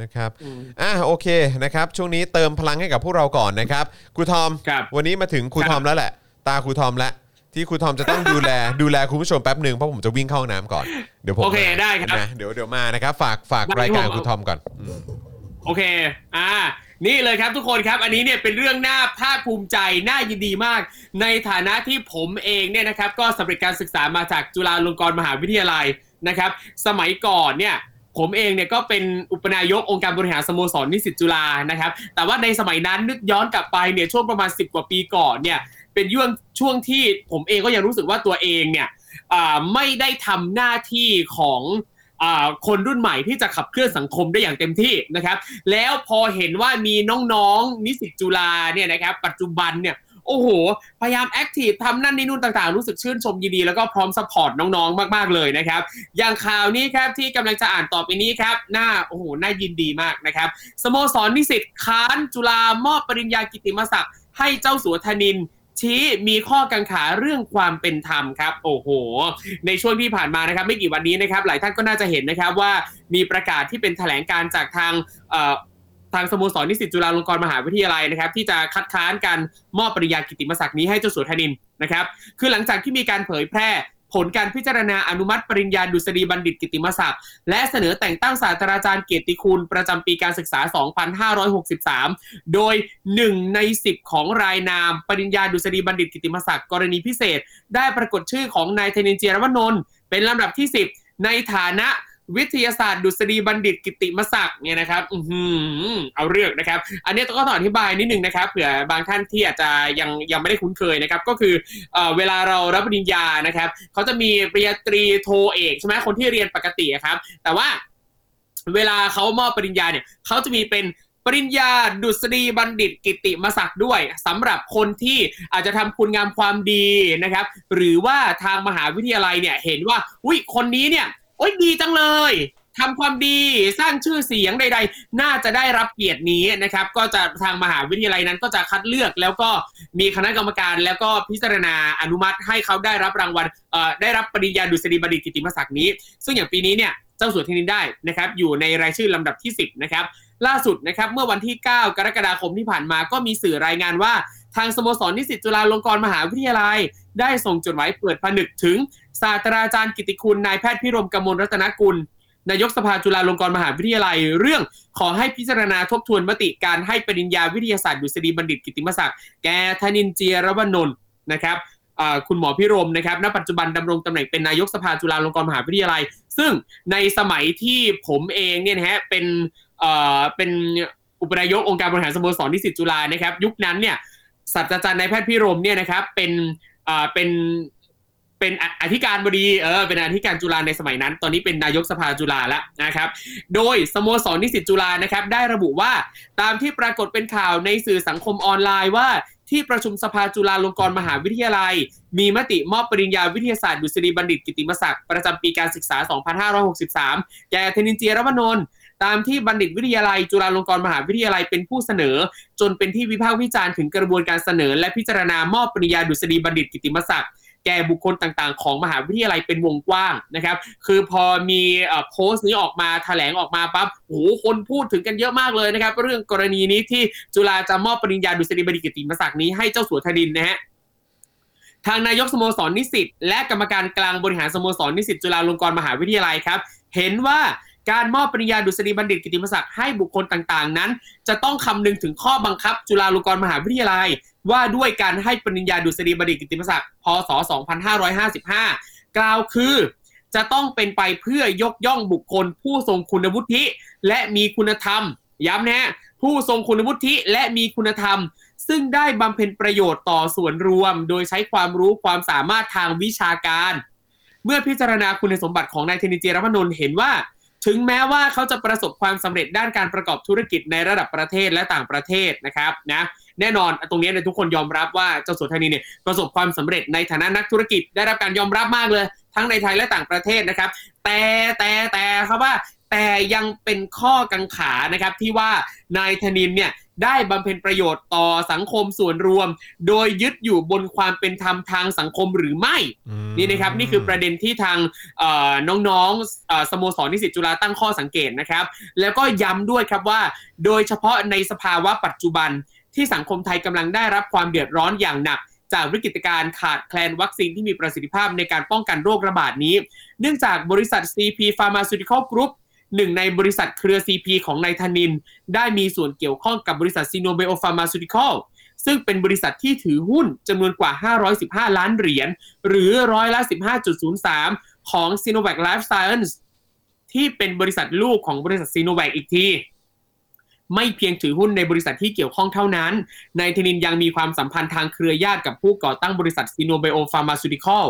นะครับอืมอะโอเคนะครับ ช่วงนี้เติมพลังให้กับพวกเราก่อนนะครับ ครูทอม ครับวันนี้มาถึงครูครับทอมแล้วแหละ ตาครูทอมแล้วที่ครูทอมจะต้องดูแล ดูแลคุณผู้ชมแป๊บหนึ่งเพราะผมจะวิ่งเข้าห้องน้ำก่อน เดี๋ยวผมโอเคมาได้ครับ นะเดี๋ยวเดี๋ยวมานะครับ ฝากฝากได้รายการผมครูทอมก่อนอืมโอเค อ่า นี่เลยครับทุกคนครับ อันนี้เนี่ยเป็นเรื่องน่าภาคภูมิใจ น่ายินดีมาก ในฐานะที่ผมเองเนี่ยนะครับ ก็สำเร็จการศึกษามาจากจุฬาลงกรณ์มหาวิทยาลัยนะครับ สมัยก่อนเนี่ย ผมเองเนี่ยก็เป็นอุปนายกองค์การบริหารสโมสรนิสิตจุฬานะครับ แต่ว่าในสมัยนั้นนึกย้อนกลับไปเนี่ยช่วงประมาณ 10 กว่าปีก่อนเนี่ยเป็นช่วงช่วงที่ผมเองก็ยังรู้สึกว่าตัวเองเนี่ยไม่ได้ทำหน้าที่ของคนรุ่นใหม่ที่จะขับเคลื่อนสังคมได้อย่างเต็มที่นะครับ แล้วพอเห็นว่ามีน้องๆนิสิตจุฬาเนี่ยนะครับ ปัจจุบันเนี่ย โอ้โห พยายาม active ทำนั่นนี่นู่นต่างๆ รู้สึกชื่นชมยินดี แล้วก็พร้อม support น้องๆ มากๆเลยนะครับ อย่างข่าวนี้ครับที่กำลังจะอ่านต่อไปนี้ครับน่าโอ้โหน่ายินดีมากนะครับสโมสรนิสิตค้านจุฬามอบปริญญากิตติมศักดิ์ให้เจ้าสัวธนินท์ชี้มีข้อกังขาเรื่องความเป็นธรรมครับ โอ้โห ในช่วงที่ผ่านมานะครับ ไม่กี่วันนี้นะครับ หลายท่านก็น่าจะเห็นนะครับว่ามีประกาศที่เป็นแถลงการจากทางอ ทางสโมสรนิสิตจุฬาลงกรณ์มหาวิทยาลัยนะครับ ที่จะคัดค้านการมอบปริญญากิติมศักดิ์นี้ให้เจ้าสัวธนินนะครับ คือหลังจากที่มีการเผยแพร่ผลการพิจารณาอนุมัติปริญญาดุษฎีบัณฑิตกิติมศักดิ์และเสนอแต่งตั้งศาสตราจารย์เกียรติคุณ ประจำปีการศึกษา 2563 โดย 1 ใน 10 ของรายนาม ปริญญาดุษฎีบัณฑิตกิติมศักดิ์กรณีพิเศษ ได้ปรากฏชื่อของนายธนินเจียรวนนท์เป็นลำดับที่ 10 ในฐานะ วิทยาศาสตร์ดุษฎีบัณฑิตกิติมศักดิ์เนี่ยนะครับอือเอาเรื่องนะครับ อันนี้ต้องต้องอธิบายนิดนึงนะครับเผื่อบางท่านที่อาจจะยังยังไม่ได้คุ้นเคยนะครับ ก็คือเอ่อเวลาเรารับปริญญานะครับเขาจะมีปริญญาตรีโทเอกใช่ไหมคนที่เรียนปกติครับ แต่ว่าเวลาเขามอบปริญญาเนี่ยเขาจะมีเป็นปริญญาดุษฎีบัณฑิตกิติมศักดิ์ด้วยสำหรับคนที่อาจจะทำคุณงามความดีนะครับ หรือว่าทางมหาวิทยาลัยเนี่ยเห็นว่าอุ้ยคนนี้เนี่ย อ้ยดีจังเลยทำความดีสร้างชื่อเสียงใด ๆ น่าจะได้รับเกียรตินี้นะครับ ก็จะทางมหาวิทยาลัยนั้นก็จะคัดเลือกแล้วก็มีคณะกรรมการแล้วก็พิจารณาอนุมัติให้เขาได้รับรางวัลได้รับปริญญาดุษฎีบัณฑิตกิติมศักดิ์นี้ ซึ่งอย่างปีนี้เนี่ยเจ้าสัวเทนินได้นะครับ อยู่ในรายชื่อลำดับที่ 10 นะครับ ล่าสุดนะครับเมื่อวันที่ 9 กรกฎาคมที่ผ่านมาก็มีสื่อรายงานว่าทางสโมสรนิสิตจุฬาลงกรณ์มหาวิทยาลัย ได้ส่งจดหมายเปิดผนึกถึง ศาสตราจารย์กิติคุณนายแพทย์พิรมกมลรัตนกุล นายกสภาจุฬาลงกรณ์มหาวิทยาลัย เรื่องขอให้พิจารณาทบทวนมติการให้ปริญญาวิทยาศาสตร์ดุษฎีบัณฑิตกิตติมศักดิ์แกธนินเจียรวนนท์นะครับคุณหมอพิรมนะครับ ณ ปัจจุบันดำรงตำแหน่งเป็นนายกสภาจุฬาลงกรณ์มหาวิทยาลัย ซึ่งในสมัยที่ผมเองเนี่ยนะฮะเป็นเอ่อเป็นอุปนายกองค์การบริหารสโมสรนิสิตจุฬานะครับ ยุคนั้นเนี่ยศาสตราจารย์นายแพทย์พิรมเนี่ยนะครับเป็นอ่าเป็น เป็นอธิการบดีเออเป็นอธิการจุฬาในสมัยนั้น ตอนนี้เป็นนายกสภาจุฬาแล้วนะครับ โดยสโมสรนิสิตจุฬานะครับได้ระบุว่าตามที่ปรากฏเป็นข่าวในสื่อสังคมออนไลน์ว่าที่ประชุมสภาจุฬาลงกรณ์มหาวิทยาลัย มีมติมอบปริญญาวิทยาศาสตร์ดุษฎีบัณฑิตกิติมศักดิ์ประจำปีการศึกษา 2563 แก่ธนินเจียรวนนท์ตามที่บัณฑิตวิทยาลัย จุฬาลงกรณ์มหาวิทยาลัยเป็นผู้เสนอ จนเป็นที่วิพากษ์วิจารณ์ถึงกระบวนการเสนอ และพิจารณามอบปริญญาดุษฎีบัณฑิตกิติมศักดิ์ แก่บุคคลต่างๆ ของมหาวิทยาลัยเป็นวงกว้างนะครับ คือพอมีโพสต์นี้ออกมาแถลงออกมาปั๊บโอ้โหคนพูดถึงกันเยอะมากเลยนะครับ เรื่องกรณีนี้ที่จุฬาจะมอบปริญญาดุษฎีบัณฑิตกิตติมศักดิ์นี้ให้เจ้าสัวธนินนะฮะทางนายกสโมสรนิสิตและกรรมการกลางบริหารสโมสรนิสิตจุฬาลงกรณ์มหาวิทยาลัยครับ เห็นว่า การมอบปริญญาดุษฎีบัณฑิตกิติมศักดิ์ให้บุคคลต่างๆ นั้น จะต้องคำนึงถึงข้อบังคับ จุฬาลงกรณ์มหาวิทยาลัย ว่าด้วยการให้ปริญญาดุษฎีบัณฑิตกิติมศักดิ์พศ 2555 กล่าวคือ จะต้องเป็นไปเพื่อยกย่องบุคคล ผู้ทรงคุณวุฒิและมีคุณธรรม ย้ำนะฮะผู้ทรงคุณวุฒิและมีคุณธรรม ซึ่งได้บำเพ็ญประโยชน์ต่อส่วนรวม โดยใช้ความรู้ความสามารถทางวิชาการ เมื่อพิจารณาคุณสมบัติของนายเทนิเจยรพนนท์เห็นว่า ถึงแม้ว่าเขาจะประสบความสำเร็จด้านการประกอบธุรกิจในระดับประเทศและต่างประเทศนะครับนะแน่นอนตรงนี้เนี่ยทุกคนยอมรับว่าเจ้าสุธานีเนี่ยประสบความสำเร็จในฐานะนักธุรกิจได้รับการยอมรับมากเลย ทั้งในไทยและต่างประเทศนะครับ แต่แต่แต่ครับว่าแต่ยังเป็นข้อกังขานะครับที่ว่านายธนินเนี่ย ได้บำเพ็ญประโยชน์ต่อสังคมส่วนรวม โดยยึดอยู่บนความเป็นธรรมทางสังคมหรือไม่อืมนี่นะครับนี่คือประเด็นที่ทางเอ่อน้องๆเอ่อสโมสรนิสิตจุฬาตั้งข้อสังเกตนะครับ แล้วก็ย้ำด้วยครับว่า โดยเฉพาะในสภาวะปัจจุบันที่สังคมไทยกำลังได้รับความเดือดร้อนอย่างหนักจากวิกฤตการณ์ขาดแคลนวัคซีนที่มีประสิทธิภาพในการป้องกันโรคระบาดนี้ เนื่องจากบริษัท CP Pharmaceutical Group หนึ่งในบริษัทเครือ CP ของนายธนิน ได้มีส่วนเกี่ยวข้องกับบริษัทซีโนเบโอฟาร์มาซูติคอลซึ่งเป็นบริษัทที่ถือหุ้นจำนวนกว่า 515 ล้านเหรียญ หรือร้อยละ 15.03 ของ Sinovac Life Science ที่เป็นบริษัทลูกของบริษัท Sinovac อีกที ไม่เพียงถือหุ้นในบริษัทที่เกี่ยวข้องเท่านั้นนายธนินยังมีความสัมพันธ์ทางเครือญาติกับผู้ก่อตั้งบริษัท s i n o b i o Pharmaceutical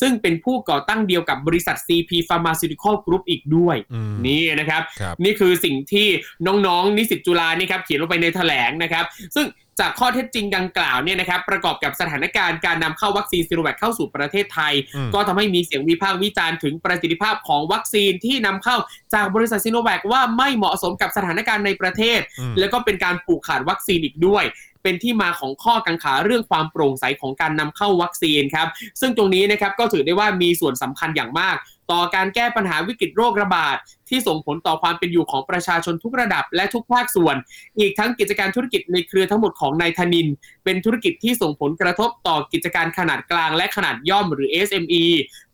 ซึ่งเป็นผู้ก่อตั้งเดียวกับบริษัท CP Pharmaceutical Group อีกด้วยอืมนี่นะครับครับนี่คือสิ่งที่น้องๆ นิสิตจุฬานี่ครับเขียนลงไปในแถลงนะครับ ซึ่ง จากข้อเท็จจริงดังกล่าวเนี่ยนะครับประกอบกับสถานการณ์การนำเข้าวัคซีนซีโนแวคเข้าสู่ประเทศไทยอืมก็ทำให้มีเสียงวิพากษ์วิจารณ์ถึงประสิทธิภาพของวัคซีนที่นำเข้าจากบริษัทซีโนแวคว่าไม่เหมาะสมกับสถานการณ์ในประเทศอืมแล้วก็เป็นการผูกขาดวัคซีนอีกด้วย เป็นที่มาของข้อกังขาเรื่องความโปร่งใสของการนำเข้าวัคซีนครับซึ่งตรงนี้นะครับก็ถือได้ว่ามีส่วนสำคัญอย่างมาก ต่อการแก้ปัญหาวิกฤตโรคระบาดที่ส่งผลต่อความเป็นอยู่ของประชาชนทุกระดับและทุกภาคส่วน อีกทั้งกิจการธุรกิจในเครือทั้งหมดของนายธนิน เป็นธุรกิจที่ส่งผลกระทบต่อกิจการขนาดกลางและขนาดย่อมหรือ SME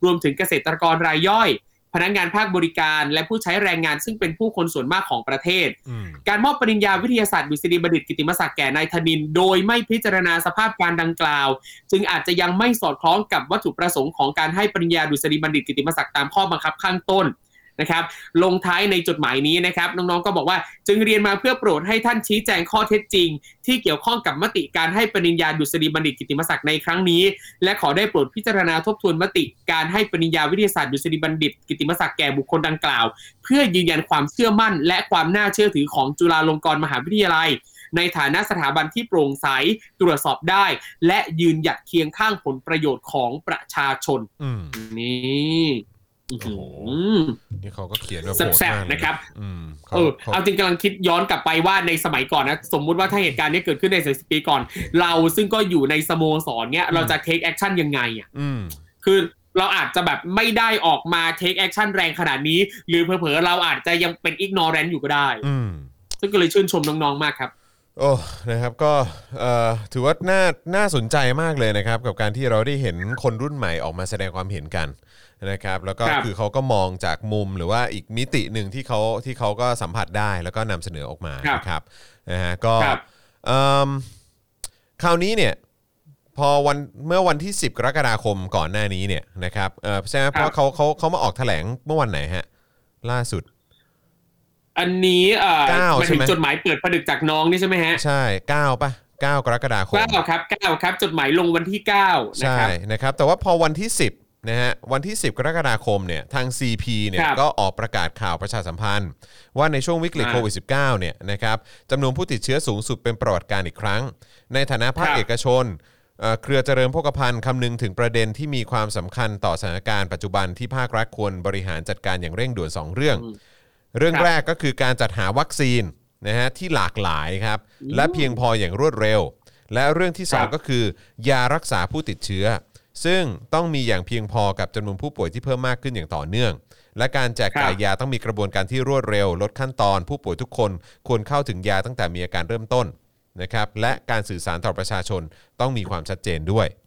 รวมถึงเกษตรกรรายย่อย พนักงานภาคบริการ และผู้ใช้แรงงานซึ่งเป็นผู้คนส่วนมากของประเทศอืมการมอบปริญญาวิทยาศาสตร์ดุษฎีบัณฑิตกิตติมศักดิ์แก่นายธนิน โดยไม่พิจารณาสภาพการดังกล่าว จึงอาจจะยังไม่สอดคล้องกับวัตถุประสงค์ของการให้ปริญญาดุษฎีบัณฑิตกิตติมศักดิ์ตามข้อบังคับข้างต้น นะครับลงท้ายในจดหมายนี้นะครับน้องๆก็บอกว่าจึงเรียนมาเพื่อโปรดให้ท่านชี้แจงข้อเท็จจริง ที่เกี่ยวข้องกับมติการให้ปริญญาดุษฎีบัณฑิตกิตติมศักดิ์ในครั้งนี้ และขอได้โปรดพิจารณาทบทวนมติการให้ปริญญาวิทยาศาสตร์ดุษฎีบัณฑิตกิตติมศักดิ์แก่บุคคลดังกล่าว เพื่อยืนยันความเชื่อมั่น และความน่าเชื่อถือของจุฬาลงกรณ์มหาวิทยาลัย ในฐานะสถาบันที่โปร่งใสตรวจสอบได้ และยืนหยัดเคียงข้างผลประโยชน์ของประชาชนอื มนี่อื้อหือนี่เขาก็เขียนแบบแซ่บๆโหดมากเลยนะครับอืมเออเขาเอาจริงกำลังคิดย้อนกลับไปว่าในสมัยก่อนนะ สมมุติว่าถ้าเหตุการณ์นี้เกิดขึ้นในสิบปีก่อน เราซึ่งก็อยู่ในสโมสรเนี้ยเราจะ take action ยังไงอะอืมคือเราอาจจะแบบไม่ได้ออกมา take action แรงขนาดนี้ หรือเผลอๆเราอาจจะยังเป็น ignorant อยู่ก็ได้อืมซึ่งก็เลยชื่นชมน้องๆมากครับ โอ้นะครับก็เอ่อถือว่าน่าน่าสนใจมากเลยนะครับ กับการที่เราได้เห็นคนรุ่นใหม่ออกมาแสดงความเห็นกันนะครับ แล้วก็ครับคือเขาก็มองจากมุมหรือว่าอีกมิติหนึ่งที่เขาที่เขาก็สัมผัสได้แล้วก็นำเสนอออกมาครับนะครับนะฮะก็ครับเอิ่มคราวนี้เนี่ยพอวันเมื่อวันที่ 10 กรกฎาคมก่อนหน้านี้เนี่ยนะครับเออใช่ไหมเพราะเขาเขาเขามาออกแถลงเมื่อวันไหนฮะล่าสุด อันนี้เอ่อเก้าหมายถึงใช่ไหม จดหมายเปิดผนึกจากน้องนี่ใช่ไหมฮะใช่9ป่ะ9กรกฎาคม เก้าครับเก้าครับ จดหมายลงวันที่เก้านะใช่ครับ นะครับแต่ว่าพอวันที่ 10นะฮะวันที่ 10 กรกฎาคมเนี่ยทาง CP เนี่ยครับก็ออกประกาศข่าวประชาสัมพันธ์ ว่าในช่วงวิกฤตอ่าโควิด -19 เนี่ยนะครับจำนวนผู้ติดเชื้อสูงสุดเป็นประวัติการณ์อีกครั้ง ในฐานะภาคครับ เอกชนเอ่อเครือเจริญโภคภัณฑ์คำนึงถึงประเด็นที่มีความสำคัญต่อสถานการณ์ปัจจุบันที่ภาครัฐควรบริหารจัดการอย่างเร่งด่วน 2 เรื่อง เรื่องครับแรกก็คือการจัดหาวัคซีนนะฮะที่หลากหลายครับ และเพียงพออย่างรวดเร็ว และเรื่องที่สองครับก็คือ ยารักษาผู้ติดเชื้อ ซึ่งต้องมีอย่างเพียงพอกับจำนวนผู้ป่วยที่เพิ่มมากขึ้นอย่างต่อเนื่อง และการแจกจ่ายครับยาต้องมีกระบวนการที่รวดเร็ว ลดขั้นตอนผู้ป่วยทุกคนควรเข้าถึงยาตั้งแต่มีอาการเริ่มต้นนะครับและการสื่อสารต่อประชาชนต้องมีความชัดเจนด้วยเอ่อ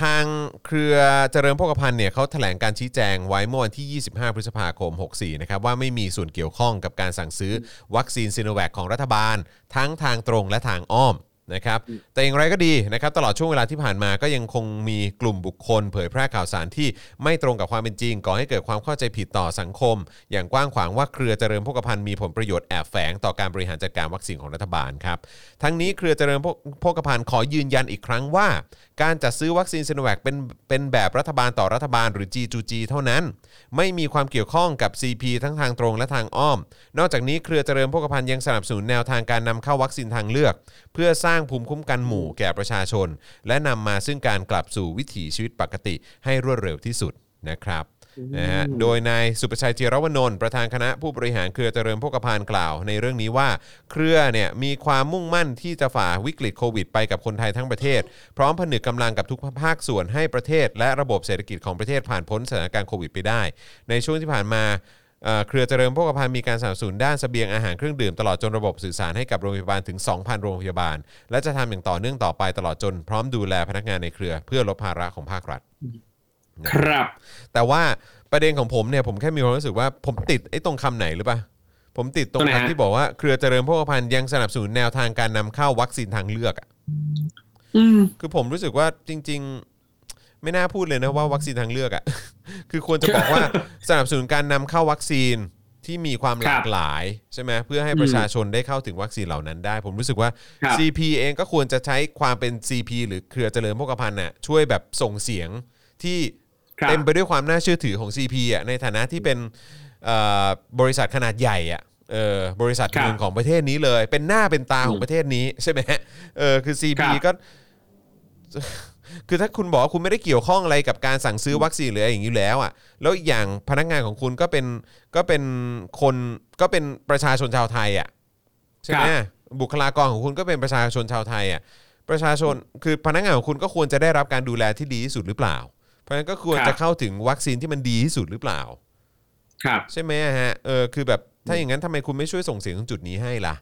ทางเครือเจริญโภคภัณฑ์เนี่ยเขาแถลงการชี้แจงไว้เมื่อวันที่ 25 พฤษภาคม 64 นะครับว่าไม่มีส่วนเกี่ยวข้องกับการสั่งซื้อวัคซีนซีโนแวคของรัฐบาล ทั้งทางตรงและทางอ้อมนะครับแต่อย่างไรก็ดีนะครับตลอดช่วงเวลาที่ผ่านมาก็ยังคงมีกลุ่มบุคคล เผยแพร่ข่าวสารที่ไม่ตรงกับความเป็นจริงก่อให้เกิดความเข้าใจผิดต่อสังคม อย่างกว้างขวางว่าเครือเจริญโภคภัณฑ์มีผลประโยชน์แอบแฝงต่อการบริหารจัดการวัคซีนของรัฐบาลครับทั้งนี้เครือเจริญโภคภัณฑ์ขอยืนยันอีกครั้งว่า การจัดซื้อวัคซีนซิโนแวคเป็นเป็นแบบรัฐบาลต่อรัฐบาลหรือ G2G เท่านั้น ไม่มีความเกี่ยวข้องกับ CP ทั้งทางตรงและทางอ้อม นอกจากนี้เครือเจริญโภคภัณฑ์ยังสนับสนุนแนวทางการนำเข้าวัคซีนทางเลือก เพื่อสร้างภูมิคุ้มกันหมู่แก่ประชาชน และนำมาซึ่งการกลับสู่วิถีชีวิตปกติให้รวดเร็วที่สุดนะครับ นะฮะโดยนายสุประชัยเจยรวนนท์ประธานคณะผู้บริหารเครือเจริญโภคภัณฑ์กล่าว ในเรื่องนี้ว่าเครือเนี่ยมีความมุ่งมั่นที่จะฝ่าวิกฤตโควิด ไปกับคนไทยทั้งประเทศ พร้อมผนึกกำลังกับทุกภาคส่วนให้ประเทศ และระบบเศรษฐกิจของประเทศผ่านพ้นสถานการณ์โควิดไปได้ ในช่วงที่ผ่านมาเอ่อเครือเจริญโภคภัณฑ์มีการสนับสนุนด้านเสบียงอาหารเครื่องดื่มตลอดจนระบบสื่อสารให้กับโรงพยาบาลถึง 2,000 โรงพยาบาล และจะทำอย่างต่อเนื่องต่อไปตลอดจนพร้อมดูแลพนักงานในเครือ เพื่อลดภาระของภาครัฐ ครับ แต่ว่าประเด็นของผมเนี่ยผมแค่มีความรู้สึกว่าผมติดไอ้ตรงคำไหนหรือปะผมติดตรงตรงไหนฮะคำที่บอกว่าเครือเจริญโภคภัณฑ์ยังสนับสนุนแนวทางการนำเข้าวัคซีนทางเลือกอะอืมคือผมรู้สึกว่าจริง ๆ ไม่น่าพูดเลยนะว่าวัคซีนทางเลือกอะคือควรจะบอกว่าสนับสนุนการนำเข้าวัคซีนที่มีความหลากหลายใช่ไหมเพื่อให้ประชาชนได้เข้าถึงวัคซีนเหล่านั้นได้ ผมรู้สึกว่าครับ CP เองก็ควรจะใช้ความเป็น CP หรือเครือเจริญโภคภัณฑ์น่ะช่วยแบบส่งเสียงที่ครับ เต็มไปด้วยความน่าเชื่อถือของ CP อะในฐานะที่เป็นเอ่อบริษัทขนาดใหญ่อะเออบริษัทครับหนึ่งของประเทศนี้เลย เป็นหน้าเป็นตาของประเทศนี้ใช่ไหมเออคือ CP ครับก็ คือถ้าคุณบอกว่าคุณไม่ได้เกี่ยวข้องอะไรกับการสั่งซื้อวัคซีนหรืออะไรอย่างนี้อยู่แล้วอะแล้วอีกอย่างพนักงานของคุณก็เป็นก็เป็นคนก็เป็นประชาชนชาวไทยอะใช่ไหมครับบุคลากรของคุณก็เป็นประชาชนชาวไทยอะประชาชนคือพนักงานของคุณก็ควรจะได้รับการดูแลที่ดีที่สุดหรือเปล่า เพราะฉะนั้นก็ควรครับ จะเข้าถึงวัคซีนที่มันดีที่สุดหรือเปล่า ครับ ใช่ไหมฮะเออคือแบบถ้าอย่างนั้นทำไมคุณไม่ช่วยส่งเสียงตรงจุดนี้ให้ล่ะ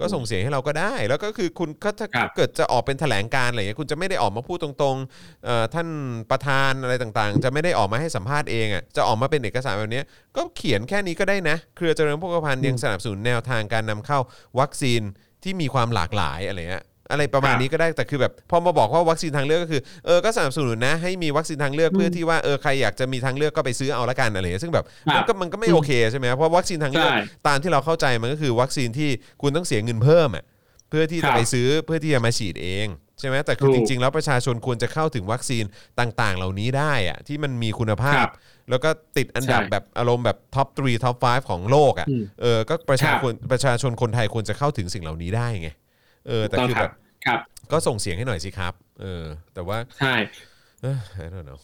ก็ส่งเสียงให้เราก็ได้ แล้วก็คือคุณก็ถ้าครับเกิดจะออกเป็นแถลงการอะไรอย่างเงี้ยคุณจะไม่ได้ออกมาพูดตรงๆเอ่อท่านประธานอะไรต่างๆ จะไม่ได้ออกมาให้สัมภาษณ์เองอะจะออกมาเป็นเอกสารแบบเนี้ยก็เขียนแค่นี้ก็ได้นะ เครือเจริญโภคภัณฑ์ยังสนับสนุนแนวทางการนำเข้าวัคซีนที่มีความหลากหลายอะไรเงี้ย อะไรประมาณครับนี้ก็ได้แต่คือแบบพอมาบอกว่าวัคซีนทางเลือกก็คือเออก็สนับสนุนนะให้มีวัคซีนทางเลือกเพื่อที่ว่าเออใครอยากจะมีทางเลือกก็ไปซื้อเอาละกันอะไรเงี้ยซึ่งแบบครัมันบก็มันก็ไม่โอเคใช่ไหมเพราะวัคซีนทางเลือกใช่ตามที่เราเข้าใจมันก็คือวัคซีนที่คุณต้องเสียเงินเพิ่มอะเพื่อที่ครัจะบไปซื้อเพื่อที่จะมาฉีดเองใช่ไหมแต่คือถูจริง ๆ แล้วประชาชนควรจะเข้าถึงวัคซีนต่าง ๆ เหล่านี้ได้อะที่มันมีคุณภาพครับแล้วก็ติดอันดับใช่แบบอารมณ์แบบ top 3 top 5 ของโลกอะอืมเออก็ประชาชนครับประชาชนคนไทยควรจะเข้าถึงสิ่งเหล่านี้ได้ไง เออแต่ต้องคือแบบครับครับก็ส่งเสียงให้หน่อยสิครับ เออ แต่ว่าใช่เออ I don't know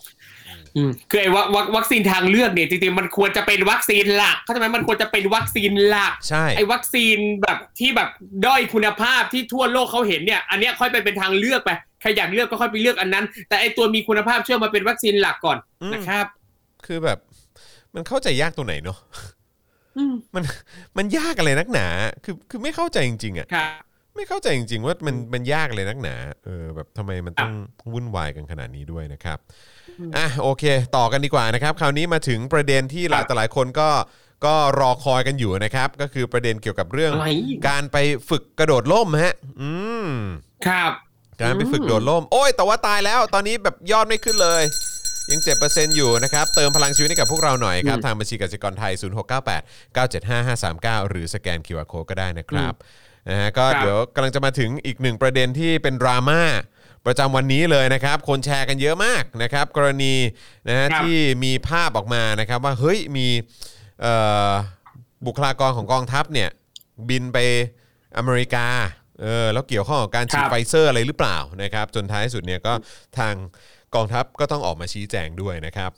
อืมคือไอ้วัควัควัคซีนทางเลือกเนี่ยจริงๆมันควรจะเป็นวัคซีนหลักเข้าใจไหมมันควรจะเป็นวัคซีนหลักใช่ไอ้วัคซีนแบบที่แบบด้อยคุณภาพที่ทั่วโลกเขาเห็นเนี่ย อันเนี้ยค่อยไปเป็นทางเลือกไปใครอยากเลือกก็ค่อยไปเลือกอันนั้น แต่ไอ้ตัวมีคุณภาพเชื่อมาเป็นวัคซีนหลักก่อนอืมนะครับ คือแบบ มันเข้าใจยากตรงไหนเนาะอืมมันมันยากอะไรนักหนา คือคือไม่เข้าใจจริงๆอะครับ ไม่เข้าใจจริง ๆ ว่ามันมันยากเลยนักหนาเออแบบทำไมมันต้องวุ่นวายกันขนาดนี้ด้วยนะครับอะโอเค ต่อกันดีกว่านะครับ คราวนี้มาถึงประเด็นที่หลายครับแต่หลายคนก็ก็รอคอยกันอยู่นะครับ ก็คือประเด็นเกี่ยวกับเรื่องอะไรการไปฝึกกระโดดร่มฮะ อืมครับ การไปฝึกโดดร่ม โอ้ย แต่ว่าตายแล้ว ตอนนี้แบบยอดไม่ขึ้นเลยยัง 7%อยู่นะครับ เติมพลังชีวิตให้กับพวกเราหน่อยครับอืมทางบัญชีกสิกรไทย 0698 975 539 หรือสแกน QR Code ก็ได้นะครับ นะฮะก็ครับเดี๋ยวกำลังจะมาถึงอีกหนึ่งประเด็นที่เป็นดราม่าประจำวันนี้เลยนะครับ คนแชร์กันเยอะมากนะครับ กรณีนะฮะครับที่มีภาพออกมานะครับ ว่าเฮ้ยมีเอ่อบุคลากรของกองทัพเนี่ยบินไปอเมริกาเออแล้วเกี่ยวข้องกับการฉีดครับไฟเซอร์อะไรหรือเปล่านะครับ จนท้ายสุดเนี่ยก็ทางกองทัพก็ต้องออกมาชี้แจงด้วยนะครับ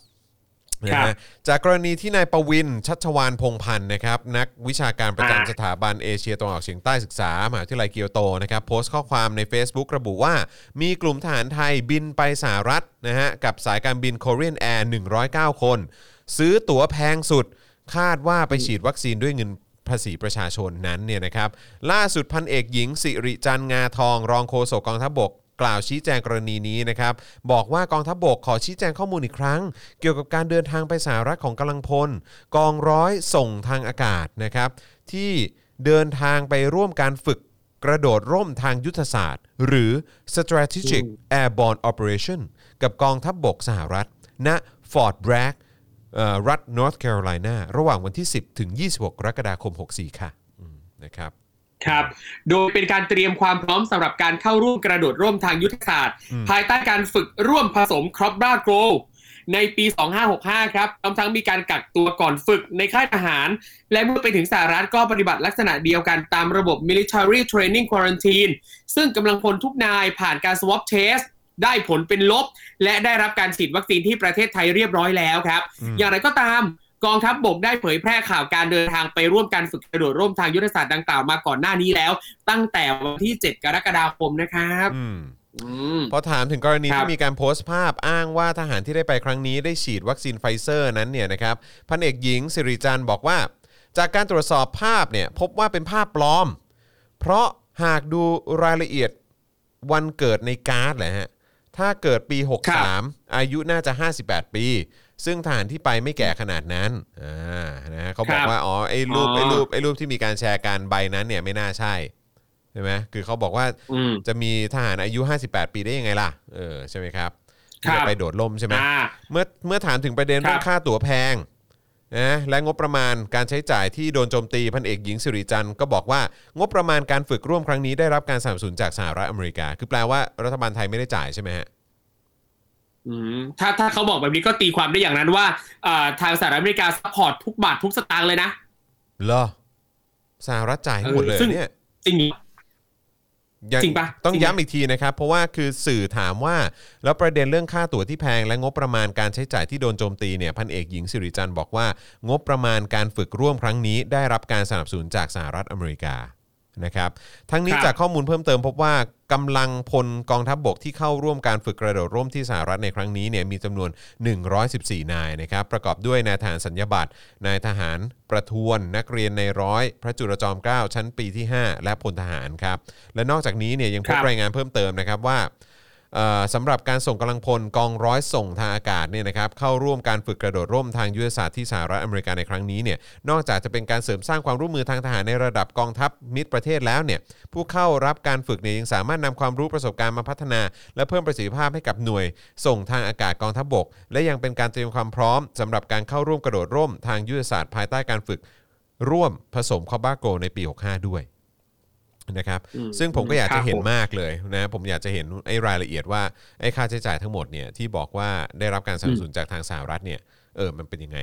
นะครัฮะบจากกรณีที่นายประวินชัชวานพงษ์พันธ์นะครับนักวิชาการประอ่าจำสถาบันเอเชียตะวันออกเฉียงใต้ศึกษามหาวิทยาลัยเกียวโตนะครับโพสต์ข้อความใน Facebook ระบุว่า มีกลุ่มทหารไทยบินไปสหรัฐนะฮะกับสายการบิน Korean Air 109 คน ซื้อตั๋วแพงสุด คาดว่าไปฉีดวัคซีนด้วยเงินภาษีประชาชนนั้นเนี่ยนะครับล่าสุดพันเอกหญิงสิริจันทร์งาทอง รองโฆษกกองทัพบก กล่าวชี้แจงกรณีนี้นะครับ บอกว่ากองทัพบกขอชี้แจงข้อมูลอีกครั้ง เกี่ยวกับการเดินทางไปสหรัฐของกำลังพล กองร้อยส่งทางอากาศนะครับ ที่เดินทางไปร่วมการฝึกกระโดดร่มทางยุทธศาสตร์ หรือ strategic airborne operation กับกองทัพบบกสหรัฐณ Fort Bragg เอ่อรัฐ North Carolina ระหว่างวันที่ 10 ถึง 26 กรกฎาคม 64 ค่ะอืมนะครับ ครับ โดยเป็นการเตรียมความพร้อมสำหรับการเข้าร่วมกระโดดร่วมทางยุทธศาสตร์ ภายใต้การฝึกร่วมผสมครอปราโกในปี 2565 ครับพร้อมทั้งมีการกักตัวก่อนฝึกในค่ายทหาร และเมื่อไปถึงสหรัฐก็ปฏิบัติลักษณะเดียวกันตามระบบ military training quarantine ซึ่งกำลังพลทุกนายผ่านการ swab test ได้ผลเป็นลบ และได้รับการฉีดวัคซีนที่ประเทศไทยเรียบร้อยแล้วครับ อย่างไรก็ตาม กองทัพบกได้เผยแพร่ข่าวการเดินทางไปร่วมการฝึกกระโดดร่มทางยุทธศาสตร์ดังกล่าวมาก่อนหน้านี้แล้ว ตั้งแต่วันที่ 7 กรกฎาคมนะครับอืมอืมพอถามถึงกรณีครับที่มีการโพสต์ภาพอ้างว่าทหารที่ได้ไปครั้งนี้ได้ฉีดวัคซีนไฟเซอร์นั้นเนี่ยนะครับพันเอกหญิงสิริจันทร์บอกว่า จากการตรวจสอบภาพเนี่ยพบว่าเป็นภาพปลอม เพราะหากดูรายละเอียดวันเกิดในการ์ดแหละฮะถ้าเกิดปี 63 อายุน่าจะ 58 ปี ซึ่งทหารที่ไปไม่แก่ขนาดนั้นอ่านะฮะเขาบอกครับว่าอ๋อไอ้รูปอ๋อไอ้รูปไอ้รูปที่มีการแชร์การใบนั้นเนี่ยไม่น่าใช่ใช่ไหมคือเขาบอกว่าอืมจะมีทหารอายุ 58 ปีได้ยังไงล่ะเออใช่ไหมครับครับที่จะไปโดดร่มใช่ไหมอ่าเมื่อเมื่อถามถึงประเด็นครับเรื่องค่าตั๋วแพงนะและงบประมาณการใช้จ่ายที่โดนโจมตีพันเอกหญิงสิริจันทร์ก็บอกว่างบประมาณการฝึกร่วมครั้งนี้ได้รับการสนับสนุนจากสหรัฐอเมริกา คือแปลว่ารัฐบาลไทยไม่ได้จ่ายใช่ไหมฮะอืม ถ้าถ้าเขาบอกแบบนี้ก็ตีความได้อย่างนั้นว่าอ่าทางสหรัฐอเมริกา support ทุกบาททุกสตางค์เลยนะเหรอสหรัฐจ่ายให้หมดเลยเออซึ่งเนี่ยจริงยังจริงปะต้องจริงไหมย้ำอีกทีนะครับ เพราะว่าคือสื่อถามว่า แล้วประเด็นเรื่องค่าตั๋วที่แพงและงบประมาณการใช้จ่ายที่โดนโจมตีเนี่ยพันเอกหญิงสิริจันทร์บอกว่า งบประมาณการฝึกร่วมครั้งนี้ ได้รับการสนับสนุนจากสหรัฐอเมริกา นะครับทั้งนี้ครับจากข้อมูลเพิ่มเติมพบว่ากำลังพลกองทัพบบกที่เข้าร่วมการฝึกกระโดดร่มที่สหรัฐในครั้งนี้เนี่ยมีจำนวน 114 นายนะครับประกอบด้วยนายทหารสัญญาบัตรนายทหารประทวน นักเรียนในร้อย พระจุลจอมเกล้าชั้นปีที่ 5 และพลทหารครับและนอกจากนี้เนี่ยยังพบครับรายงานเพิ่มเติมนะครับว่าเอ่อ สำหรับการส่งกำลังพลกองร้อยส่งทางอากาศเนี่ยนะครับเข้าร่วมการฝึกกระโดดร่มทางยุทธศาสตร์ที่สหรัฐอเมริกาในครั้งนี้เนี่ยนอกจากจะเป็นการเสริมสร้างความร่วมมือทางทหารในระดับกองทัพมิตรประเทศแล้วเนี่ยผู้เข้ารับการฝึกเนี่ยยังสามารถนำความรู้ประสบการณ์มาพัฒนา และเพิ่มประสิทธิภาพให้กับหน่วย ส่งทางอากาศกองทัพบกและยังเป็นการเตรียมความพร้อมสำหรับการเข้าร่วมกระโดดร่มทางยุทธศาสตร์ภายใต้การฝึกร่วมผสมคอบ้าโกในปี 65 ด้วย นะครับอืมซึ่งผมก็อยากครัจะบเห็นผมมากเลยนะผมอยากจะเห็นไอ้รายละเอียดว่าไอ้ค่าใช้จ่ายทั้งหมดเนี่ยที่บอกว่าได้รับการสนับสนุนจากทางสหรัฐเนี่ยเออมันเป็นยังไง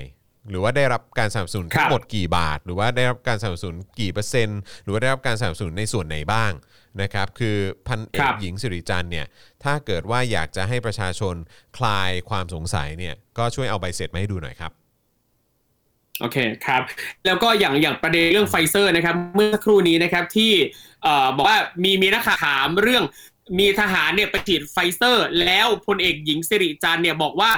หรือว่าได้รับการสนับสนุนทั้งหมดกี่บาท หรือว่าได้รับการสนับสนุนกี่เปอร์เซ็นต์ หรือว่าได้รับการสนับสนุนในส่วนไหนบ้างนะครับคือพันเอกหญิงสิริจันทร์เนี่ยถ้าเกิดว่าอยากจะให้ประชาชนคลายความสงสัยเนี่ยก็ช่วยเอาใบเสร็จมาให้ดูหน่อยครับ โอเคครับ แล้วก็อย่างอย่างประเด็นเรื่องไฟเซอร์นะครับ เมื่อสักครู่นี้นะครับที่เอ่อบอกว่ามีมีนักข่าวถามเรื่องมีทหารเนี่ยไปฉีดไฟเซอร์ แล้วพลเอกหญิงสิริจันทร์เนี่ยบอกว่า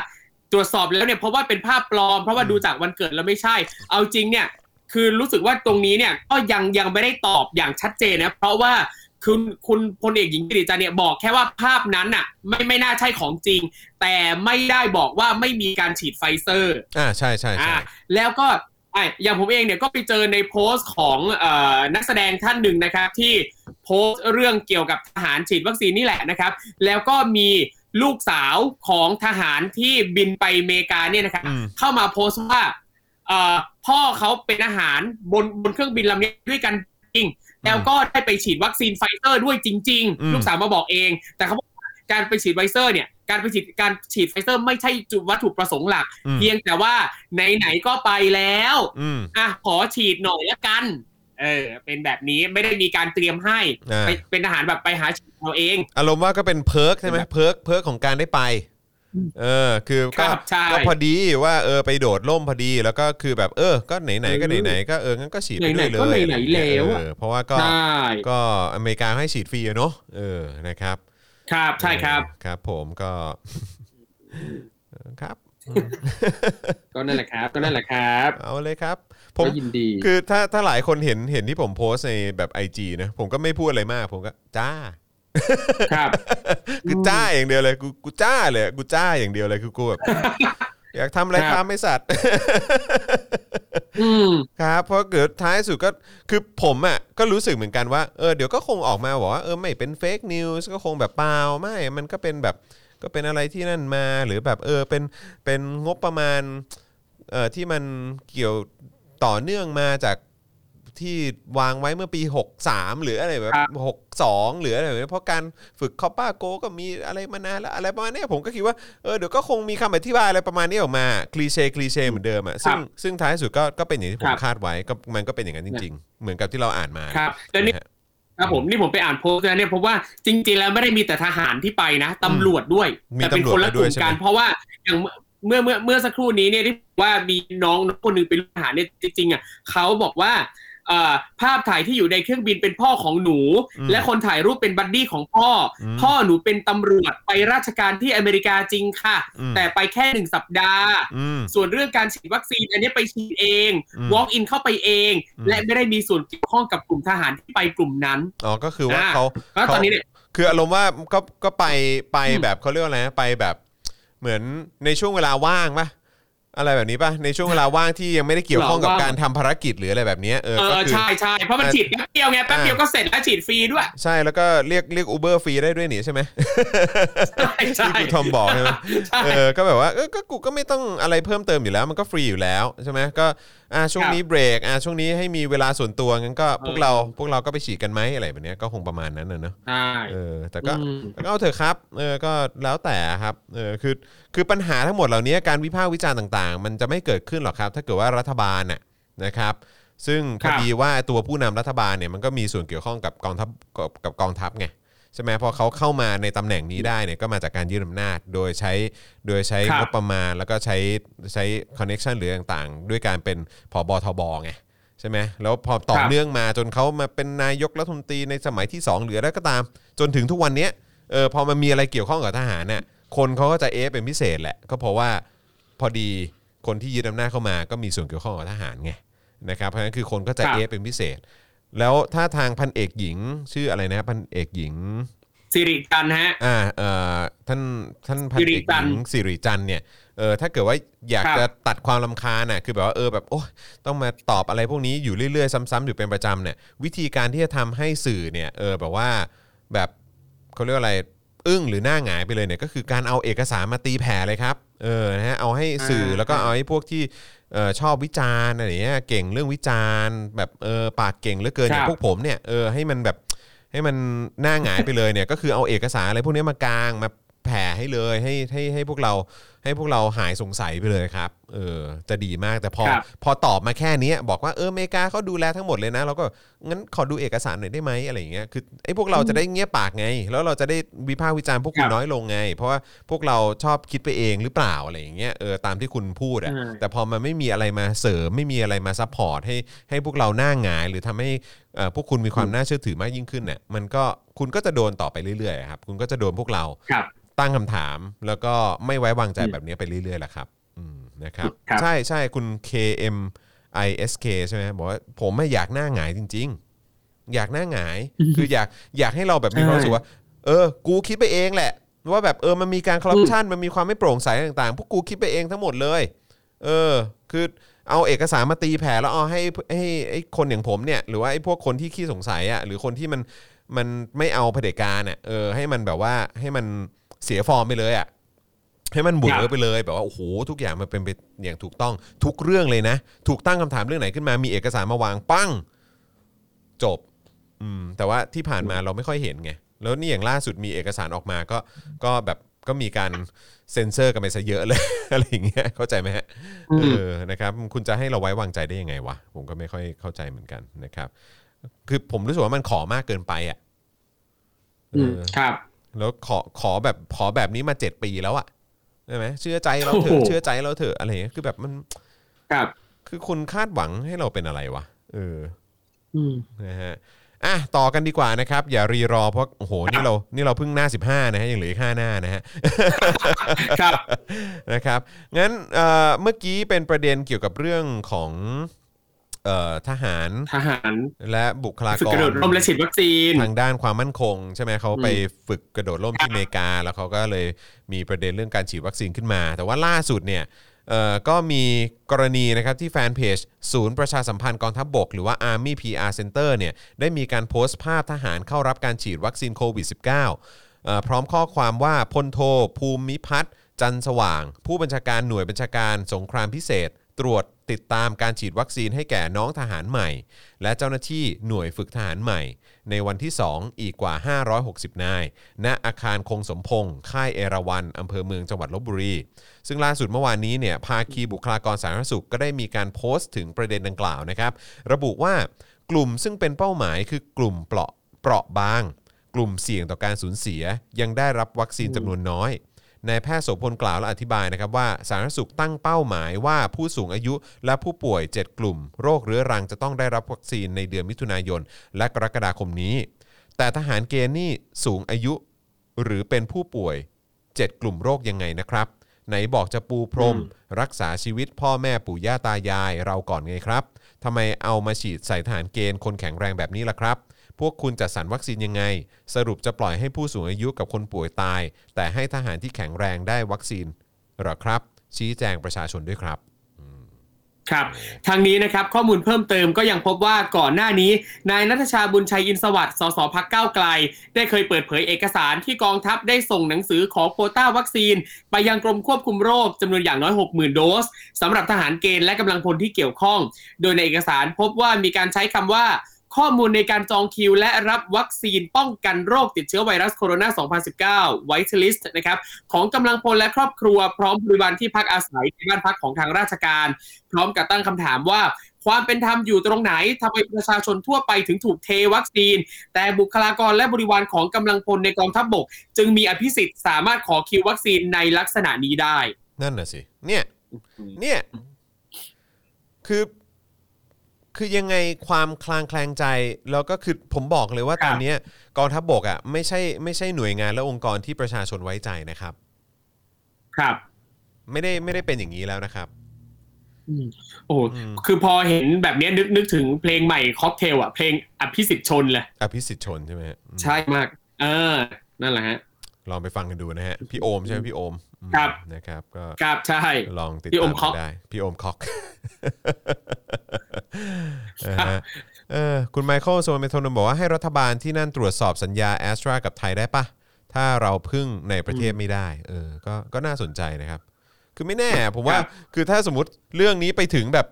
ตรวจสอบแล้วเนี่ยเพราะว่าเป็นภาพปลอม เพราะว่าดูจากวันเกิดแล้วไม่ใช่ เอาจริงเนี่ยคือรู้สึกว่าตรงนี้เนี่ยก็ยังยังไม่ได้ตอบอย่างชัดเจนนะเพราะว่า คุณคุณพลเอกหญิงสิริจันทร์เนี่ยบอกแค่ว่าภาพนั้นน่ะ ไม่ไม่น่าใช่ของจริง แต่ไม่ได้บอกว่าไม่มีการฉีดไฟเซอร์อ่าใช่ใช่ใช่อ่าแล้วก็อะอย่างผมเองเนี่ยก็ไปเจอในโพสต์ของเอ่อนักแสดงท่านหนึ่งนะครับ ที่โพสต์เรื่องเกี่ยวกับทหารฉีดวัคซีนนี่แหละนะครับ แล้วก็มีลูกสาวของทหารที่บินไปอเมริกาเนี่ยนะครับอืมเข้ามาโพสต์ว่าเอ่อพ่อเขาเป็นทหารบนบนเครื่องบินลำนี้ด้วยกันจริง แล้วก็ได้ไปฉีดวัคซีนไฟเซอร์ด้วยจริงอืมๆลูกสาวมาบอกเอง แต่เขาบอกว่าการไปฉีดไฟเซอร์เนี่ยการไปฉีดการฉีดไฟเซอร์ไม่ใช่จุดวัตถุประสงค์หลักอืมเพียงแต่ว่าไหนๆก็ไปแล้วอืมอะขอฉีดหน่อยละกันเออเป็นแบบนี้ไม่ได้มีการเตรียมให้อ่าไปเป็นทหารแบบไปหาฉีดเอาเอง อารมณ์ว่าก็เป็น perk ใช่ไหม perk perk ของการได้ไป เออคือก็รับใช่ ก็พอดีว่าเออไปโดดร่มพอดีแล้วก็คือแบบเออ ก็ไหนๆก็ไหนๆก็เอองั้นก็ฉีดไปด้วยเลยไหนๆก็ไหนๆแล้วอะ เออเพราะว่าก็ใช่ก็อเมริกาให้ฉีดฟรีอะเนาะเออนะครับครับใช่ครับ เออครับ ผมก็ ครับ ก็นั่นแหละครับ ก็นั่นแหละครับเอาเลยครับ ผม ก็ยินดีคือถ้าถ้าหลายคนเห็นเห็นที่ผมโพสต์ในแบบ IG นะ ผมก็ไม่พูดอะไรมาก ผมก็จ้า ครับคือจ้าอย่างเดียวเลยกูกูจ้าเลยกูจ้าอย่างเดียวเลยคือกูแบบอยากทำอะไรครับทำไม่สัตว์อืมครับ เพราะเกิดท้ายสุดก็คือผมอะก็รู้สึกเหมือนกันว่าเออเดี๋ยวก็คงออกมาบอกว่าเออไม่เป็นเฟกนิวส์ก็คงแบบเปล่าไม่ มันก็เป็นแบบก็เป็นอะไรที่นั่นมาหรือแบบเออเป็นเป็นงบประมาณเอ่อที่มันเกี่ยวต่อเนื่องมาจาก ที่วางไว้เมื่อปี 63 หรืออะไรแบบครับ62 หรืออะไรแบบนี้เพราะการฝึกคอปป้าโกก็มีอะไรมานานแล้วอะไรประมาณเนี้ยผมก็คิดว่าเออเดี๋ยวก็คงมีคำอธิบายอะไรประมาณนี้ออกมา cliché cliché เหมือนเดิมอะซึ่งซึ่งท้ายสุดก็ก็เป็นอย่างที่ผมครับคาดไว้ก็มันก็เป็นอย่างนั้นจริง ๆ เหมือนกับที่เราอ่านมาครับแล้วนี่ะฮะครับผมนี่ผมไปอ่านโพสต์นะเนี่ยพบว่าจริง ๆ แล้วไม่ได้มีแต่ทหารที่ไปนะตำรวจด้วยมีแต่เป็นตำรวจคนละกลุ่มกันไปด้วยใช่ไหมเพราะว่าอย่างเมื่อเมื่อเมื่อสักครู่นี้เนี่ยที่ว่ามีน้องคนหนึ่งเป็นทหารเนี่ยจริงๆอะเขาบอกว่าเอ่อ ภาพถ่ายที่อยู่ในเครื่องบินเป็นพ่อของหนูอืมและคนถ่ายรูปเป็น buddy ของพ่ออมพ่อหนูเป็นตำรวจไปราชการที่อเมริกาจริงค่ะอืมแต่ไปแค่หนึ่งสัปดาห์อืมส่วนเรื่องการฉีดวัคซีนอันนี้ไปฉีดเองอืม walk in เข้าไปเองอืมและไม่ได้มีส่วนเกี่ยวข้องกับกลุ่มทหารที่ไปกลุ่มนั้นอ๋อก็คือว่าอ่าเขาแล้วตอนนี้เนี่ยคืออารมณ์ว่าก็ก็ไปไปอืมแบบเขาเรียกว่าอะไรนะไปแบบเหมือนในช่วงเวลาว่างปะ อะไรแบบนี้ปะในช่วงเวลาว่างที่ยังไม่ได้เกี่ยวข้องกับการทำภารกิจหรืออะไรแบบเนี้ยเออเอก็อคือ ใช่ใช่เพราะมันอ่าฉีดแป๊บเดียวไงแป๊บเดียวก็เสร็จแล้วฉีดฟรีด้วย ใช่แล้วก็เรียกเรียกอูเบอร์ฟรีได้ด้วยนี่ใช่ไหมใช่ใช่ที่คุณทอมบอกใช่ไหมใช่ เออก็แบบว่าเออก็กูก็ไม่ต้องอะไรเพิ่มเติมอยู่แล้ว มันก็ฟรีอยู่แล้วใช่ไหมก็อ่าช่วงนี้เบรกอ่าช่วงนี้ให้มีเวลาส่วนตัวงั้นก็พวกเราพวกเราก็ไปฉีดกันไหมอะไรแบบเนี้ยก็คงประมาณนั้นนะเนอะ ใช่ เออแต่ก็อืม แต่ก็เอาเถอะครับเออก็แล้วแต่ครับเออคือคือปัญหาทั้งหมดเหล่านี้การวิพากษ์วิจารณ์ต่างๆ มันจะไม่เกิดขึ้นหรอกครับ ถ้าเกิดว่ารัฐบาลน่ะนะครับ ซึ่งพอดีว่าตัวผู้นำรัฐบาลเนี่ยมันก็มีส่วนเกี่ยวข้องกับกองทัพกับกับกองทัพไงใช่ไหมพอเขาเข้ามาในตำแหน่งนี้ได้เนี่ยก็มาจากการยึดอำนาจโดยใช้โดยใช้ครับงบประมาณแล้วก็ใช้ใช้ connection หรือต่างๆ ด้วยการเป็นผบทบไงใช่ไหมแล้วพอต่อครับเนื่องมาจนเขามาเป็นนายกรัฐมนตรีในสมัยที่2หรืออะไรก็ตาม จนถึงทุกวันเนี้ยเออพอมันมีอะไรเกี่ยวข้องกับทหารเนี่ยคนเขาก็จะเอะเป็นพิเศษแหละ ก็เพราะว่าพอดี คนที่ยึดอำนาจเข้ามาก็มีส่วนเกี่ยวข้องกับทหารไงนะครับเพราะฉะนั้นคือคนก็จะครับเอะเป็นพิเศษ แล้วถ้าทางพันเอกหญิง ชื่ออะไรนะพันเอกหญิงสิริจันทร์ฮะอ่าเอ่อท่านท่านพันสิริเอกจัหนทร์ญิงสิริจันทร์เนี่ยเออถ้าเกิดว่าอยากครับจะตัดความลำคาญน่ะคือแบบว่าเออแบบโอ้ต้องมาตอบอะไรพวกนี้อยู่เรื่อยๆ ซ้ำๆอยู่เป็นประจำเนี่ยวิธีการที่จะทำให้สื่อเนี่ยเออแบบว่าแบบเขาเรียกว่าอะไร อึ้งหรือหน้าหงายไปเลยเนี่ยก็คือการเอาเอกสารมาตีแผ่เลยครับเออนะฮะเอาให้สื่อแล้วก็เอาให้พวกที่เออชอบวิจารณ์อะไรอย่างเงี้ยเก่งเรื่องวิจารณ์แบบเออปากเก่งเหลือเกินอย่างครับพวกผมเนี่ยเออให้มันแบบให้มันหน้าหงายไปเลยเนี่ยก็คือเอาเอกสารอะไรพวกนี้มากางมาแผ่ให้เลยให้ให้ให้พวกเรา ให้พวกเราหายสงสัยไปเลยครับ เออ จะดีมากแต่พอ ครับ พอตอบมาแค่เนี้ยบอกว่าเอออเมริกาเขาดูแลทั้งหมดเลยนะเราก็งั้นขอดูเอกสารหน่อยได้ไหมอะไรอย่างเงี้ยคือไอ้พวกเราจะได้เงียบปากไง แล้วเราจะได้วิพากษ์วิจารณ์พวกคุคณรับน้อยลงไง เพราะว่าพวกเราชอบคิดไปเองหรือเปล่าอะไรอย่างเงี้ยเออตามที่คุณพูดอะอืมแต่พอมันไม่มีอะไรมาเสริมไม่มีอะไรมา support ให้ให้พวกเราหน้าหงาย หรือทำให้เอ่อพวกคุณมีความน่าเชื่อถือมากยิ่งขึ้นเนี่ยมันก็คุณก็จะโดนต่อไปเรื่อยๆครับคุณก็จะโดนพวกเรา ครับ ตั้งคำถาม แล้วก็ไม่ไว้วางใจอืมแบบนี้ไปเรื่อยๆแหละครับอืมนะครับครับ ใช่ใช่คุณ KM ISK ใช่ไหมบอกว่าผมไม่อยากหน้าหงายจริง ๆ อยากหน้าหงาย คืออยากอยากให้เราแบบมีความรู้สึกว่า เออ กูคิดไปเองแหละ ว่าแบบเออมันมีการคอร์รัปชันมันมีความไม่โปร่งใสต่างๆ พวกกูคิดไปเองทั้งหมดเลย เออ คือเอาเอกสารมาตีแผ่แล้วเอาให้ให้ไอ้คนอย่างผมเนี่ย หรือว่าไอ้พวกคนที่ขี้สงสัยอะหรือคนที่มันมันไม่เอาเผด็จการอะเออให้มันแบบว่าให้มัน เสียฟอร์มไปเลยอะให้มันบุ๋ครับไปเลยแบบว่าโอ้โหทุกอย่างมันเป็นไปอย่างถูกต้องทุกเรื่องเลยนะ ถูกตั้งคำถามเรื่องไหนขึ้นมามีเอกสารมาวางปั้ง จบ อืม แต่ว่าที่ผ่านมาเราไม่ค่อยเห็นไงแล้วนี่อย่างล่าสุดมีเอกสารออกมาก็ก็แบบก็มีการเซ็นเซอร์กันไปซะเยอะเลย อะไรอย่างเงี้ยเข้าใจไหมฮะอืมเออนะครับ คุณจะให้เราไว้วางใจได้ยังไงวะผมก็ไม่ค่อยเข้าใจเหมือนกันนะครับ คือผมรู้สึกว่ามันขอมากเกินไปอะเออืมอครับ แล้วขอขอแบบขอแบบนี้มาเจ็ดปีแล้วอะใช่ไหมเชื่อใจเราเถโอ้อะโหเชื่อใจเราเถอะอะไรอย่างเงี้ยคือแบบมันครับคือคุณคาดหวังให้เราเป็นอะไรวะเอออืมนะฮะอะต่อกันดีกว่านะครับ อย่ารีรอเพราะโอ้โหนี่เรานี่เราเพิ่งหน้า 15 นะฮะยังเหลืออีก5หน้านะฮะครับนะครับงั้นเอ่อเมื่อกี้เป็นประเด็นเกี่ยวกับเรื่องของเอ่อ ทหารทหารและบุคลาฝึกกกระโดรดร่มและฉีดวัคซีนทางด้านความมั่นคง ใช่ไหมเขาไปอืมฝึกกระโดดร่มที่อเมริกา แล้วเขาก็เลยมีประเด็นเรื่องการฉีดวัคซีนขึ้นมา แต่ว่าล่าสุดเนี่ยเอ่อก็มีกรณีนะครับที่แฟนเพจศูนย์ประชาสัมพันธ์กองทัพบบก หรือว่า Army PR Center เนี่ยได้มีการโพสต์ภาพทหารเข้ารับการฉีดวัคซีนโควิด -19 เอ่อพร้อมข้อความว่าพลโทภูมิพัฒน์จันทร์สว่าง ผู้บัญชาการหน่วยบัญชาการสงครามพิเศษ ตรวจ ติดตามการฉีดวัคซีนให้แก่น้องทหารใหม่ และเจ้าหน้าที่หน่วยฝึกทหารใหม่ ในวันที่ 2 อีกกว่า 560 นาย ณ อาคารคงสมพงษ์ค่ายเอราวันอำเภอเมืองจังหวัดลบบุรี ซึ่งล่าสุดเมื่อวานนี้เนี่ยภาคีบุคลากรสาธารณสุขก็ได้มีการโพสต์ถึงประเด็นดังกล่าวนะครับ ระบุว่ากลุ่มซึ่งเป็นเป้าหมายคือกลุ่มเปราะเปราะบาง กลุ่มเสี่ยงต่อการสูญเสีย ยังได้รับวัคซีนจำนวนน้อย นายแพทย์โสพลกล่าวและอธิบายนะครับว่าสาธารณสุขตั้งเป้าหมายว่าผู้สูงอายุและผู้ป่วย 7 กลุ่ม โรคเรื้อรังจะต้องได้รับวัคซีนในเดือนมิถุนายน และกรกฎาคมนี้ แต่ทหารเกณฑ์นี่สูงอายุ หรือเป็นผู้ป่วย 7 กลุ่มโรคยังไงนะครับ ไหนบอกจะปูพรม รักษาชีวิตพ่อแม่ปู่ย่าตายายเราก่อนไงครับทำไมเอามาฉีดใส่ทหารเกณฑ์คนแข็งแรงแบบนี้ล่ะครับ พวกคุณจัดสรรวัคซีนยังไง สรุปจะปล่อยให้ผู้สูงอายุกับคนป่วยตาย แต่ให้ทหารที่แข็งแรงได้วัคซีนเหรอครับ ชี้แจงประชาชนด้วยครับครับทางนี้นะครับข้อมูลเพิ่มเติมก็ยังพบว่าก่อนหน้านี้ นายนัทชาบุญชัยอินสวัสดิ์สสพักเก้าไกล ได้เคยเปิดเผยเอกสารที่กองทัพได้ส่งหนังสือขอโคต้าวัคซีน ไปยังกรมควบคุมโรคจำนวนอย่างน้อย 60,000 โดสสำหรับทหารเกณฑ์และกำลังพลที่เกี่ยวข้อง โดยในเอกสารพบว่ามีการใช้คำว่า ข้อมูลในการจองคิว และรับวัคซีนป้องกันโรคติดเชื้อไวรัสโคโรนา 2019 White List นะครับของกำลังพลและครอบครัวพร้อมบริวารที่พักอาศัยในบ้านพักของทางราชการ พร้อมกับตั้งคำถามว่าความเป็นธรรมอยู่ตรงไหนทำไมประชาชนทั่วไปถึงถูกเทวัคซีน แต่บุคลากรและบริวารของกำลังพลในกองทัพบกจึงมีอภิสิทธิ์สามารถขอคิววัคซีนในลักษณะนี้ได้ นั่นน่ะสิ เนี่ย เนี่ย คือ คือยังไงความคลางแคลงใจแล้วก็คือผมบอกเลยว่าครับตอนเนี้ยกองทัพบกอะไม่ใช่ไม่ใช่หน่วยงานและองค์กรที่ประชาชนไว้ใจนะครับ ครับ ไม่ได้ไม่ได้เป็นอย่างนี้แล้วนะครับอืมโอ้โหคือพอเห็นแบบเนี้ยนึกนึกถึงเพลงใหม่ค็อกเทลอะเพลงอภิสิทธิ์ชนเลยอภิสิทธิ์ชนใช่ไหมฮะอืมใช่มาก เออ นั่นแหละฮะ ลองไปฟังกันดูนะฮะ พี่โอมใช่ไหมพี่โอมอืม ครับนะครับก็ครับใช่ลองติดพี่โอตามมค็อกกันได้ พี่โอมคอกนะฮะเออคุณไมเคิลโซนเมโทนบอกว่าให้รัฐบาลที่นั่นตรวจสอบสัญญาแอสตรากับไทยได้ปะถ้าเราพึ่งในประเทศไม่ได้เออก็ก็น่าสนใจนะครับ คือไม่แน่ ผมว่าครับคือถ้าสมมติเรื่องนี้ไปถึงแบบ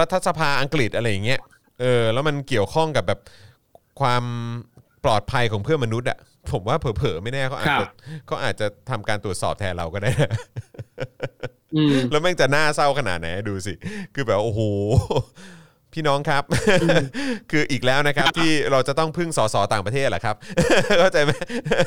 รัฐสภาอังกฤษอะไรอย่างเงี้ยเออแล้วมันเกี่ยวข้องกับแบบความปลอดภัยของเพื่อนมนุษย์อะ ผมว่าเผลอๆไม่แน่เขาอาจครัจะบเขาอาจจะทำการตรวจสอบแทนเราก็ได้นะอืม แล้วแม่งจะน่าเศร้าขนาดไหนดูสิ คือแบบโอ้โห พี่น้องครับ คืออีกแล้วนะครับ ที่เราจะต้องพึ่งสสต่างประเทศแหละครับเข้าใจไหม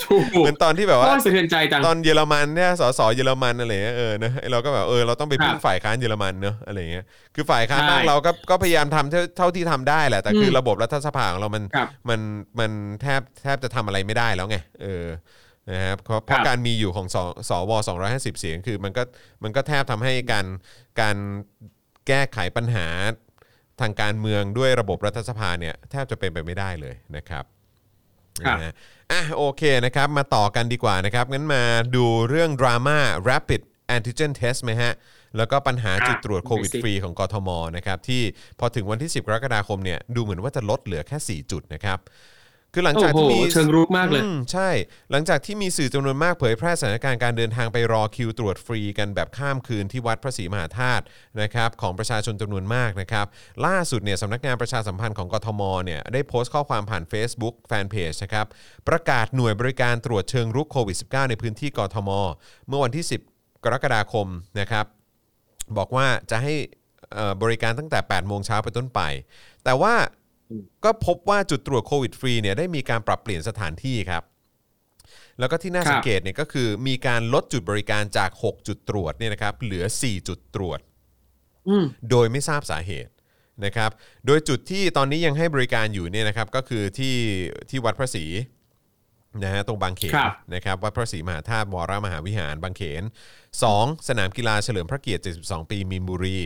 ถูกเหมือนตอนที่แบบโอ้ว่ายสะเทือนใจจังตอนเยอรมันเนี่ยสสเยอรมันอะไรเงี้ยเออนะเราก็แบบเออเราต้องไปพึ่งครับฝ่ายค้านเยอรมันเนอะอะไรเงี้ยคือฝ่ายค้านใช่บ้านเราก็ก็พยายามทำเท่าเท่าที่ทำได้แหละแต่คืออืมระบบรัฐสภาของเรามันครับมันมันแทบแทบจะทำอะไรไม่ได้แล้วไงเออนะครับเพราะเพราะครับการมีอยู่ของสสว250 เสียงคือมันก็มันก็แทบทำให้การการแก้ไขปัญหา ทางการเมืองด้วยระบบรัฐสภาเนี่ยแทบจะเป็นไปไม่ได้เลยนะครับครับนะฮะอะโอเคนะครับ มาต่อกันดีกว่านะครับ งั้นมาดูเรื่องดราม่า rapid antigen test ไหมฮะ แล้วก็ปัญหาจุดตรวจโควิดฟรีของกทมนะครับ ที่พอถึงวันที่ 10 กรกฎาคมเนี่ยดูเหมือนว่าจะลดเหลือแค่ 4 จุดนะครับ คือหลังจากโอ้โหที่มีเชิงรุกมากเลยอืใช่ หลังจากที่มีสื่อจำนวนมากเผยแพร่สถานการณ์การเดินทางไปรอคิวตรวจฟรีกันแบบข้ามคืนที่วัดพระศรีมหาธาตุนะครับของประชาชนจำนวนมากนะครับ ล่าสุดเนี่ยสำนักงานประชาสัมพันธ์ของกทมเนี่ยได้โพสต์ข้อความผ่าน Facebook แฟนเพจนะครับประกาศหน่วยบริการตรวจเชิงรุกโควิด -19 ในพื้นที่กทม เมื่อวันที่ 10 กรกฎาคมนะครับบอกว่าจะให้เอ่อบริการตั้งแต่ 8 โมงเช้าเป็นต้นไป แต่ว่า ก็พบว่าจุดตรวจโควิดฟรีเนี่ยได้มีการปรับเปลี่ยนสถานที่ครับ แล้วก็ที่น่าครับสังเกตเนี่ยก็คือมีการลดจุดบริการจาก 6 จุดตรวจเนี่ยนะครับเหลือ 4 จุดตรวจอืมโดยไม่ทราบสาเหตุนะครับ โดยจุดที่ตอนนี้ยังให้บริการอยู่เนี่ยนะครับ ก็คือที่ที่วัดพระศรีนะฮะตรงบางเขนครับนะครับวัดพระศรีมหาธาตุวรมหาวิหารบางเขน 2. สนามกีฬาเฉลิมพระเกียรติ 72 ปีมีนบุรี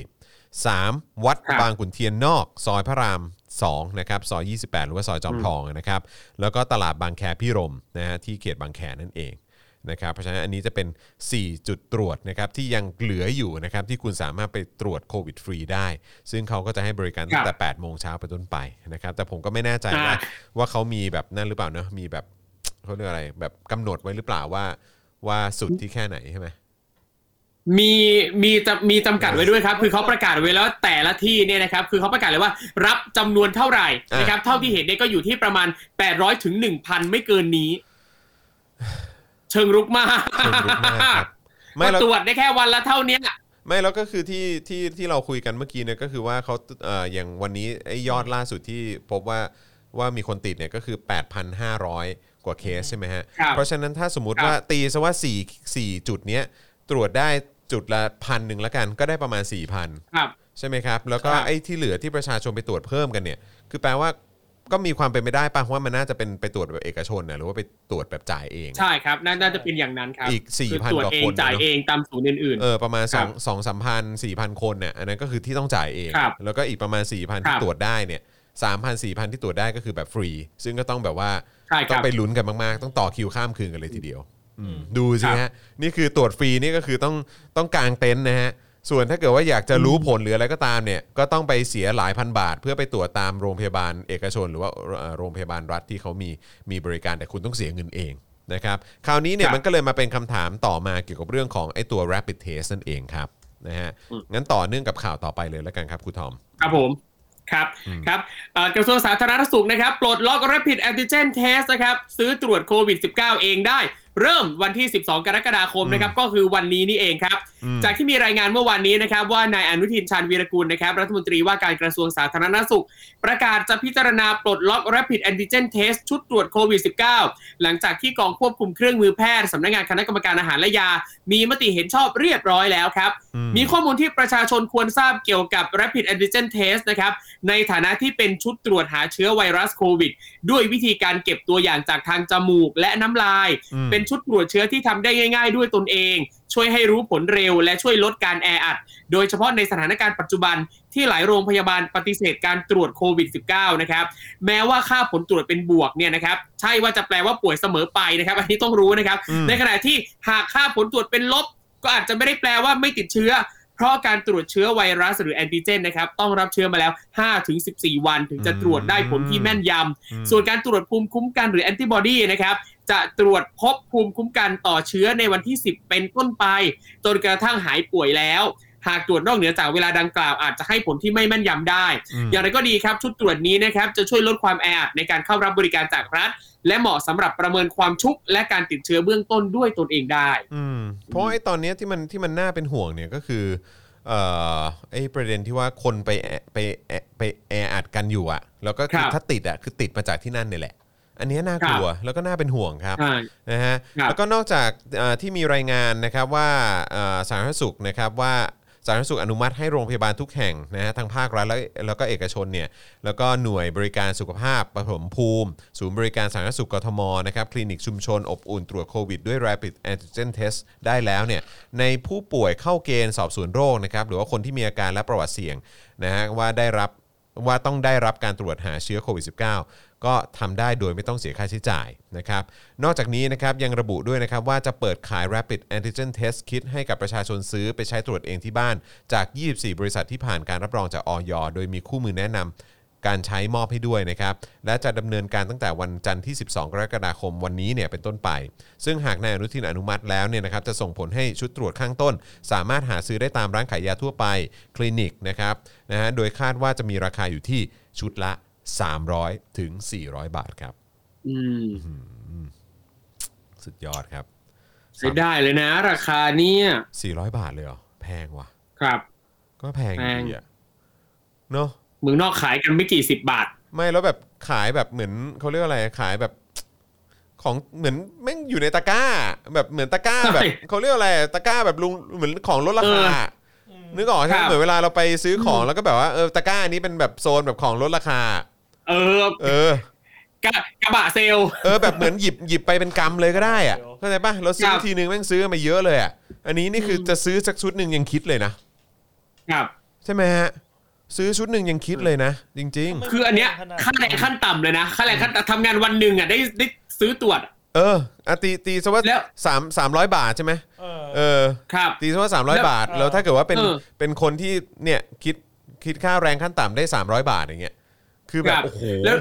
3. วัดครับบางขุนเทียนนอก ซอยพระราม 2นะครับซอย 28 หรือว่าซอยจอมทองนะครับแล้วก็ตลาดบางแคพิรมนะฮะที่เขตบางแคนั่นเองนะครับเพราะฉะนั้นอันนี้จะเป็น 4 จุดตรวจนะครับที่ยังเหลืออยู่นะครับที่คุณสามารถไปตรวจโควิดฟรีได้ ซึ่งเขาก็จะให้บริการตั้งแต่ 8 โมงเช้าไปนต้นไปนะครับแต่ผมก็ไม่แน่ใจว่าอ่าว่าเขามีแบบนั่นหรือเปล่าเนอะมีแบบเขาเรียกอะไรแบบกำหนดไว้หรือเปล่าว่าว่าสุดที่แค่ไหนใช่ไหม มีมีจะมีจำกัดไว้ด้วยครับ คือเขาประกาศไว้แล้วแต่ละที่เนี่ยนะครับ คือเขาประกาศเลยว่ารับจำนวนเท่าไหร่นะครับ เท่าที่เห็นเนี่ยก็อยู่ที่ประมาณ 800ถึง1,000 ไม่เกินนี้ เชิงรุกมากเชิงรุกมากครับไม่มาแล้วตรวจได้แค่วันละเท่าเนี้ยไม่แล้วก็คือที่ที่ที่เราคุยกันเมื่อกี้เนี่ยก็คือว่าเขาเอ่ออย่างวันนี้ไอ้ยอดล่าสุดที่พบว่าว่ามีคนติดเนี่ยก็คือ 8,500 กว่าเคสใช่ไหมฮะครับเพราะฉะนั้นถ้าสมมติครับว่าตีซะว่า 4 4 จุดเนี้ยตรวจได้ จุดละพันหนึ่งแล้วกันก็ได้ประมาณ4,000ครับ ใช่ไหมครับ แล้วก็ครับ ไอ้ที่เหลือที่ประชาชนไปตรวจเพิ่มกันเนี่ย คือแปลว่าก็มีความเป็นไปได้ป่ะว่ามันน่าจะเป็นไปตรวจแบบเอกชนน่ะหรือว่าไปตรวจแบบจ่ายเอง ใช่ครับน่าน่าจะเป็นอย่างนั้นครับอีก4,000คือตรวจกว่าเอคงนจ่ายเนอะเองตามศูนย์อื่น เออประมาณค2รับ2 3พัน4พันคนเนี่ยอันนั้นก็คือที่ต้องจ่ายเอง ครับแล้วก็อีกประมาณ4 0 0พันครัที่บ ตรวจได้เนี่ยสามพันสี่พันที่ตรวจได้ก็คือแบบฟรี ซึ่งก็ต้องแบบว่า ๆใช่คต้อรังบไปลุ้นกันมาก ๆ ต้องต่อคิวข้ามคืนกันเลยทีเดียวอืม ดูสิครับฮะนี่คือตรวจฟรีนี่ก็คือต้องต้องกางเต็นท์นะฮะส่วนถ้าเกิดว่าอยากจะรู้ผลหรืออะไรก็ตามเนี่ยก็ต้องไปเสียหลายพันบาท เพื่อไปตรวจตามโรงพยาบาลเอกชน หรือว่าเอ่อโรงพยาบาลรัฐที่เขามีมีบริการแต่คุณต้องเสียเงินเองนะครับคราวนี้เนี่ยครับมันก็เลยมาเป็นคำถามต่อมาเกี่ยวกับเรื่องของไอ้ตัว rapid test นั่นเองครับนะฮะอืมงั้นต่อเนื่องกับข่าวต่อไปเลยแล้วกันครับครูทอม ครับผมครับครับเอ่อกระทรวงสาธารณสุขนะครับ ปลดล็อก Rapid Antigen Test นะครับ ซื้อตรวจโควิด -19 เองได้ เริ่มวันที่ 12 กรกฎาคมนะครับก็คือวันนี้นี่เองครับ จากที่มีรายงานเมื่อวานนี้นะครับว่านายอนุทินชาญวีรกุลนะครับรัฐมนตรีว่าการกระทรวงสาธารณสุข ประกาศจะพิจารณาปลดล็อก Rapid Antigen Test ชุดตรวจโควิด -19 หลังจากที่กองควบคุมเครื่องมือแพทย์สำนักงานคณะกรรมการอาหารและยา มีมติเห็นชอบเรียบร้อยแล้วครับ มีข้อมูลที่ประชาชนควรทราบเกี่ยวกับ Rapid Antigen Test นะครับในฐานะที่เป็นชุดตรวจหาเชื้อไวรัสโควิด ด้วยวิธีการเก็บตัวอย่างจากทางจมูกและน้ำลายอืมเป็นชุดตรวจเชื้อที่ทำได้ง่าย ๆ ด้วยตนเอง ช่วยให้รู้ผลเร็ว และช่วยลดการแออัด โดยเฉพาะในสถานการณ์ปัจจุบันที่หลายโรงพยาบาลปฏิเสธการตรวจโควิด -19 นะครับ แม้ว่าค่าผลตรวจเป็นบวกเนี่ยนะครับ ใช่ว่าจะแปลว่าป่วยเสมอไปนะครับ อันนี้ต้องรู้นะครับอืมในขณะที่หากค่าผลตรวจเป็นลบ ก็อาจจะไม่ได้แปลว่าไม่ติดเชื้อ เพราะการตรวจเชื้อไวรัสหรือแอนติเจนนะครับต้องรับเชื้อมาแล้ว 5-14 วันถึงจะตรวจได้ผลที่แม่นยำส่วนการตรวจภูมิคุ้มกันหรือแอนติบอดีนะครับจะตรวจพบภูมิคุ้มกันต่อเชื้อในวันที่ 10 เป็นต้นไป จนกระทั่งหายป่วยแล้ว หากตรวจนอกเหนือจากเวลาดังกล่าวอาจจะให้ผลที่ไม่แม่นยำได้อืมอย่างไรก็ดีครับชุดตรวจนี้นะครับจะช่วยลดความแออัดในการเข้ารับบริการจากรัฐ และเหมาะสำหรับประเมินความชุกและการติดเชื้อเบื้องต้นด้วยตนเองได้ อืมเพราะว่าไอ้ตอนเนี้ยที่มันที่มันน่าเป็นห่วงเนี่ยก็คือเอ่อไอ้ประเด็นที่ว่าคนไปแอไปแอไปแออัดกันอยู่อะแล้วก็คือครับถ้าติดอะคือติดมาจากที่นั่นเนี่ยแหละอันเนี้ยน่ากลัวแล้วก็น่าเป็นห่วงครับใช่นะฮะครับแล้วก็นอกจากเอ่อที่มีรายงานนะครับว่าเอ่อสาธารณสุขนะครับว่า สาธารณสุขอนุมัติให้โรงพยาบาลทุกแห่งนะฮะทั้งภาครัฐแล้วแล้วก็เอกชนเนี่ยแล้วก็หน่วยบริการสุขภาพปฐมภูมิ ศูนย์บริการสาธารณสุขกทมนะครับคลินิกชุมชนอบอุ่นตรวจโควิดด้วย Rapid Antigen Test ได้แล้วเนี่ยในผู้ป่วยเข้าเกณฑ์สอบสวนโรคนะครับหรือว่าคนที่มีอาการและประวัติเสี่ยงนะฮะว่าได้รับว่าต้องได้รับการตรวจหาเชื้อโควิด -19 ก็ทำได้โดยไม่ต้องเสียค่าใช้จ่ายนะครับ นอกจากนี้นะครับยังระบุด้วยนะครับว่าจะเปิดขาย Rapid Antigen Test Kit ให้กับประชาชนซื้อไปใช้ตรวจเองที่บ้านจาก 24 บริษัทที่ผ่านการรับรองจากออยโดยมีคู่มือแนะนำการใช้มอบให้ด้วยนะครับ และจะดำเนินการตั้งแต่วันจันทร์ที่ 12 กรกฎาคมวันนี้เนี่ยเป็นต้นไป ซึ่งหากนายอนุทินอนุมัติแล้วเนี่ยนะครับจะส่งผลให้ชุดตรวจข้างต้น สามารถหาซื้อได้ตามร้านขายยาทั่วไป คลินิกนะครับนะฮะโดยคาดว่าจะมีราคาอยู่ที่ชุดละ 300 ถึง 400 บาทครับอืมสุดยอดครับใช้ได้เลยนะ ราคาเนี่ย400 บาทเลยเหรอ แพงว่ะ ครับ ก็แพงอแพงยู่ดีอะเนาะเมืองนอกขายกันไม่กี่สิบบาท ไม่แล้วแบบขายแบบเหมือนเขาเรียกว่าอะไรขายแบบของเหมือนแม่งอยู่ในตะกร้า แบบเหมือนตะกร้าแบบใช่เขาเรียกว่าอะไรตะกร้าแบบลุงเหมือนของลดราคาเออนึกออกใช่ไหมครับเหมือนเวลาเราไปซื้อของแล้วก็แบบว่าเออตะกร้านี้เป็นแบบโซนแบบของลดราคา เออ เออกระกระบะเซลล เออแบบเหมือนหยิบหยิบไปเป็นกำเลยก็ได้อะเข้าใจปะเราซื้อครับ ทีนึงแม่งซื้อมาเยอะเลยอะอันนี้นี่คือจะซื้อสักชุดหนึ่งยังคิดเลยนะครับ ใช่ไหมฮะซื้อชุดหนึ่งยังคิดเลยนะจริง คืออันเนี้ยขนาดค่าแรงขั้นต่ำเลยนะค่าแรงขั้นต่ำทำงานวันหนึ่งอะได้ได้ซื้อตรวจเอออะตีตีซะว่าแล้ว สามสามร้อยบาทใช่ไหมเออ เออ ครับ ตีซะว่าสามร้อยแล้วบาท แล้วถ้าเกิดว่าเป็นเออ เป็นคนที่เนี่ยคิดคิดค่าแรงขั้นต่ำได้ 300 บาทอย่างเงี้ย คือแบครับบโอ้โหแล้ว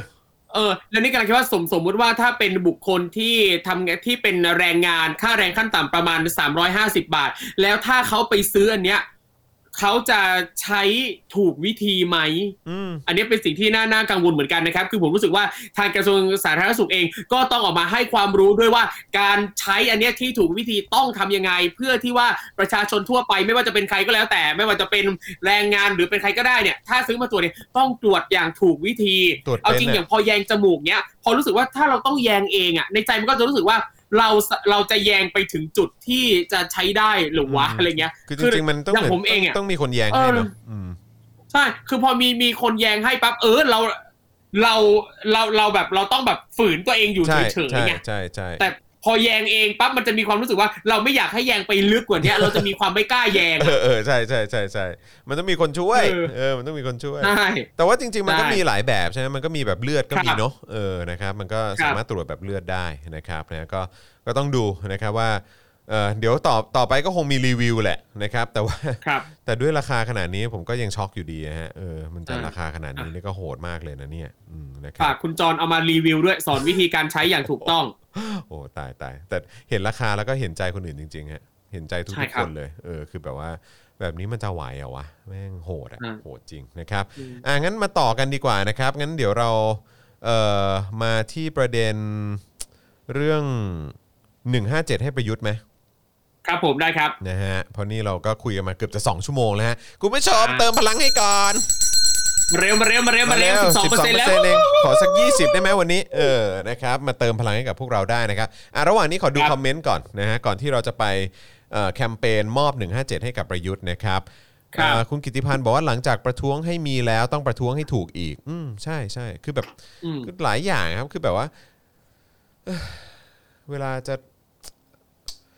เออแล้วนี่กำลังคิดว่าสมสมมุติว่าถ้าเป็นบุคคลที่ทำงานที่เป็นแรงงานค่าแรงขั้นต่ำประมาณ 350 บาท แล้วถ้าเขาไปซื้ออันเนี้ย เขาจะใช้ถูกวิธีไหมอืมอันนี้เป็นสิ่งที่น่าน่ากังวลเหมือนกันนะครับ คือผมรู้สึกว่าทางกระทรวงสาธารณสุขเอง ก็ต้องออกมาให้ความรู้ด้วยว่า การใช้อันเนี้ยที่ถูกวิธีต้องทำยังไง เพื่อที่ว่าประชาชนทั่วไปไม่ว่าจะเป็นใครก็แล้วแต่ ไม่ว่าจะเป็นแรงงานหรือเป็นใครก็ได้เนี่ย ถ้าซื้อมาตรวจเนี่ยต้องตรวจอย่างถูกวิธีตรวจเป็นเอาจริงน่ะอย่างพอแยงจมูกเนี้ย พอรู้สึกว่าถ้าเราต้องแยงเองอะในใจมันก็จะรู้สึกว่า เราเราจะแยงไปถึงจุดที่จะใช้ได้หรือวะอะไรเงี้ย คือจริงๆมันต้องอย่างหผมเองอะต้องมีคนแย้งให้เออเนอะอืมใช่ คือพอมีมีคนแยงให้ปั๊บเออเราเราเราเราแบบเราต้องแบบฝืนตัวเองอยู่ใช่เฉยใช่ๆไงใช่ใช่แต่ พอแยงเองปั๊บมันจะมีความรู้สึกว่า เราไม่อยากให้แยงไปลึกกว่านี้เราจะมีความไม่กล้าแยง เออเออใช่ใช่ใช่ใช่มันต้องมีคนช่วย เออเออมันต้องมีคนช่วยใช่แต่ว่าจริง ๆ มันก็ใช่มีหลายแบบใช่ไหมมันก็มีแบบเลือดก็ครับมีเนาะเออนะครับมันก็ครับสามารถตรวจแบบเลือดได้นะครับนะก็ก็ต้องดูนะครับว่าเออเดี๋ยวต่อต่อไปก็คงมีรีวิวแหละนะครับ แต่ว่าครับแต่ด้วยราคาขนาดนี้ผมก็ยังช็อกอยู่ดีอะฮะเออมันจะอ่าราคาขนาดนี้นี่ก็โหดมากเลยนะเนี่ยอืมนะครัฝาบกคุณจรเอามารีวิวด้วยสอนวิธีการใช้อย่างถูกต้อง โอ้ตายตายแต่เห็นราคาแล้วก็เห็นใจคนอื่นจริงๆฮะเห็นใจทุกใช่ๆครัคบนเลยเออคือแบบว่าแบบนี้มันจะไหวเหรอวะแม่งโหดอะอ่าโหดจริงนะครับอืมอะงั้นมาต่อกันดีกว่านะครับ งั้นเดี๋ยวเราเอ่อมาที่ประเด็นเรื่อง 157 ให้ประยุทธ์ไหมครับผมได้ครับนะฮะเพราะนี่เราก็คุยกันมาเกือบจะ 2 ชั่วโมงแล้วฮะคุณผู้ชมอ่าเติมพลังให้ก่อน เร็วมาเร็วมาเร็วมาเร็วสิบสองเปอร์เซ็นต์แล้ว12%เองขอสัก 20 ได้ไหมวันนี้ เออนะครับมาเติมพลังให้กับพวกเราได้นะครับอะระหว่างนี้ขอดูครับคอมเมนต์ก่อนนะฮะก่อนที่เราจะไปเอ่อแคมเปญมอบ 157 ให้กับประยุทธ์นะครับครับอ่าคุณกิติพันธ์บอกว่าหลังจากประท้วงให้มีแล้วต้องประท้วงให้ถูกอีก อืมใช่ใช่คือแบบอืมคือหลายอย่างครับคือแบบว่าเอ้อเวลาจะ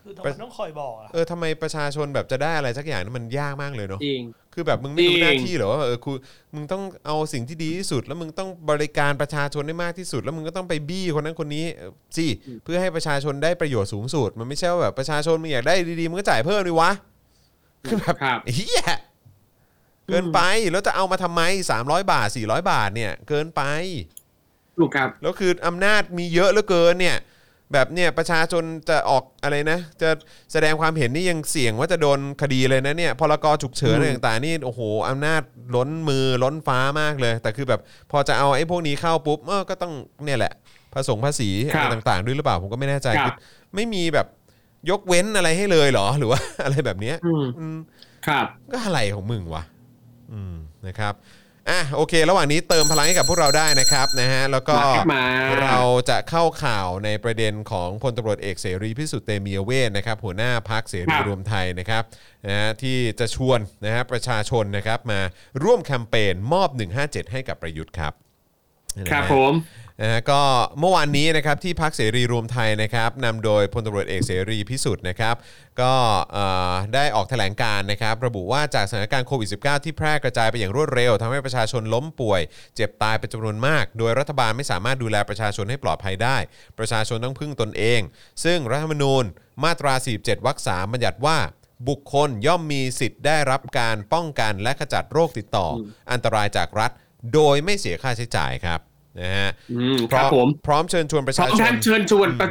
คือทำไมต้องคอยบอกอะเออทำไมประชาชนแบบจะได้อะไรสักอย่างนั้นมันยากมากเลยเนาะจริง คือแบบมึงไม่รู้จริงหน้าที่เหรอว่าเออคุณมึงต้องเอาสิ่งที่ดีที่สุด แล้วมึงต้องบริการประชาชนได้มากที่สุด แล้วมึงก็ต้องไปบี้คนนั้นคนนี้เออสิเพื่อให้ประชาชนได้ประโยชน์สูงสุด มันไม่ใช่ว่าแบบประชาชนมึงอยากได้ดีๆมึงก็จ่ายเพิ่มดิวะคือแบบครับเฮียเกินไปแล้วจะเอามาทำไม300บาท400บาทเนี่ย เกินไปถูกครับแล้วคืออำนาจมีเยอะเหลือเกินเนี่ย แบบเนี่ยประชาชนจะออกอะไรนะ จะแสดงความเห็นนี่ยังเสี่ยงว่าจะโดนคดีเลยนะเนี่ยพรกฉุกเฉินอือะไรมต่างๆนี่โอ้โหอำนาจล้นมือล้นฟ้ามากเลย แต่คือแบบพอจะเอาไอ้พวกนี้เข้าปุ๊บเออก็ต้องเนี่ยแหละผสมภาษีอะไรต่างๆ ด้วยหรือเปล่าผมก็ไม่แน่ใจครับคือไม่มีแบบยกเว้นอะไรให้เลยเหรอหรือว่าอะไรแบบเนี้ยอืมอืมครับก็อะไรของมึงวะอืมนะครับ อะโอเค ระหว่างนี้เติมพลังให้กับพวกเราได้นะครับนะฮะแล้วก็มาครับมาเราจะเข้าข่าวในประเด็นของพลตำรวจเอกเสรีพิสุทธิ์เตมียเวทนะครับหัวหน้าพักเสรีครับรวมไทยนะครับนะฮะที่จะชวนนะฮะประชาชนนะครับมาร่วมแคมเปญมอบ 157 ให้กับประยุทธ์ครับครับนะฮะผม นะฮะก็เมื่อวานนี้นะครับที่พักเสรีรวมไทยนะครับนำโดยพลตำรวจเอกเสรีพิสุทธิ์นะครับก็เอ่อได้ออกแถลงการณ์นะครับระบุว่าจากสถานการณ์โควิด -19 ที่แพร่กระจายไปอย่างรวดเร็วทำให้ประชาชนล้มป่วย เจ็บตายเป็นจำนวนมาก โดยรัฐบาลไม่สามารถดูแลประชาชนให้ปลอดภัยได้ ประชาชนต้องพึ่งตนเอง ซึ่งรัฐธรรมนูญมาตรา 47วรรคสามบัญญัติว่าบุคคลย่อมมีสิทธิ์ได้รับการป้องกันและขจัดโรคติดต่อออันตรายจากรัฐ โดยไม่เสียค่าใช้จ่ายครับ นะฮะอืมพคร้รัอบมผมพร้อมเชิญชวนประพร้อชามชนท่านเชิญชวนประ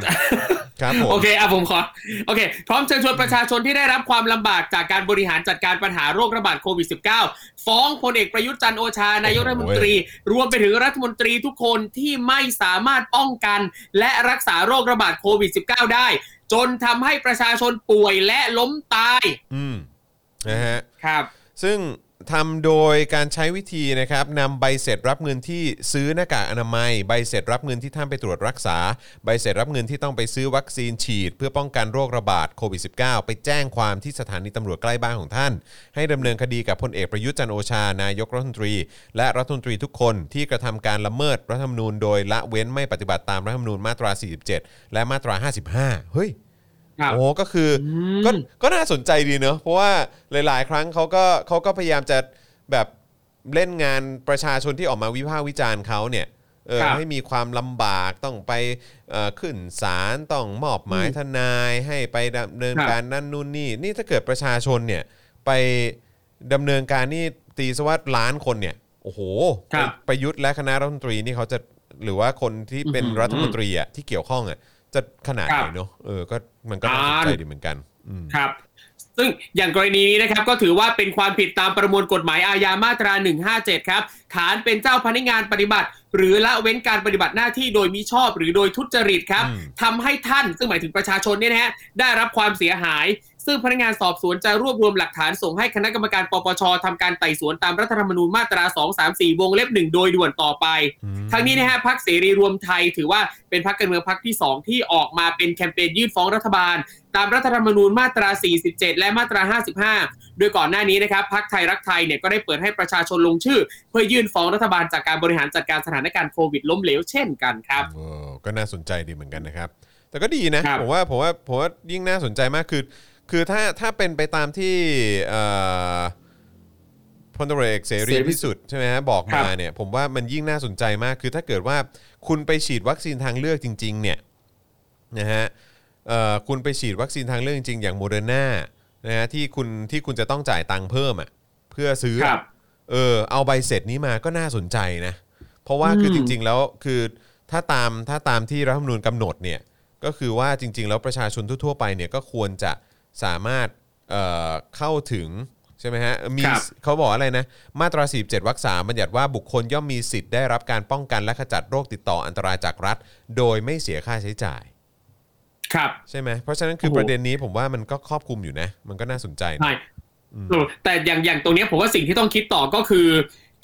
ครับผมโอเคอะผมขอโอเค พร้อมเชิญชวนประชาชนที่ได้รับความลำบากจากการบริหารจัดการปัญหาโรคระบาดโควิด -19 ฟ้องพลเอกประยุทธ์จันทร์โอชานายกรัฐมนตรี รวมไปถึงรัฐมนตรีทุกคนที่ไม่สามารถป้องกัน และรักษาโรคระบาดโควิด -19 ได้ จนทำให้ประชาชนป่วยและล้มตาย อืมนะฮะครับ ซึ่ง ทำโดยการใช้วิธีนะครับนำใบเสร็จรับเงินที่ซื้อหน้ากากอนามัย ใบเสร็จรับเงินที่ท่านไปตรวจรักษา ใบเสร็จรับเงินที่ต้องไปซื้อวัคซีนฉีด เพื่อป้องกันโรคระบาดโควิด -19 ไปแจ้งความที่สถานีตำรวจใกล้บ้านของท่าน ให้ดำเนินคดีกับพลเอกประยุทธ์จันโอชานายกรัฐมนตรี และรัฐมนตรีทุกคนที่กระทำการละเมิดรัฐธรรมนูญโดยละเว้นไม่ปฏิบัติตามรัฐธรรมนูญมาตรา 47 และมาตรา 55 เฮ้ย โอ้ก็คืออมก็ก็น่าสนใจดีเนอะเพราะว่าหลาย ๆ ครั้งเขาก็เขาก็พยายามจะแบบเล่นงานประชาชนที่ออกมาวิพากษ์วิจารณ์เขาเนี่ยเออครับให้มีความลำบากต้องไปเอ่อขึ้นศาลต้องมอบหมายทนายให้ไปดำเนินครับการนั่นนู่นนี่ นี่ถ้าเกิดประชาชนเนี่ยไปดำเนินการนี่ตีสวัสดล้านคนเนี่ยโอ้โหครับประยุทธ์และคณะรัฐมนตรีนี่เขาจะหรือว่าคนที่เป็นอื้อหือรัฐมนตรีอะที่เกี่ยวข้องอะ จะขนาดไหนครับเนอะเออก็มันก็น่าสนใจอ่าดีเหมือนกันอืมครับ ซึ่งอย่างกรณีนี้นะครับก็ถือว่าเป็นความผิดตามประมวลกฎหมายอาญามาตรา 157 ครับ ฐานเป็นเจ้าพนักงานปฏิบัติ หรือละเว้นการปฏิบัติหน้าที่โดยมิชอบหรือโดยทุจริตครับอืมทำให้ท่านซึ่งหมายถึงประชาชนเนี่ยนะฮะได้รับความเสียหาย ซึ่งพนักงานสอบสวนจะรวบรวมหลักฐานส่งให้คณะกรรมการปปชทำการไต่สวนตามรัฐธรรมนูญมาตรา 234 วงเล็บหนึ่งโดยด่วนต่อไปอืมทั้งนี้นะฮะพักเสรีรวมไทยถือว่าเป็นพักการเมืองพักที่ 2 ที่ออกมาเป็นแคมเปญยื่นฟ้องรัฐบาล ตามรัฐธรรมนูญมาตรา 47 และมาตรา 55 โดยก่อนหน้านี้นะครับพักไทยรักไทยเนี่ยก็ได้เปิดให้ประชาชนลงชื่อ เพื่อยื่นฟ้องรัฐบาลจากการบริหารจัดการสถานการณ์โควิดล้มเหลวเช่นกันครับโอ้ก็น่าสนใจดีเหมือนกันนะครับ แต่ก็ดีนะครับผมว่าผมว่าผมว่ายิ่งน่าสนใจมากคือ คือถ้าถ้าเป็นไปตามที่เอ่อพลตำรวจเอกเสรีเสรีพิสุทธิ์ใช่ไหมฮะบอกมาครับเนี่ย ผมว่ามันยิ่งน่าสนใจมากคือถ้าเกิดว่าคุณไปฉีดวัคซีนทางเลือกจริง ๆ เนี่ยนะฮะเอ่อคุณไปฉีดวัคซีนทางเลือกจริงๆอย่างโมเดอร์นานะฮะที่คุณที่คุณจะต้องจ่ายตังค์เพิ่มอะเพื่อซื้ออะรับเออเอาใบเสร็จนี้มาก็น่าสนใจนะ เพราะว่าคืออืจมริง ๆ แล้วคือถ้าตามถ้าตามที่รัฐธรรมนูญกำหนดเนี่ยก็คือว่าจริง ๆ แล้วประชาชนทั่วๆไปเนี่ยก็ควรจะ สามารถเอ่อเข้าถึงใช่ไหมฮะมีครับ เขาบอกอะไรนะ มาตรา 47วรรคสามบัญญัติว่าบุคคลย่อมมีสิทธิ์ได้รับการป้องกันและขจัดโรคติดต่ออันตรายจากรัฐ โดยไม่เสียค่าใช้จ่าย ครับ ใช่ไหมเพราะฉะนั้นคือโอ้โห ประเด็นนี้ผมว่ามันก็ครอบคลุมอยู่นะ มันก็น่าสนใจนะใช่เออแต่อย่างอย่างตรงเนี้ยผมว่าสิ่งที่ต้องคิดต่อก็คือ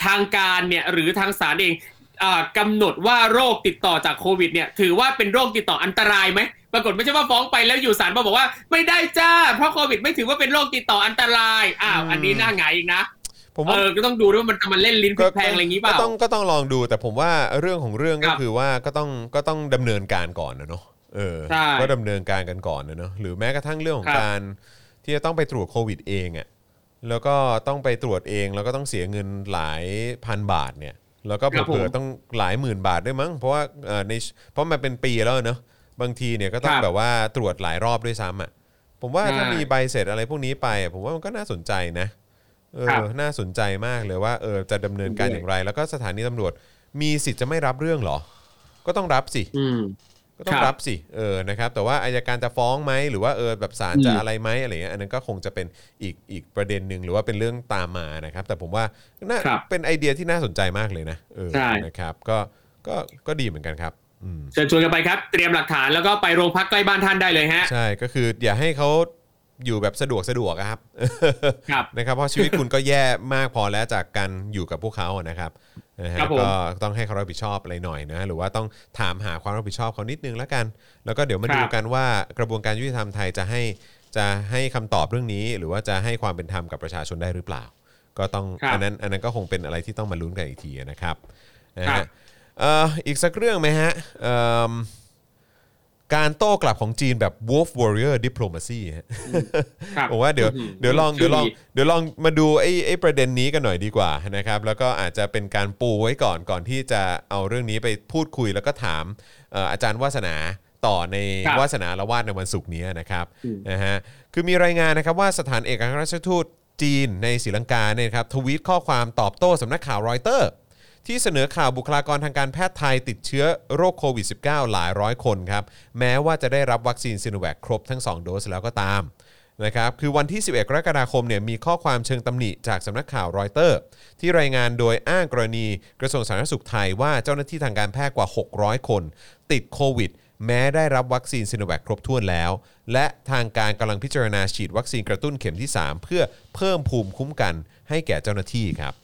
ทางการเนี่ยหรือทางศาลเอง อ่ากำหนดว่าโรคติดต่อจากโควิดเนี่ยถือว่าเป็นโรคติดต่ออันตรายไหมปรากฏไม่ใช่ว่าฟ้องไปแล้วอยู่ศาลมาบอกว่าไม่ได้จ้า เพราะโควิดไม่ถือว่าเป็นโรคติดต่ออันตรายอ้าวอันนี้น่าหงายอีกนะผมเอว่าอก็ต้องดูด้วยว่ามันมันเล่นลิ้นพลิกแพลงอะไรอย่างนี้เปล่าก็ต้องก็ต้องลองดูแต่ผมว่าเรื่องของเรื่องคก็รับคือว่าก็ต้องก็ต้องดำเนินการก่อนนะเนาะเออใช่ก็ดำเนินการกันก่อนนะเนาะหรือแม้กระทั่งเรื่องของครับการที่จะต้องไปตรวจโควิดเองอะ่ะแล้วก็ต้องไปตรวจเองแล้วก็ต้องเสียเงินหลายพันบาทเนี่ย แล้วก็เผื่อๆต้องหลายหมื่นบาทด้วยมั้ง เพราะว่าเออในเพราะมันเป็นปีแล้วเนาะบางทีเนี่ยก็ต้องครับแบบว่าตรวจหลายรอบด้วยซ้ำอะผมว่าถ้าใช่มีใบเสร็จอะไรพวกนี้ไปอะผมว่ามันก็น่าสนใจนะเอครัอบน่าสนใจมากเลยว่าเออจะดำเนินการอย่างไร แล้วก็สถานีตำรวจมีสิทธิ์จะไม่รับเรื่องเหรอ ก็ต้องรับสิอืม ก็ต้องครับรับสิเออนะครับแต่ว่าอายการจะฟ้องไหมหรือว่าเออแบบศาลจะอืมอะไรไหมอะไรเงี้ยอันนั้นก็คงจะเป็นอีกอีกประเด็นหนึ่งหรือว่าเป็นเรื่องตามมานะครับ แต่ผมว่าน่าครับเป็นไอเดียที่น่าสนใจมากเลยนะเออใช่นะครับก็ก็ก็ดีเหมือนกันครับอืมเชิญชวนกันไปครับเตรียมหลักฐานแล้วก็ไปโรงพักใกล้บ้านท่านได้เลยฮะใช่ก็คืออย่าให้เขาอยู่แบบสะดวกสะดวกอะครับครับนะครับเพราะชีวิตคุณก็แย่มากพอแล้วจากการอยู่กับพวกเขาอะนะครับ นะฮะครับผม ก็ต้องให้เขารับผิดชอบอะไรหน่อยนะหรือว่าต้องถามหาความรับผิดชอบเขานิดนึงแล้วกัน แล้วก็เดี๋ยวมาครับดูกันว่ากระบวนการยุติธรรมไทยจะให้จะให้คำตอบเรื่องนี้ หรือว่าจะให้ความเป็นธรรมกับประชาชนได้หรือเปล่า ก็ต้องครับอันนั้นอันนั้นก็คงเป็นอะไรที่ต้องมาลุ้นกันอีกทีนะครับนะครัฮะบ เอ่ออีกสักเรื่องไหมฮะเอิ่ม การโต้กลับของจีนแบบ wolf warrior diplomacy ฮะครับผมว่าเดี๋ยวอื้อหือเดี๋ยวลองชื่เดี๋ยวอลองดีเดี๋ยวลองมาดูไอ้ไอ้ประเด็นนี้กันหน่อยดีกว่านะครับ แล้วก็อาจจะเป็นการปูไว้ก่อนก่อนที่จะเอาเรื่องนี้ไปพูดคุยแล้วก็ถามเอ่ออาจารย์วาสนาต่อในครับวาสนาอาละวาดในวันศุกร์นี้นะครับอืมนะฮะคือมีรายงานนะครับว่าสถานเอกอัครราชทูตจีนในศรีลังกาเนี่ยครับทวีตข้อความตอบโต้สำนักข่าวรอยเตอร์ ที่เสนอข่าวบุคลากรทางการแพทย์ไทยติดเชื้อโรคโควิด -19 หลายร้อยคนครับ แม้ว่าจะได้รับวัคซีนซิโนแวคครบทั้ง 2 โดสแล้วก็ตามนะครับคือวันที่ 11 กรกฎาคมเนี่ยมีข้อความเชิงตำหนิจากสำนักข่าวรอยเตอร์ ที่รายงานโดยอ้างกรณีกระทรวงสาธารณสุขไทยว่าเจ้าหน้าที่ทางการแพทย์กว่า 600 คน ติดโควิด แม้ได้รับวัคซีนซิโนแวคครบถ้วนแล้ว และทางการกำลังพิจารณาฉีดวัคซีนกระตุ้นเข็มที่ 3 เพื่อเพิ่มภูมิคุ้มกันให้แก่เจ้าหน้าที่ครับ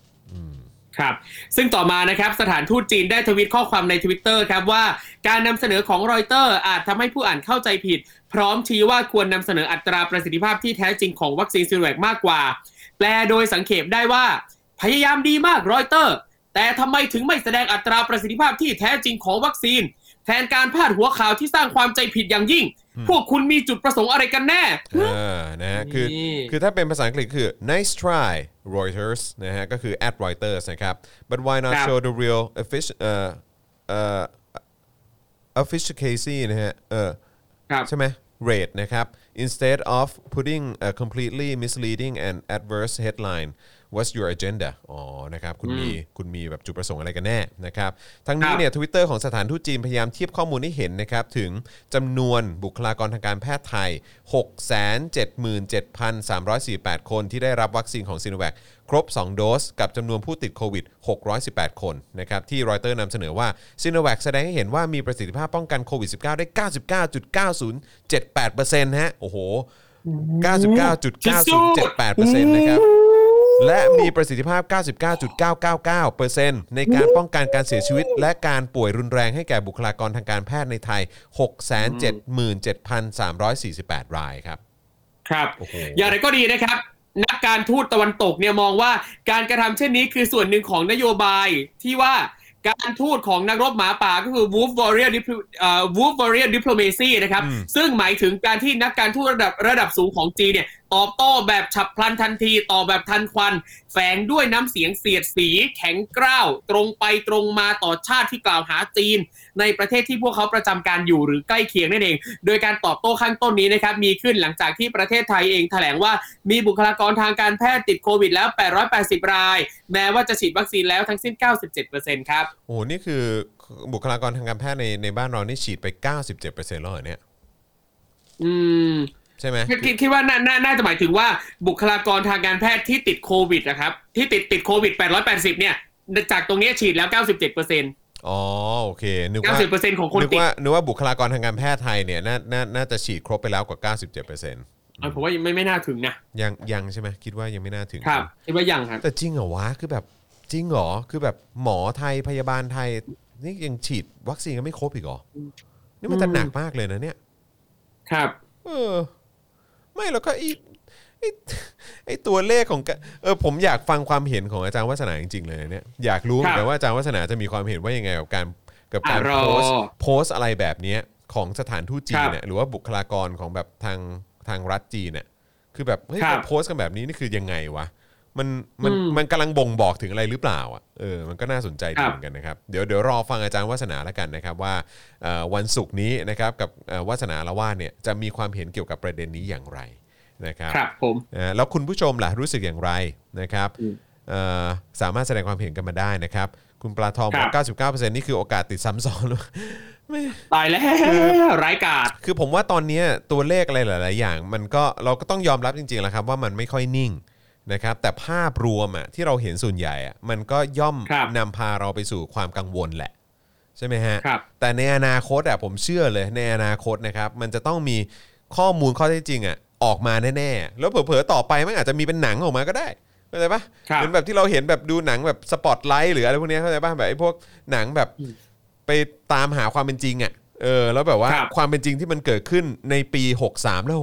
ครับซึ่งต่อมานะครับสถานทูตจีนได้ทวีตข้อความในทวิตเตอร์ครับว่าการนำเสนอของรอยเตอร์อาจทำให้ผู้อ่านเข้าใจผิด พร้อมชี้ว่าควรนำเสนออัตราประสิทธิภาพที่แท้จริงของวัคซีนซีโนแวคมากกว่า แปลโดยสังเขปได้ว่า พยายามดีมากรอยเตอร์ แต่ทำไมถึงไม่แสดงอัตราประสิทธิภาพที่แท้จริงของวัคซีน แทนการพาดหัวข่าวที่สร้างความใจผิดอย่างยิ่ง พวกคุณมีจุดประสงค์อะไรกันแน่เออนะฮะคือนี่คือถ้าเป็นภาษาอังกฤษคือ nice try Reuters นะฮะก็คือ at Reuters นะครับ but why not ครับ show the real efficient เอ่อเอ่อ efficacy นะฮะเออครับใช่ไหม rate นะครับ instead of putting a completely misleading and adverse headline what's your agenda อ๋อนะครับคุณมีคุณมีแบบจุดประสงค์อะไรกันแน่นะครับทั้งนี้ครับเนี่ยทวิตเตอร์ของสถานทูตจีนพยายามเทียบข้อมูลให้เห็นนะครับถึงจำนวนบุคลากรทางการแพทย์ไทย 677,348 คนที่ได้รับวัคซีนของซีโนแวคครบ 2 โดส กับจำนวนผู้ติดโควิด 618 คนนะครับที่รอยเตอร์นำเสนอว่าซีโนแวคแสดงให้เห็นว่ามีประสิทธิภาพป้องกันโควิด -19 ได้ 99.9078%ฮะโอ้โห 99.9078%นะครับ และมีประสิทธิภาพ 99.999%ในการป้องกันการเสียชีวิต และการป่วยรุนแรงให้แก่บุคลากรทางการแพทย์ในไทย 677,348 รายครับ ครับ โอ้โห อย่างไรก็ดีนะครับ นักการทูตตะวันตกเนี่ยมองว่าการกระทำเช่นนี้คือส่วนหนึ่งของนโยบายที่ว่าการทูตของนักรบหมาป่าก็คือ Wolf Warrior Diplo- เอ่อ Wolf Warrior Diplomacy นะครับ อืม ซึ่งหมายถึงการที่นักการทูตระดับระดับสูงของจีนเนี่ย ตอบโต้แบบฉับพลันทันทีตอบแบบทันควัน แฝงด้วยน้ำเสียงเสียดสี แข็งกร้าว ตรงไปตรงมาต่อชาติที่กล่าวหาจีน ในประเทศที่พวกเขาประจำการอยู่หรือใกล้เคียงนั่นเอง โดยการตอบโต้ข้างต้นนี้นะครับมีขึ้นหลังจากที่ประเทศไทยเองแถลงว่ามีบุคลากรทางการแพทย์ติดโควิดแล้ว 880 ราย แม้ว่าจะฉีดวัคซีนแล้วทั้งสิ้น 97%ครับโอ้โหนี่คือบุคลากรทางการแพทย์ในในบ้านเรานี่ฉีดไป 97%แล้วเหรอเนี่ย อืม ใช่ไหมคิดคิดคิดว่าน่าน่าน่าจะหมายถึงว่าบุคลากรทางการแพทย์ที่ติดโควิดนะครับ ที่ติดติดโควิด 880 เนี่ย จากตรงนี้ฉีดแล้ว 97%อ๋อโอเคนึกว่า90%ของคนนึกติดว่านึกว่าบุคลากรทางการแพทย์ไทยเนี่ยน่าน่าน่าจะฉีดครบไปแล้วกว่า 97%เออผมว่ายังไม่ไม่น่าถึงนะยังยังใช่ไหมคิดว่ายังไม่น่าถึงครับคิดว่ายังครับแต่จริงเหรอวะคือแบบจริงเหรอคือแบบหมอไทยพยาบาลไทยนี่ยังฉีดวัคซีนกันไม่ครบอีกเหรอนี่มันจะหนักมากเลยนะเนี่ย ครับ เออ ไม่แล้วก็ไอ้ไอ้ไอ้ตัวเลขของกะเออผมอยากฟังความเห็นของอาจารย์วัฒนาจริงๆเลยเนี่ยอยากรู้เหมือนกันว่าอาจารย์วัฒนาจะมีความเห็นว่ายังไงกับการกับการอะรอ โพสต์โพสต์อะไรแบบเนี้ยของสถานทูตจีนครับเนี่ยหรือว่าบุคลากรของแบบทางทางรัฐจีนเนี่ยคือแบบเฮ้ยครับมาโพสต์กันแบบนี้นี่คือยังไงวะ มันมันอืมมันกำลังบ่งบอกถึงอะไรหรือเปล่าอะเออมันก็น่าสนใจดีครับเหมือนกันนะครับเดี๋ยวเดี๋ยวรอฟังอาจารย์วัฒนาแล้วกันนะครับว่าเอ่อวันศุกร์นี้นะครับกับเอ่อวัฒนาละว่าดเนี่ยจะมีความเห็นเกี่ยวกับประเด็นนี้อย่างไรนะครับครับผมนะแล้วคุณผู้ชมล่ะรู้สึกอย่างไรนะครับอืมเอ่อสามารถแสดงความเห็นกันมาได้นะครับ คุณปลาทองบครัอกบ99%นี่คือโอกาสติดซ้ำซ้อนไม่ตายแล้วร้ายกาจคือผมว่าตอนเนี้ยตัวเลขอะไรหลาย ๆ อย่าง มันก็เราก็ต้องยอมรับจริง ๆแหละครับว่ามันไม่ค่อยนิ่ง นะครับแต่ภาพรวมอะที่เราเห็นส่วนใหญ่อะมันก็ย่อมครับนำพาเราไปสู่ความกังวลแหละ ใช่ไหมฮะครับแต่ในอนาคตอะผมเชื่อเลยในอนาคตนะครับ มันจะต้องมีข้อมูลข้อเท็จจริงอะออกมาแน่ๆ แล้วเผลอๆ ต่อไปมันอาจจะมีเป็นหนังออกมาก็ได้เข้าใจปะครับเหมือนแบบที่เราเห็นแบบดูหนังแบบสปอตไลท์หรืออะไรพวกเนี้ยเข้าใจปะแบบไอ้พวกหนังแบบไปตามหาความเป็นจริงอะเออแล้วแบบว่าครับความเป็นจริงที่มันเกิดขึ้นในปี 63 และ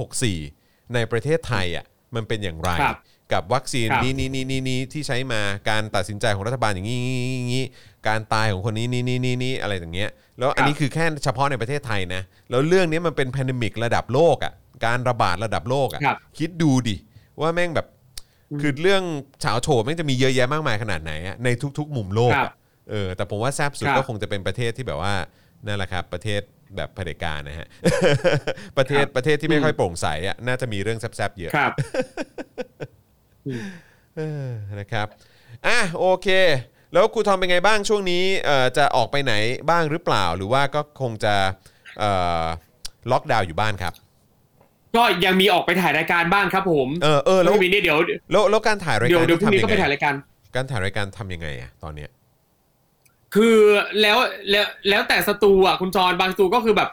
64 ในประเทศไทยอะมันเป็นอย่างไรครับ กับวัคซีนครับ นี้นี้นี้นี้นี้ที่ใช้มาการตัดสินใจของรัฐบาลอย่างนี้อย่างนี้การตายของคนนี้นี้นี้นี้นี้อะไรอย่างเงี้ยแล้วอันนี้คือแค่เฉพาะในประเทศไทยนะแล้วเรื่องนี้มันเป็นแพนดมิกระดับโลกอะการระบาดระดับโลกอะครับคิดดูดิว่าแม่งแบบคือเรื่องเฉาโฉมแม่งจะมีเยอะแยะมากมายขนาดไหนอะในทุก ๆ มุมโลกครัอะบเออแต่ผมว่าแซบสุดครับ ก็คงจะเป็นประเทศที่แบบว่านั่นแหละครับประเทศแบบเผด็จการนะฮะ ประเทศครับประเทศที่ไม่อืมค่อยโปร่งใสอะน่าจะมีเรื่องแซบๆเยอะ ครับ เออนะครับอะโอเค แล้วครูทอมเป็นไงบ้างช่วงนี้เอ่อจะออกไปไหนบ้างหรือเปล่า หรือว่าก็คงจะเอ่อล็อกดาวน์อยู่บ้านครับ ก็ยังมีออกไปถ่ายรายการบ้างครับผมเออเออแล้วไม่มีเนี่ยเดี๋ยวแล้วแล้วการถ่ายรายเดี๋ยกาวรเดี๋ยวพรุ่งนี้ก็ไปทำยังถ่ายไงรายการการถ่ายรายการทำยังไงอะตอนเนี้ยคือแล้วแล้วแล้วแต่สตูอะคุณจรบางสตูก็คือแบบ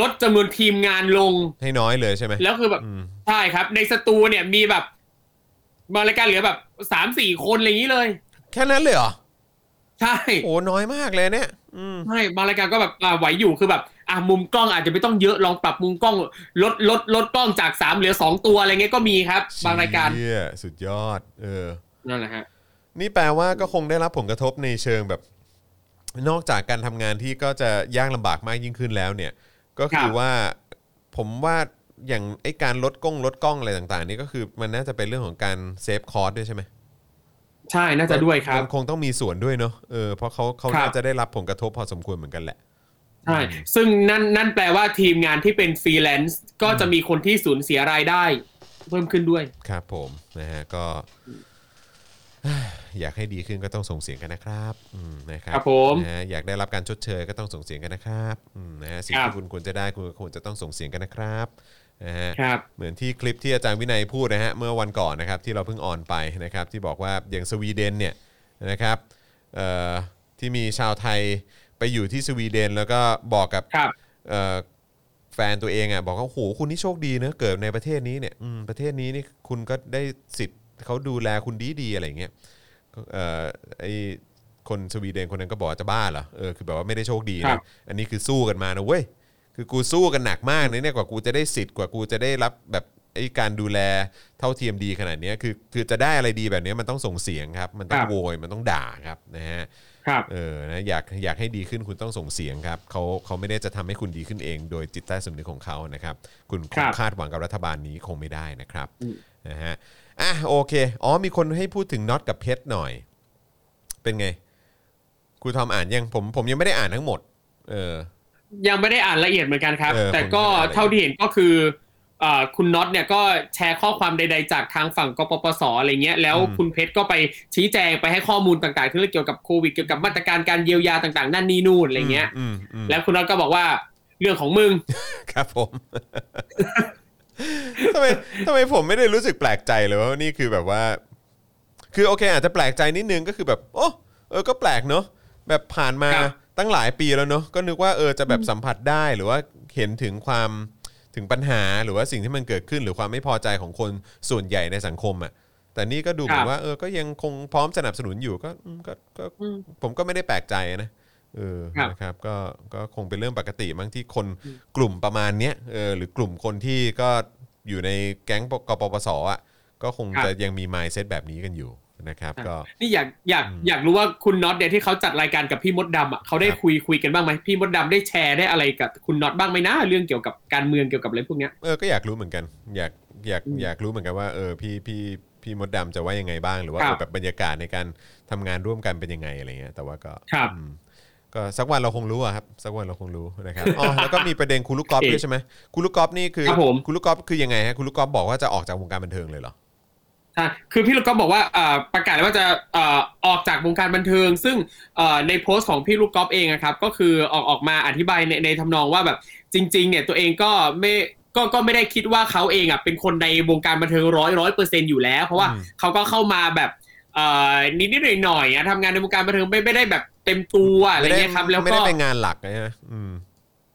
ลดจำนวนทีมงานลงให้น้อยเลยใช่ไหมแล้วคือแบบอืมใช่ครับ ในสตูเนี่ยมีแบบ บางรายการเหลือแบบสามสี่คนอะไรอย่างนี้เลย แค่นั้นเลยเหรอ ใช่โอ้น้อยมากเลยเนี่ยอืมใช่บางรายการก็แบบอ่าไหวอยู่คือแบบอ่ามุมกล้องอาจจะไม่ต้องเยอะลองปรับมุมกล้อง ลดลดลดกล้องจากสามเหลือสองตัวอะไรเงี้ยก็มีครับ บางรายการเชี่ยสุดยอด เออนั่นแหละฮะนี่แปลว่าก็คงได้รับผลกระทบในเชิงแบบ นอกจากการทำงานที่ก็จะยากลำบากมากยิ่งขึ้นแล้วเนี่ย ก็คือครับว่าผมว่า อย่างไอ้การลดกล้องลดกล้องอะไรต่าง ๆ นี่ก็คือมันน่าจะเป็นเรื่องของการsave cost ด้วยใช่ไหมใช่น่าจะด้วยครับมันคงต้องมีส่วนด้วยเนาะเออเพราะเขาเขาครับน่าจะได้รับผลกระทบพอสมควรเหมือนกันแหละใช่ซึ่งนั่นนั่นแปลว่าทีมงานที่เป็นฟรีแลนซ์ก็จะมีคนที่สูญเสียรายได้ เพิ่มขึ้นด้วยครับผมนะฮะก็อยากให้ดีขึ้นก็ต้องส่งเสียงกันนะครับอืมนะครับครับผมนะฮะอยากได้รับการชดเชยก็ต้องส่งเสียงกันนะครับอืมนะฮะสิ่งครับที่คุณควรจะได้คุณก็ควรจะต้องส่งเสียงกันนะครับ นะฮะครับเหมือนที่คลิปที่อาจารย์วินัยพูดนะฮะเมื่อวันก่อนนะครับที่เราเพิ่งออนไปนะครับที่บอกว่าอย่างสวีเดนเนี่ยนะครับเอ่อที่มีชาวไทยไปอยู่ที่สวีเดน แล้วก็บอกกับครับเอ่อแฟนตัวเองอะบอกว่าโอ้โหคุณนี่โชคดีเนอะเกิดในประเทศนี้เนี่ยอืมประเทศนี้นี่คุณก็ได้สิทธิ์เขาดูแลคุณดีดีๆอะไรอย่างเงี้ยเอ่อไอคนสวีเดนคนนั้นก็บอกว่าจะบ้าเหรอเออคือแบบว่าไม่ได้โชคดีครันะบอันนี้คือสู้กันมานะเว้ย คือกูสู้กันหนักมากนะเนี่ยกว่ากูจะได้สิทธิ์กว่ากูจะได้รับแบบไอ้การดูแลเท่าเทียมดีขนาดเนี้ยคือคือจะได้อะไรดีแบบเนี้ยมันต้องส่งเสียงครับ มันต้องครับโวยมันต้องด่าครับนะฮะครับเออนะอยากอยากให้ดีขึ้นคุณต้องส่งเสียงครับเขาเขาไม่ได้จะทำให้คุณดีขึ้นเอง โดยจิตใต้สำนึกของเขานะครับ คุณคครังบคาดหวังกับรัฐบาลนี้คงไม่ได้นะครับอืมนะฮะอะโอเคอ๋อมีคนให้พูดถึงน็อตกับเพชรหน่อย เป็นไงครูทอมอ่านยังผมผมยังไม่ได้อ่านทั้งหมด เออ ยังไม่ได้อ่านละเอียดเหมือนกันครับเออแต่ก็ผมไม่ได้อ่านละเอียดเท่าที่เห็นก็คือเอ่อคุณน็อตเนี่ยก็แชร์ข้อความใด ๆ จากทางฝั่งกปปสอะไรเงี้ยแล้วคุณเพชรก็ไปชี้แจงไปให้ข้อมูลต่างๆเรื่องเกี่ยวกับโควิดเกี่ยวกับมาตรการการเยียวยาต่างๆ นั่นนี่นู่นอะไรเงี้ยอืมอืมแล้วคุณน็อตก็บอกว่าเรื่องของมึง ครับผมทำไมทำไมผมไม่ได้รู้สึกแปลกใจเลยว่านี่คือแบบว่า คือโอเค อาจจะแปลกใจนิดนึงก็คือแบบ โอ้เออก็แปลกเนอะแบบผ่านมาครับ ตั้งหลายปีแล้วเนอะก็นึกว่าเออจะแบบสัมผัสได้หรือว่าเห็นถึงความถึงปัญหาหรือว่าสิ่งที่มันเกิดขึ้น หรือความไม่พอใจของคนส่วนใหญ่ในสังคมอะแต่นี่ก็ดูเหมือนว่าเออก็ยังคงพร้อมสนับสนุนอยู่ก็อืมก็ก็อืมผมก็ไม่ได้แปลกใจนะเออครับนะครับก็ก็คงเป็นเรื่องปกติมั้งที่คนกลุ่มประมาณเนี้ยเออหรือกลุ่มคนที่ก็อยู่ในแก๊งกปปสอะก็คงครับจะยังมี mindset แบบนี้กันอยู่ นะครับก็นี่อยากอยากอยากรู้ว่าคุณน็อตเนี่ยที่เขาจัดรายการกับพี่มดดำอะเขาได้ครับคุยคุยกันบ้างไหมพี่มดดำได้แชร์ได้อะไรกับคุณน็อตบ้างไหมนะเรื่องเกี่ยวกับการเมืองเกี่ยวกับอะไรพวกเนี้ยเออก็อยากรู้เหมือนกัน อยากอยากอืมอยากรู้เหมือนกันว่าเออพี่พี่พี่มดดำจะว่ายังไงบ้างหรือว่าครับเออแบบบรรยากาศในการทำงานร่วมกันเป็นยังไงอะไรเงี้ยแต่ว่าก็ครับอืมก็สักวันเราคงรู้อะครับสักวันเราคงรู้นะครับอ๋อแล้วก็มีประเด็นคุณลูกกอล์ฟโอเคด้วยใช่ไหมคุณลูกกอล์ฟนี่คือครับผมคุณลูกกอล์ฟคือยังไงฮะคุณลูกกอล์ฟบอกว่าจะออกจากวงการบันเทิงเลยเหรอใช่คือพี่ลูกก๊อฟบอกว่าเอ่อประกาศว่าจะเอ่อออกจากวงการบันเทิง ซึ่งเอ่อในโพสต์ของพี่ลูกก๊อฟเองอะครับ ก็คือออกออกมาอธิบายในในทำนองว่าแบบจริง ๆ เนี่ยตัวเองก็ไม่ก็ก็ไม่ได้คิดว่าเขาเองอะเป็นคนในวงการบันเทิงร้อยร้อยเปอร์เซ็นอยู่แล้ว เพราะว่าอืมเขาก็เข้ามาแบบเอ่อนิดนิดหน่อยหน่อยๆอะทำงานในวงการบันเทิงไม่ไม่ได้แบบเต็มตัวอะไรไม่ได้เงี้ยครับ แล้วไม่ก็ได้เป็นงานหลักนะฮะอืม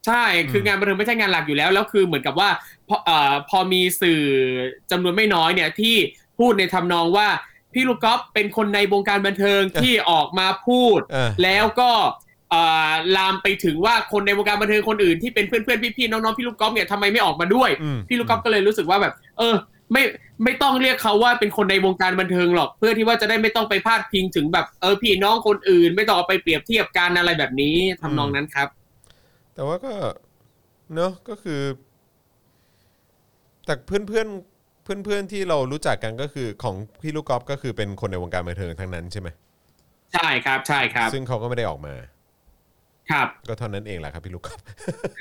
ใช่คือมงานบันเทิงไม่ใช่งานหลักอยู่แล้วแล้วคือเหมือนกับว่าพอเอ่อพอมีสื่อจำนวนไม่น้อยเนี่ยที่ พูดในทำนองว่าพี่ลูกก๊อฟเป็นคนในวงการบันเทิงที่ออกมาพูดเออแล้วก็เอ่อลามไปถึงว่าคนในวงการบันเทิงคนอื่นที่เป็นเพื่อนๆพี่ๆน้องๆพี่ลูกก๊อฟเนี่ยทำไมไม่ออกมาด้วยอืมพี่ลูกก๊อฟก็เลยรู้สึกว่าแบบ เออ ไม่ไม่ต้องเรียกเขาว่าเป็นคนในวงการบันเทิงหรอก เพื่อที่ว่าจะได้ไม่ต้องไปพาดพิงถึงแบบเออพี่น้องคนอื่น ไม่ต้องเอาไปเปรียบเทียบกันอะไรแบบนี้ทำนองนั้นครับ แต่ว่าก็เนอะก็คือแต่เพื่อนเพื่อน เพื่อนเพื่อนๆที่เรารู้จักกันก็คือของพี่ลูกกอล์ฟก็คือเป็นคนในวงการบันเทิงทั้งนั้นใช่ไหมใช่ครับใช่ครับ ซึ่งเขาก็ไม่ได้ออกมา ครับ ก็เท่านั้นเองแหละครับพี่ลูกกอล์ฟ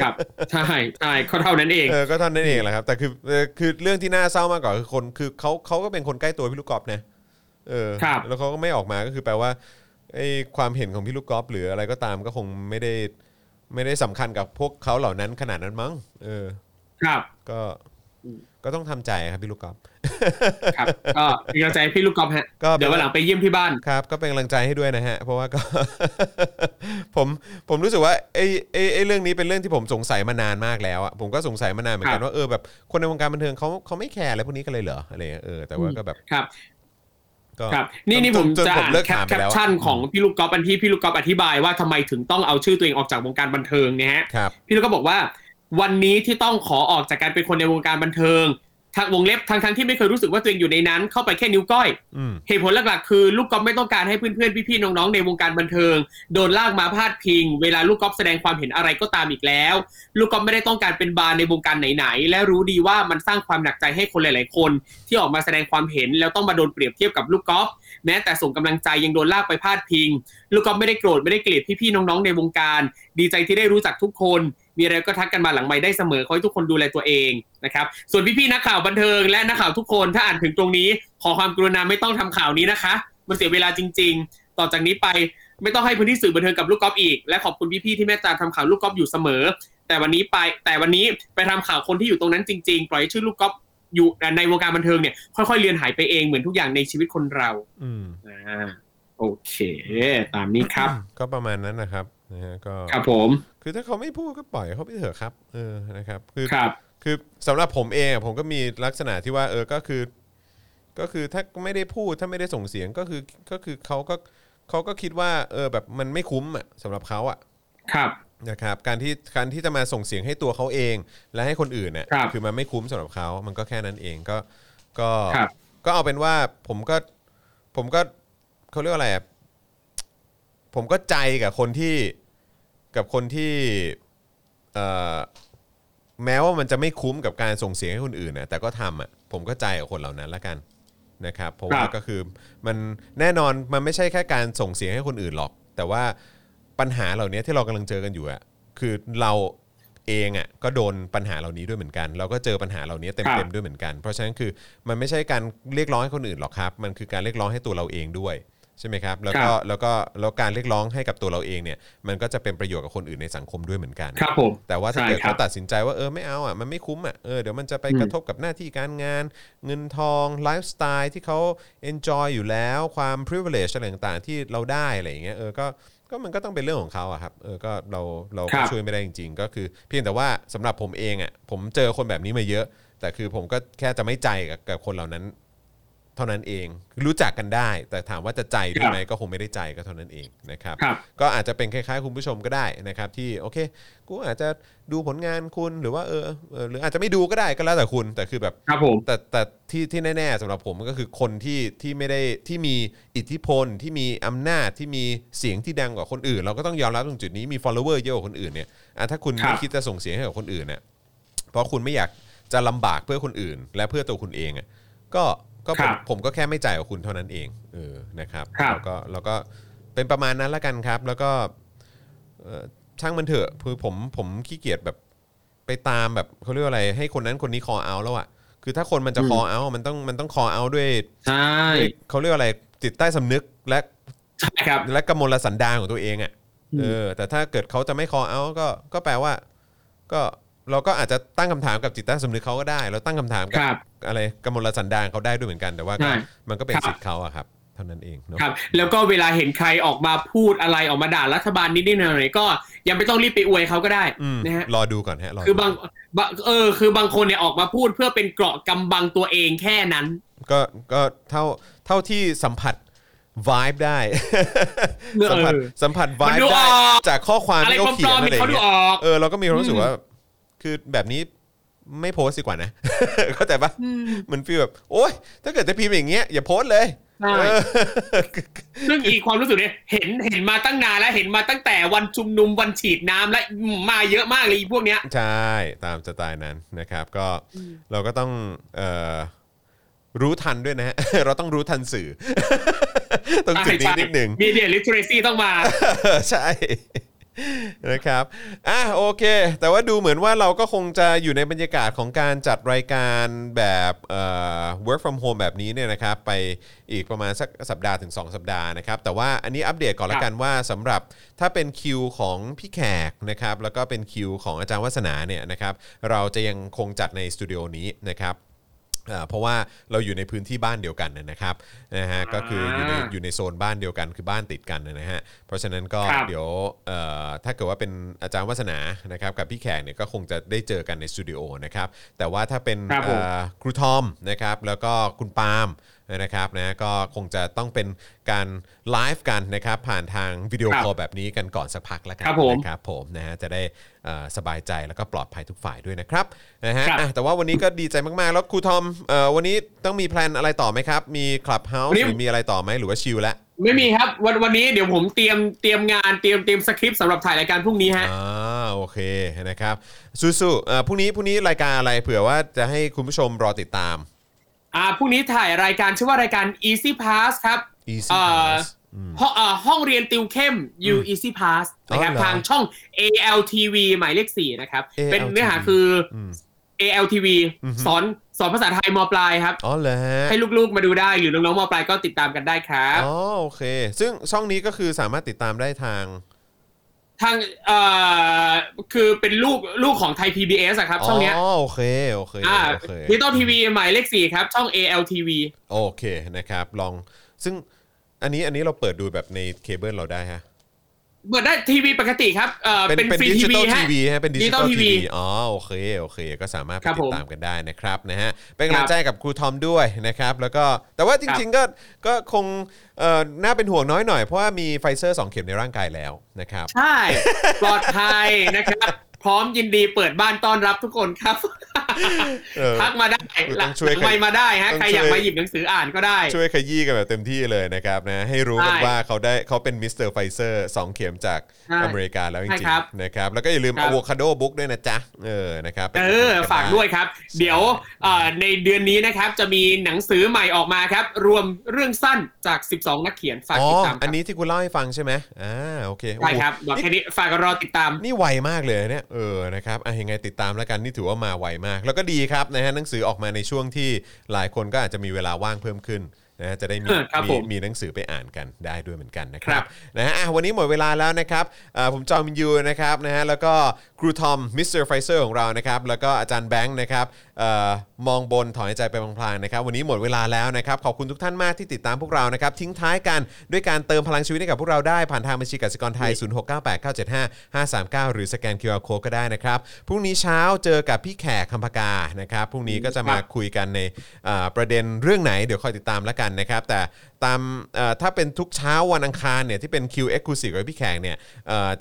ครับใช่ใช่เขาเท่านั้นเองเออก็เท่านั้นเองแหละครับ แต่คือเออคือเรื่องที่น่าเศร้ามากกว่าคือคนคือเขาเขาก็เป็นคนใกล้ตัวพี่ลูกกอล์ฟนะเออครับแล้วเขาก็ไม่ออกมาก็คือแปลว่าไอ้ความเห็นของพี่ลูกกอล์ฟหรืออะไรก็ตามก็คงไม่ได้ไม่ได้สำคัญกับพวกเขาเหล่านั้นขนาดนั้นมั้งเออ ครับ ก็อืม ก็ต้องทำใจครับพี่ลูกกอล์ฟครับก็เป็นกำลังใจให้พี่ลูกกอล์ฟฮะก็เดี๋ยววันหลังไปเยี่ยมที่บ้านครับ ก็เป็นกำลังใจให้ด้วยนะฮะ เพราะว่าก็ ผมผมรู้สึกว่าไอ้ไอ้ไอ้เรื่องนี้เป็นเรื่องที่ผมสงสัยมานานมากแล้วอะผมก็สงสัยมานานเหมือนกันครับว่าเออแบบคนในวงการบันเทิงเขาเขาไม่แคร์อะไรพวกนี้กันเลยเหรออะไรเงี้ยเออแต่ว่าก็แบบครับก็ครับนี่นี่จผมจจะผมอ่านเลิกแคปถามไปแคปแล้วชั่นของพี่ลูกกอล์ฟอันที่พี่ลูกกอล์ฟอธิบายว่าทำไมถึงต้องเอาชื่อตัวเองออกจากวงการบันเทิงเนี่ยฮะครับพี่ลูกก็บอกว่า วันนี้ที่ต้องขอออกจากการเป็นคนในวงการบันเทิงทางวงเล็บทั้งทั้งที่ไม่เคยรู้สึกว่าตัวเองอยู่ในนั้นเข้าไปแค่นิ้วก้อยอืมเหตุผลหลักๆคือลูกกอล์ฟไม่ต้องการให้เพื่อนๆพี่ๆน้องๆในวงการบันเทิง โดนลากมาพาดพิง เวลาลูกกอล์ฟแสดงความเห็นอะไรก็ตามอีกแล้ว ลูกกอล์ฟไม่ได้ต้องการเป็นภาระในวงการไหนๆและรู้ดีว่ามันสร้างความหนักใจให้คนหลายๆคน ที่ออกมาแสดงความเห็นแล้วต้องมาโดนเปรียบเทียบกับลูกกอล์ฟแม้แต่ส่งกำลังใจยังโดนลากไปพาดพิง ลูกกอล์ฟไม่ได้โกรธไม่ได้เกลียดพี่ๆน้องๆในวงการ ดีใจที่ได้รู้จักทุกคน มีอะไรก็ทักกันมาหลังไม่ได้เสมอขอให้ทุกคนดูแลตัวเองนะครับ ส่วนพี่ๆนักข่าวบันเทิงและนักข่าวทุกคนถ้าอ่านถึงตรงนี้ ขอความกรุณาไม่ต้องทำข่าวนี้นะคะ มันเสียเวลาจริง ๆ ต่อจากนี้ไปไม่ต้องให้พื้นที่สื่อบันเทิงกับลูกกอล์ฟอีก และขอบคุณพี่ๆที่เมตตาทำข่าวลูกกอล์ฟอยู่เสมอ แต่วันนี้ไปแต่วันนี้ไปทำข่าวคนที่อยู่ตรงนั้นจริงๆ ปล่อยให้ชื่อลูกกอล์ฟอยู่ในวงการบันเทิงเนี่ยค่อยๆเลือนหายไปเองเหมือนทุกอย่างในชีวิตคนเรา อืมอ่าโอเค ตามนี้ครับ ก็ประมาณนั้นนะครับ นะฮะก็ครับผม คือถ้าเขาไม่พูดก็ปล่อยเขาไปเถอะครับ เออนะครับ คือครับคือสำหรับผมเองอะผมก็มีลักษณะที่ว่า เออก็คือ ก็คือถ้าไม่ได้พูดถ้าไม่ได้ส่งเสียงก็คือก็คือเขาก็เขาก็คิดว่า เออแบบมันไม่คุ้มอะสำหรับเขาอะครับนะครับการที่การที่จะมาส่งเสียงให้ตัวเขาเอง และให้คนอื่นเนี่ยครับคือมันไม่คุ้มสำหรับเขา มันก็แค่นั้นเองก็ก็ครับก็เอาเป็นว่าผมก็ผมก็เขาเรียกว่าอะไรอะผมก็ใจกับคนที่ กับคนที่เอ่อแม้ว่ามันจะไม่คุ้มกับการส่งเสียงให้คนอื่นนะแต่ก็ทำอะผมก็ใจกับคนเหล่านั้นละกันนะครับเพราะว่าครับก็คือมันแน่นอนมันไม่ใช่แค่การส่งเสียงให้คนอื่นหรอก แต่ว่าปัญหาเหล่านี้ที่เรากำลังเจอกันอยู่อะคือเราเองอะก็โดนปัญหาเหล่านี้ด้วยเหมือนกัน เราก็เจอปัญหาเหล่านี้เต็มๆด้วยเหมือนกัน เพราะฉะนั้นคือมันไม่ใช่การเรียกร้องให้คนอื่นหรอกครับ มันคือการเรียกร้องให้ตัวเราเองด้วย ใช่ไหมครับแล้วก็ครับแล้วก็แล้วการเรียกร้องให้กับตัวเราเองเนี่ยมันก็จะเป็นประโยชน์กับคนอื่นในสังคมด้วยเหมือนกันครับผมแต่ว่าถ้าใช่เกิดครับเขาตัดสินใจว่าเออไม่เอาอะมันไม่คุ้มอะเออเดี๋ยวมันจะไปอืมกระทบกับหน้าที่การงาน เงินทองไลฟ์สไตล์ที่เขา enjoy อยู่แล้วความ privilege อะไรต่างๆที่เราได้อะไรอย่างเงี้ยเออก็ก็มันก็ต้องเป็นเรื่องของเขาอะครับเออก็เราเราครัก็บช่วยไม่ได้จริง ๆ ก็คือ เพียงแต่ว่าสำหรับผมเองอะผมเจอคนแบบนี้มาเยอะ แต่คือผมก็แค่จะไม่ใจกับกับคนเหล่านั้น เท่านั้นเอง รู้จักกันได้ แต่ถามว่าจะใจด้วยไหมก็คงไม่ได้ใจก็เท่านั้นเองนะครับครับก็อาจจะเป็นคล้ายๆคุณผู้ชมก็ได้นะครับ ที่โอเค กูอาจจะดูผลงานคุณหรือว่าเออเออหรืออาจจะไม่ดูก็ได้ก็แล้วแต่คุณแต่คือแบบครับผมแต่แต่ที่ที่แน่ๆสำหรับผมก็คือคนที่ที่ไม่ได้ที่มีอิทธิพลที่มีอำนาจที่มีเสียงที่ดังกว่าคนอื่น เราก็ต้องยอมรับตรงจุดนี้มี follower เยอะกว่าคนอื่นเนี่ยอะถ้าคุณครับไม่คิดจะส่งเสียงให้กับคนอื่นเนี่ยเพราะคุณไม่อยากจะลำบากเพื่อคนอื่น และเพื่อตัวคุณเองอะก็ ก็ผมผมก็แค่ไม่จ่ายกับคุณเท่านั้นเองเออนะครับครับแล้วก็แล้วก็เป็นประมาณนั้นละกันครับ แล้วก็เอ่อช่างมันเถอะคือผมผมขี้เกียจแบบไปตามแบบเขาเรียกว่าอะไร ให้คนนั้นคนนี้คอเอาแล้วอะคือถ้าคนมันจะคอเอามันต้องมันต้องคอเอาด้วยใช่ด้วยเขาเรียกว่าอะไรจิตใต้สำนึกและใช่ครับและกมลสันดานของตัวเองอะอืมเออแต่ถ้าเกิดเขาจะไม่คอเอาก็ก็แปลว่า ก็เราก็อาจจะตั้งคำถามกับจิตใต้สำนึกเขาก็ได้ เราตั้งคำถามกัครับ อะไรกมลสันดานเขาได้ด้วยเหมือนกันแต่ว่าก็ใช่มันก็เป็นครับสิทธิ์เขาอะครับเท่านั้นเองเนาะครับ แล้วก็เวลาเห็นใครออกมาพูดอะไรออกมาด่ารัฐบาลนิดๆหน่อยๆก็ยังไม่ต้องรีบไปอวยเขาก็ได้อืมนะฮะรอดูก่อนฮะรอดูคือบางบางเออ คือบางคนเนี่ยออกมาพูดเพื่อเป็นเกราะกำบังตัวเองแค่นั้น ก็ก็เท่าเท่าที่สัมผัส vibe ได้เออสัมผัสสัมผัสมัน vibe ดูได้ออกจากข้อความอะไรที่เขาเขีปลยอนมๆอะไรเนี่ยอเขาย่างดูเงี้ยออกเออเราก็มีความรู้สึกอืมว่า คือแบบนี้ ไม่โพสต์ดีกว่านะ เข้าใจปะมันฟีลแบบ โอ๊ย ถ้าเกิดจะพิมพ์อย่างเงี้ยอย่าโพสต์เลยใช่เออซึ่งอีกความรู้สึกเนี่ยเห็นเห็นมาตั้งนานแล้วเห็นมาตั้งแต่วันชุมนุมวันฉีดน้ำและอืมมาเยอะมากเลยอีพวกเนี้ย ใช่ตามสไตล์นั้นนะครับ ก็เราก็ต้องเอ่อรู้ทันด้วยนะฮะ เราต้องรู้ทันสื่อตรงจุดนี้นิดหนึ่งมีเดียลิทเรซีต้องมา ใช่ นะครับอะโอเค แต่ว่าดูเหมือนว่าเราก็คงจะอยู่ในบรรยากาศของการจัดรายการแบบเอ่อ work from home แบบนี้เนี่ยนะครับ ไปอีกประมาณสักสัปดาห์ถึง 2 สัปดาห์นะครับ แต่ว่าอันนี้อัปเดตก่อนละกันว่าสำหรับถ้าเป็นคิวของพี่แขกนะครับ แล้วก็เป็นคิวของอาจารย์วัฒนาเนี่ยนะครับ เราจะยังคงจัดในสตูดิโอนี้นะครับอ่า เพราะว่าเราอยู่ในพื้นที่บ้านเดียวกันนะครับนะฮะก็คืออยู่ในอยู่ในโซนบ้านเดียวกันคือบ้านติดกันนะฮะเพราะฉะนั้นก็ครับเดี๋ยวเอ่อถ้าเกิดว่าเป็นอาจารย์วัฒนานะครับกับพี่แขกเนี่ยก็คงจะได้เจอกันในสตูดิโอนะครับแต่ว่าถ้าเป็นครับผมเอ่อครูทอมนะครับแล้วก็คุณปาล์ม นะครับนะก็คงจะต้องเป็นการไลฟ์กันนะครับผ่านทางวิดีโอครับคอลแบบนี้กันก่อนสักพักแล้วกันครับผมนะครับผมนะฮะจะได้เอ่อสบายใจแล้วก็ปลอดภัยทุกฝ่ายด้วยนะครับนะฮะครับอะแต่ว่าวันนี้ก็ดีใจมากๆ แล้วครูทอมเอ่อวันนี้ต้องมี plan อะไรต่อไหมครับ มี Clubhouse วันนี้หรือมีอะไรต่อไหมหรือว่า chill แล้วไม่มีครับวันวันนี้เดี๋ยวผมเตรียมเตรียมงานเตรียมเตรียมสคริปต์สำหรับถ่ายรายการพรุ่งนี้ฮะอ่าโอเคนะครับสู้ๆเอ่อพรุ่งนี้พรุ่งนี้รายการอะไรเผื่อว่าจะให้คุณผู้ชมรอติดตาม อ่าพรุ่งนี้ถ่ายรายการชื่อว่ารายการ Easy Pass ครับ Easy เอ่อ Pass ห้องเอ่อห้องเรียนติวเข้ม U Easy Pass นะครับอ๋อเหรอทางช่อง ALTV หมายเลข4นะครับ ALTV เป็นเนื้อหาคืออม ALTV สอนสอนภาษาไทยมปลายครับ อ๋อเหรอฮะให้ลูกๆมาดูได้หรือน้องๆมปลายก็ติดตามกันได้ครับ อ๋อโอเค ซึ่งช่องนี้ก็คือสามารถติดตามได้ทาง ทางเอ่อคือเป็นลูกลูกของไทย PBS อะครับ ช่องเนี้ยอ๋อโอเคโอเคอ่าโอเคดิจิตอลทีวีหมายเลข4ครับ ช่อง ALTV โอเคนะครับ ลองซึ่งอันนี้อันนี้เราเปิดดูแบบในเคเบิลเราได้ฮะ เปิดได้ทีวีปกติครับเอ่อเป็นเป็นเป็นฟรีดิทีจิตวีอลฮะทีวีฮะเป็นดิจิตอล Digital ที TV วีอ๋อโอเคโอเค ก็สามารถไปครับติผดมตามกันได้นะครับนะฮะเป็นกำลัคงรับใจกับครูทอมด้วยนะครับแล้วก็แต่ว่าจริง ๆ ก็ก็คงเอ่อน่าเป็นห่วงน้อยหน่อยเพราะว่ามีไฟเซอร์ 2 เข็มในร่างกายแล้วนะครับ ใช่ ปลอดภัยนะครับ พร้อมยินดีเปิดบ้านต้อนรับทุกคนครับเออทักมาได้ต้หลัองงช่วยไม่มาได้ฮะต้องใครอยากช่วยมาหยิบหนังสืออ่านก็ได้ ช่วยขยี้กันแบบเต็มที่เลยนะครับนะให้รู้กันใช่ว่าเขาได้เขาเป็นมิสเตอร์ไฟเซอร์สองเข็มจากใช่อเมริกาแล้วจใช่ริงครับๆนะครับแล้วก็อย่าลืมครัอะบโวคาโดบุ๊กด้วยนะจ๊ะเออนะครับไปเออุดหนุอนนฝากได้วยครับ เดี๋ยวเอ่อในเดือนนี้นะครับจะมีหนังสือใหม่ออกมาครับ รวมเรื่องสั้นจาก 12 นักเขียนฝากอ๋อติดตามคอัรันบนี้ที่คุณเล่าให้ฟังใช่ไหมอ่าโอเคใช่ครับโอ้บอกโหแค่นี้ฝากรอติดตามนี่ไวมากเลยเนี่ยเออนะครับอะยังไงติดตามแล้วกันนี่ถือว่ามาไวมาก แล้วก็ดีครับนะฮะหนังสือออกมาในช่วงที่หลายคนก็อาจจะมีเวลาว่างเพิ่มขึ้นนะฮะจะได้มีเออครับมีผมมีหนังสือไปอ่านกันได้ด้วยเหมือนกันนะครัครับบนะฮะอะวันนี้หมดเวลาแล้วนะครับอ่าผมจอมินยูนะครับนะฮะแล้วก็ครูทอมมิสเตอร์ไฟเซอร์ของเรานะครับแล้วก็อาจารย์แบงค์นะครับเอ่อ มองบนถอนหายใจไปพลางๆนะครับ วันนี้หมดเวลาแล้วนะครับ ขอบคุณทุกท่านมากที่ติดตามพวกเรานะครับ ทิ้งท้ายกันด้วยการเติมพลังชีวิตให้กับพวกเราได้ ผ่านทางบัญชีกสิกรไทย 0698975539 หรือสแกน QR Code ก็ได้นะครับ พรุ่งนี้เช้าเจอกับพี่แขกคำพกานะครับ พรุ่งนี้ก็จะมาคุยกันในประเด็นเรื่องไหน เดี๋ยวคอยติดตามแล้วกันนะครับ แต่ตามถ้าเป็นทุกเช้าวันอังคารเนี่ยที่เป็น Q Exclusive กับพี่แขกเนี่ย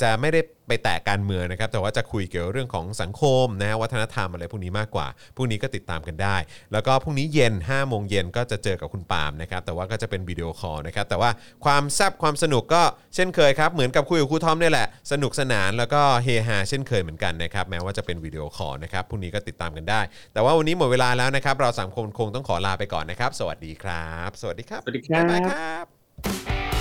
จะไม่ได้ ไปแตะการเมืองนะครับ แต่ว่าจะคุยเกี่ยวกับเรื่องของสังคมนะฮะวัฒนธรรมอะไรพวกนี้มากกว่าพรุ่งนี้ก็ติดตามกันได้ แล้วก็พรุ่งนี้เย็น5โมงเย็นก็จะเจอกับคุณปาล์มนะครับ แต่ว่าก็จะเป็นวิดีโอคอลนะครับ แต่ว่าความแซ่บความสนุกก็เช่นเคยครับ เหมือนกับคุยกับครูทอมเนี่ยแหละ สนุกสนานแล้วก็เฮฮาเช่นเคยเหมือนกันนะครับ แม้ว่าจะเป็นวิดีโอคอลนะครับ พรุ่งนี้ก็ติดตามกันได้ แต่ว่าวันนี้หมดเวลาแล้วนะครับ เราสามคนคงต้องขอลาไปก่อนนะครับ สวัสดีครับ สวัสดีครับ สวัสดีครับบ๊ายบายครับ